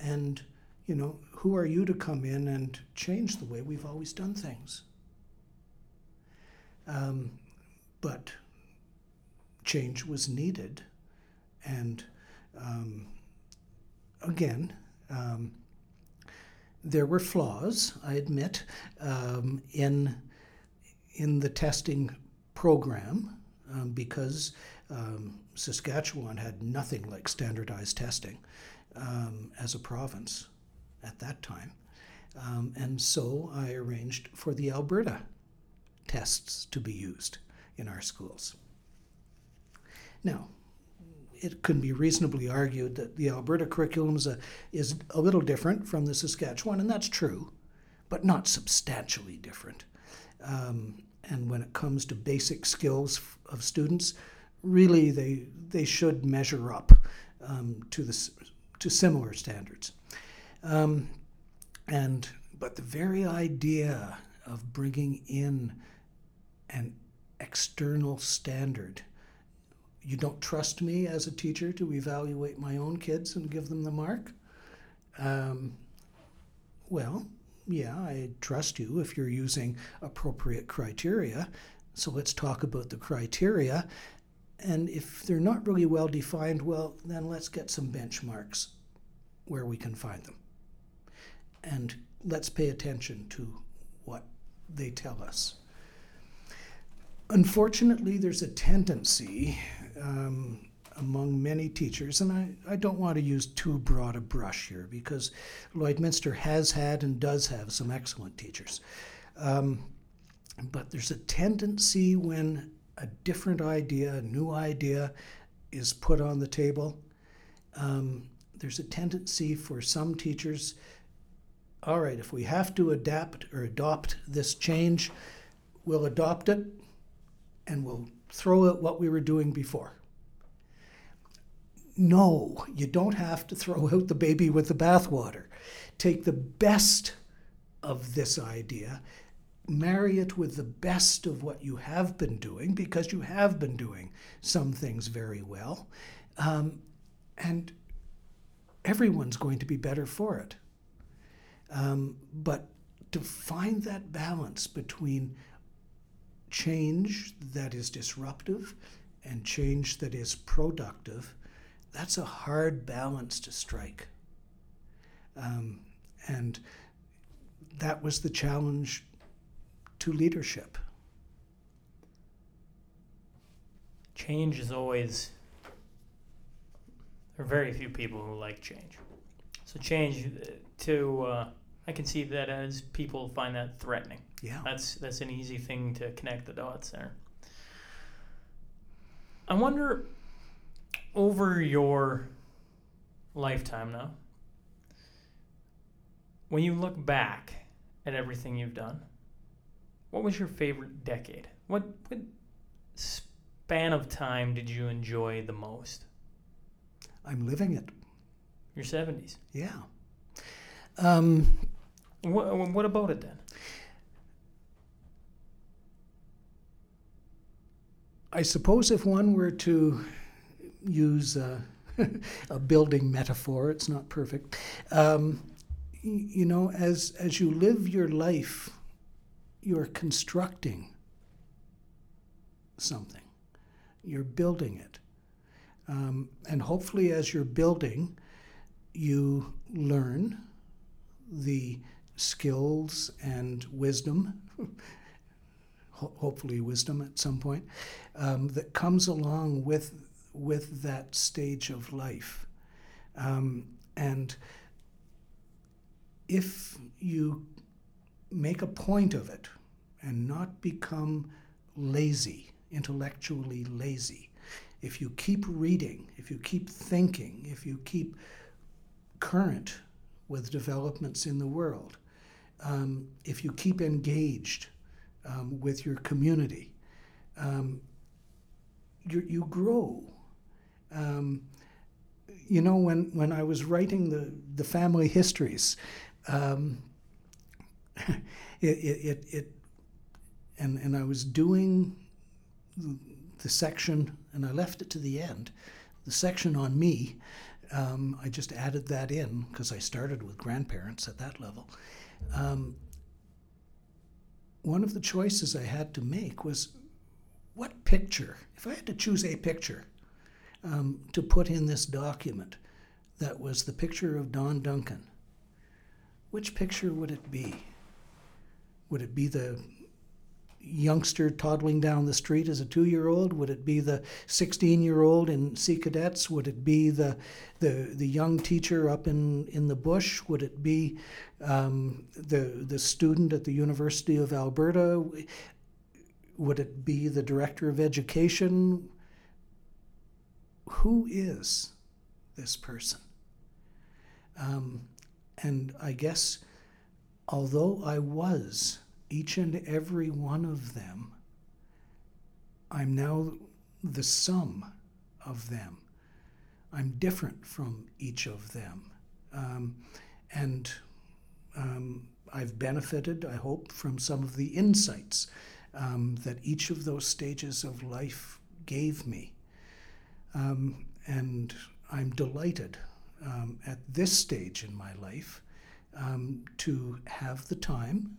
And, you know, who are you to come in and change the way we've always done things? Um, but change was needed. And um, again, um, there were flaws, I admit, um, in, in the testing program um, because um, Saskatchewan had nothing like standardized testing um, as a province at that time. and so I arranged for the Alberta tests to be used in our schools. Now, it can be reasonably argued that the Alberta curriculum is a, is a little different from the Saskatchewan, and that's true, but not substantially different. Um, and when it comes to basic skills of students, really they, they should measure up um, to, the, to similar standards. Um, and, but the very idea of bringing in an external standard you don't trust me as a teacher to evaluate my own kids and give them the mark? Um, well, yeah, I trust you if you're using appropriate criteria. So let's talk about the criteria. And if they're not really well defined, well, then let's get some benchmarks where we can find them. And let's pay attention to what they tell us. Unfortunately, there's a tendency um, among many teachers, and I, I don't want to use too broad a brush here because Lloydminster has had and does have some excellent teachers. Um, but there's a tendency when a different idea, a new idea, is put on the table, um, there's a tendency for some teachers all right, if we have to adapt or adopt this change, we'll adopt it and we'll throw out what we were doing before. No, you don't have to throw out the baby with the bathwater. Take the best of this idea, marry it with the best of what you have been doing, because you have been doing some things very well, um, and everyone's going to be better for it. Um, but to find that balance between change that is disruptive and change that is productive, that's a hard balance to strike. Um, and that was the challenge to leadership. Change is always, there are very few people who like change. So, change uh, to, uh, I can see that as people find that threatening. Yeah. That's that's an easy thing to connect the dots there. I wonder over your lifetime now, when you look back at everything you've done, what was your favorite decade? What what span of time did you enjoy the most? I'm living it. Your 70s. Yeah. Um, what, what about it then? I suppose if one were to use a, a building metaphor. It's not perfect. Um, you know, as as you live your life, you're constructing something. You're building it, um, and hopefully, as you're building, you learn the skills and wisdom. hopefully, wisdom at some point um, that comes along with with that stage of life, um, and if you make a point of it and not become lazy, intellectually lazy, if you keep reading, if you keep thinking, if you keep current with developments in the world, um, if you keep engaged um, with your community, um, you, you grow. Um, you know, when, when I was writing the, the family histories, um, it, it, it, it, and, and I was doing the section, and I left it to the end, the section on me. Um, I just added that in because I started with grandparents at that level. Um, one of the choices I had to make was what picture, if I had to choose a picture um, to put in this document that was the picture of Don Duncan, which picture would it be? Would it be the youngster toddling down the street as a two year old? Would it be the 16 year old in Sea Cadets? Would it be the, the, the young teacher up in, in the bush? Would it be um, the, the student at the University of Alberta? Would it be the director of education? Who is this person? Um, and I guess, although I was each and every one of them, I'm now the sum of them. I'm different from each of them. Um, and um, I've benefited, I hope, from some of the insights um, that each of those stages of life gave me. Um, and I'm delighted um, at this stage in my life um, to have the time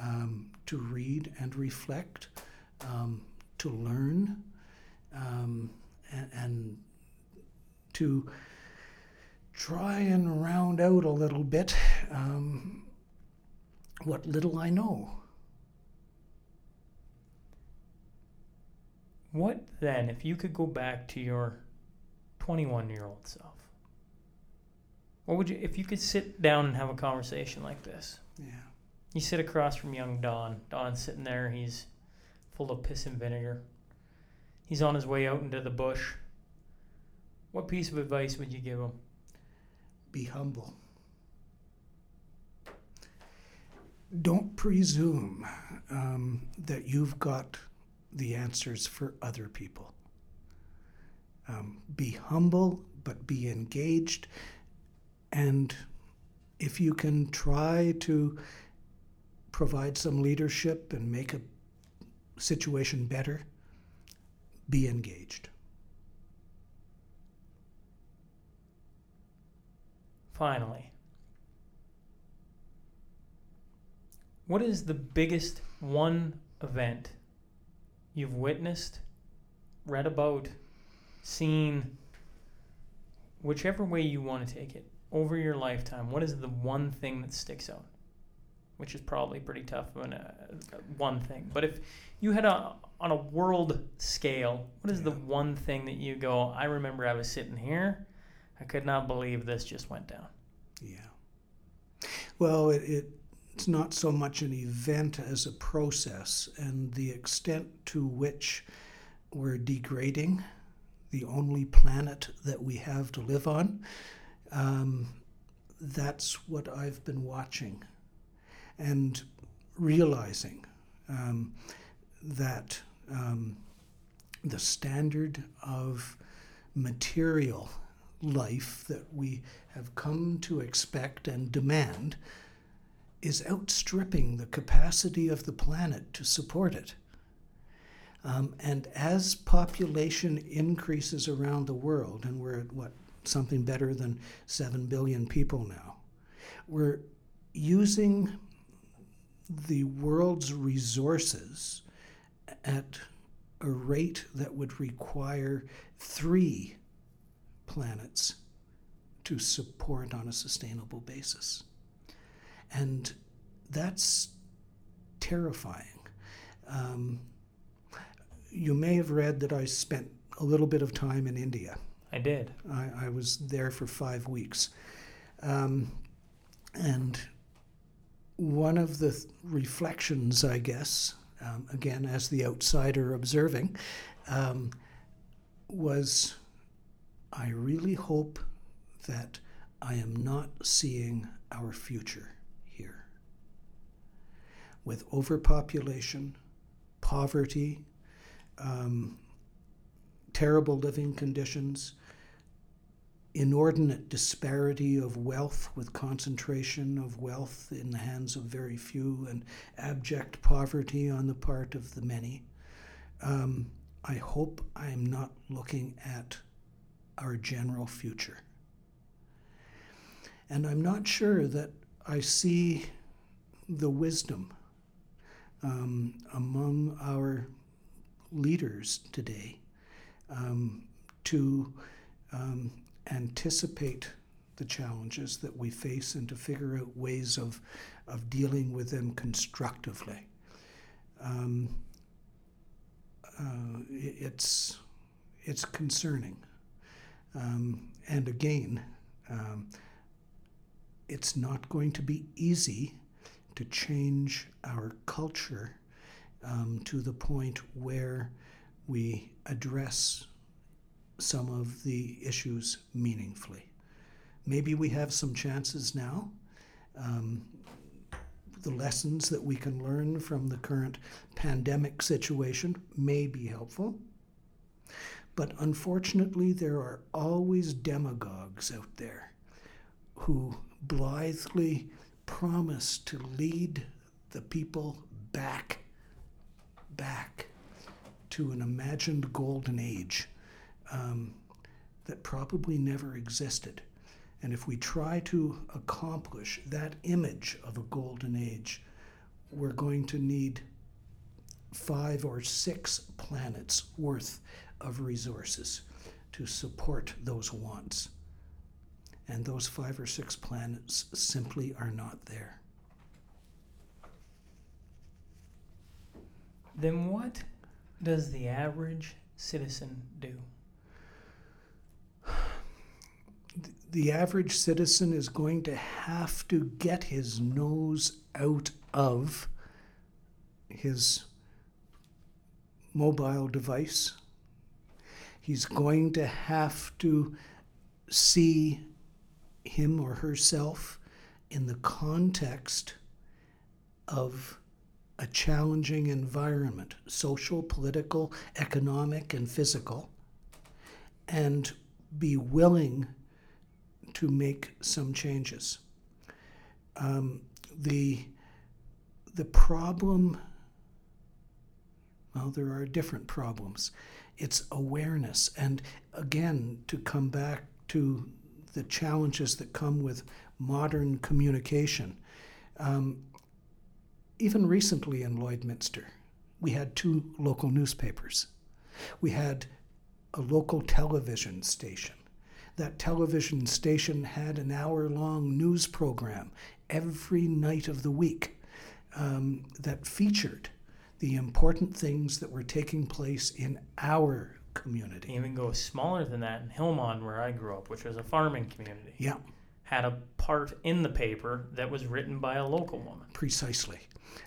um, to read and reflect, um, to learn, and, and, to try and round out a little bit um, what little I know. What then, if you could go back to your 21 year old self? What would you, if you could sit down and have a conversation like this? Yeah. You sit across from young Don. Don's sitting there. He's full of piss and vinegar. He's on his way out into the bush. What piece of advice would you give him? Be humble. Don't presume um, that you've got the answers for other people. Um, be humble, but be engaged. And if you can try to provide some leadership and make a situation better, be engaged. Finally, what is the biggest one event you've witnessed, read about, seen, whichever way you want to take it, over your lifetime, what is the one thing that sticks out? Which is probably pretty tough on a, uh, one thing. But if you had a on a world scale, what is yeah. the one thing that you go? I remember I was sitting here, I could not believe this just went down. Yeah. Well, it, it it's not so much an event as a process, and the extent to which we're degrading the only planet that we have to live on. Um, that's what I've been watching and realizing um, that um, the standard of material life that we have come to expect and demand is outstripping the capacity of the planet to support it. Um, and as population increases around the world, and we're at what, something better than 7 billion people now, we're using the world's resources at a rate that would require three planets to support on a sustainable basis. And that's terrifying. Um, you may have read that I spent a little bit of time in India. I did. I, I was there for five weeks. Um, and one of the th- reflections, I guess, um, again, as the outsider observing, um, was I really hope that I am not seeing our future. With overpopulation, poverty, um, terrible living conditions, inordinate disparity of wealth with concentration of wealth in the hands of very few and abject poverty on the part of the many. Um, I hope I'm not looking at our general future. And I'm not sure that I see the wisdom um, among our leaders today um, to um, anticipate the challenges that we face and to figure out ways of, of dealing with them constructively. Um, uh, it's, it's concerning. Um, and again, um, it's not going to be easy to change our culture um, to the point where we address some of the issues meaningfully. Maybe we have some chances now. Um, the lessons that we can learn from the current pandemic situation may be helpful. But unfortunately, there are always demagogues out there who blithely promise to lead the people back, back to an imagined golden age um, that probably never existed. And if we try to accomplish that image of a golden age, we're going to need five or six planets worth of resources to support those wants. And those five or six planets simply are not there. Then what does the average citizen do? The average citizen is going to have to get his nose out of his mobile device. He's going to have to see him or herself in the context of a challenging environment social, political, economic, and physical and be willing to make some changes. Um, the, the problem, well, there are different problems. It's awareness. And again, to come back to the challenges that come with modern communication. Um, even recently in Lloydminster, we had two local newspapers. We had a local television station. That television station had an hour long news program every night of the week um, that featured the important things that were taking place in our community. Even go smaller than that in Hillmond, where I grew up, which was a farming community. Yeah. Had a part in the paper that was written by a local woman. Precisely.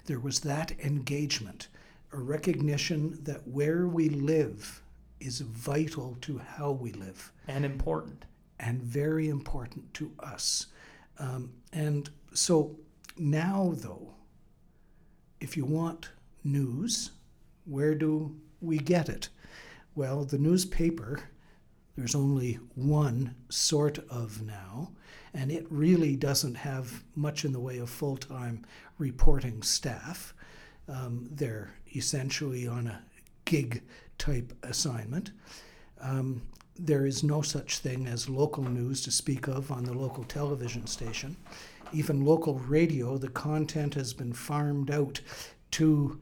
There was that engagement, a recognition that where we live is vital to how we live. And important. And very important to us. Um, and so now, though, if you want news, where do we get it? Well, the newspaper, there's only one sort of now, and it really doesn't have much in the way of full time reporting staff. Um, they're essentially on a gig type assignment. Um, there is no such thing as local news to speak of on the local television station. Even local radio, the content has been farmed out to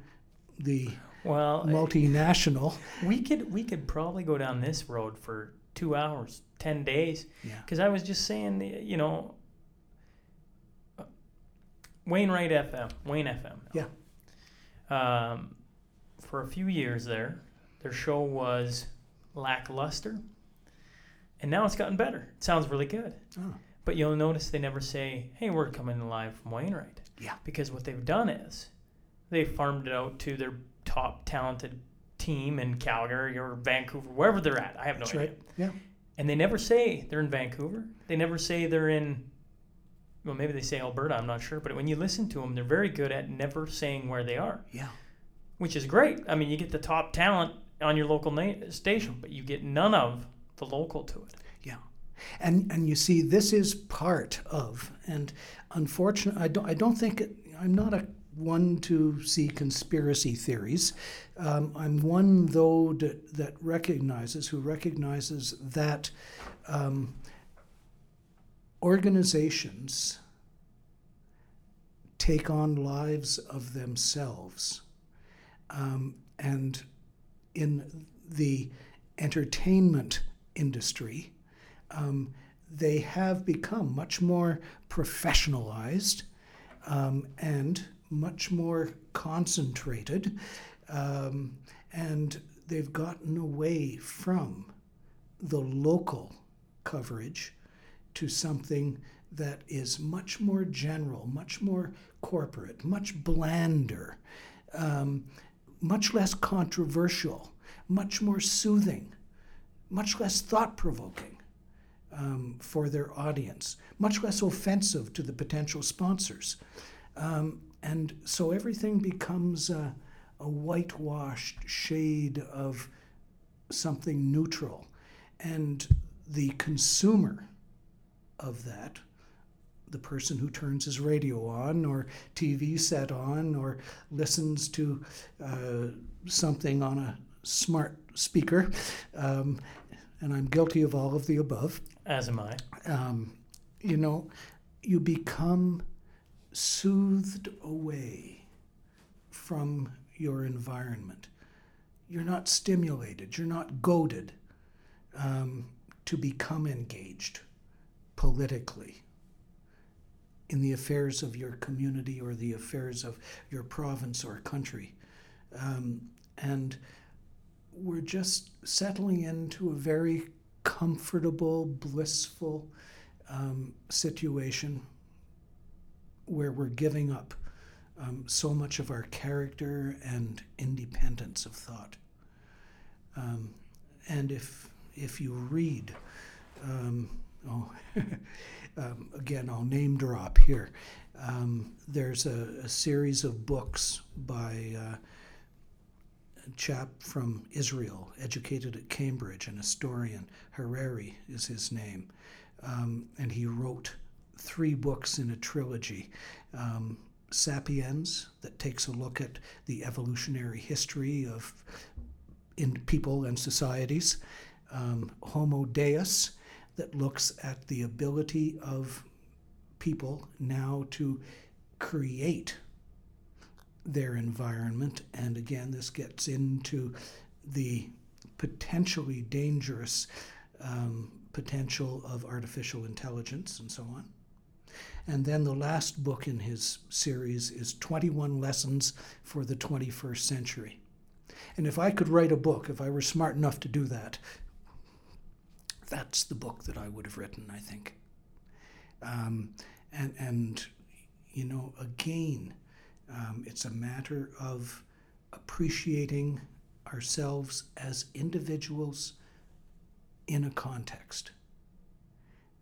the Well, multinational. we could we could probably go down this road for two hours, ten days. Yeah. Because I was just saying, you know, uh, Wainwright FM, Wayne FM. Yeah. Um, for a few years there, their show was lackluster, and now it's gotten better. It sounds really good. Oh, But you'll notice they never say, "Hey, we're coming live from Wainwright." Yeah. Because what they've done is they farmed it out to their top talented team in Calgary or Vancouver, wherever they're at. I have no that's idea. right. Yeah. And they never say they're in Vancouver. They never say they're in. Well, maybe they say Alberta. I'm not sure. But when you listen to them, they're very good at never saying where they are, Yeah. which is great. I mean, you get the top talent on your local na- station, but you get none of the local to it. Yeah. And and you see, this is part of, and unfortunately, I don't I don't think it, I'm not a one to see conspiracy theories. Um, I'm one though that, that recognizes who recognizes that um, organizations take on lives of themselves, um, and in the entertainment industry um, they have become much more professionalized um, and much more concentrated, um, and they've gotten away from the local coverage to something that is much more general, much more corporate, much blander, um, much less controversial, much more soothing, much less thought provoking um, for their audience, much less offensive to the potential sponsors. Um, and so everything becomes a, a whitewashed shade of something neutral. And the consumer of that, the person who turns his radio on or TV set on or listens to uh, something on a smart speaker, um, and I'm guilty of all of the above, As am I. um, you know, you become soothed away from your environment. You're not stimulated, you're not goaded um, to become engaged politically in the affairs of your community or the affairs of your province or country. Um, and we're just settling into a very comfortable, blissful um, situation where we're giving up um, so much of our character and independence of thought. Um, and if if you read, um, oh, um, again, I'll name drop here. Um, there's a, a series of books by uh, a chap from Israel, educated at Cambridge, an historian. Harari is his name. Um, and he wrote three books in a trilogy um, Sapiens, that takes a look at the evolutionary history of in people and societies, um, Homo Deus, that looks at the ability of people now to create their environment. And again, this gets into the potentially dangerous um, potential of artificial intelligence and so on. And then the last book in his series is 21 Lessons for the 21st Century. And if I could write a book, if I were smart enough to do that, that's the book that I would have written, I think. Um, and, and, you know, again, um, it's a matter of appreciating ourselves as individuals in a context.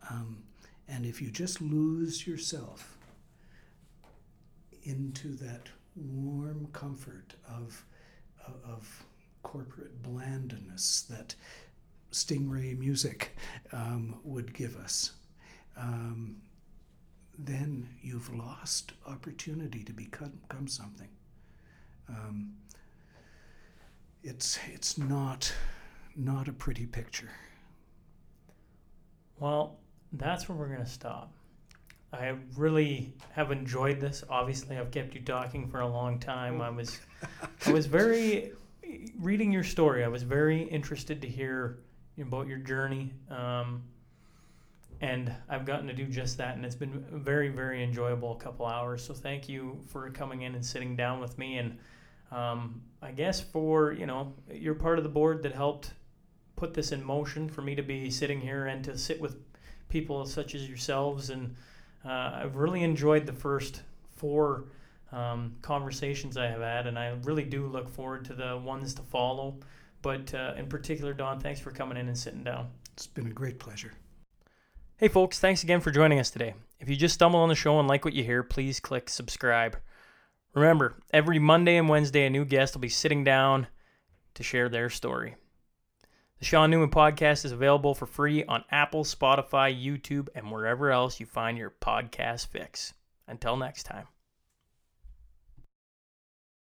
Um, and if you just lose yourself into that warm comfort of, of, corporate blandness that stingray music um, would give us, um, then you've lost opportunity to become, become something. Um, it's it's not not a pretty picture. Well, that's where we're going to stop. I really have enjoyed this. Obviously, I've kept you talking for a long time. I was, I was very reading your story. I was very interested to hear about your journey, um, and I've gotten to do just that. And it's been very, very enjoyable. A couple hours. So thank you for coming in and sitting down with me. And um, I guess for you know, you're part of the board that helped put this in motion for me to be sitting here and to sit with people such as yourselves and uh, I've really enjoyed the first four um, conversations I have had, and I really do look forward to the ones to follow. But uh, in particular, Don, thanks for coming in and sitting down. It's been a great pleasure. Hey, folks, thanks again for joining us today. If you just stumble on the show and like what you hear, please click subscribe. Remember, every Monday and Wednesday, a new guest will be sitting down to share their story. The Shawn Newman podcast is available for free on Apple, Spotify, YouTube, and wherever else you find your podcast fix. Until next time.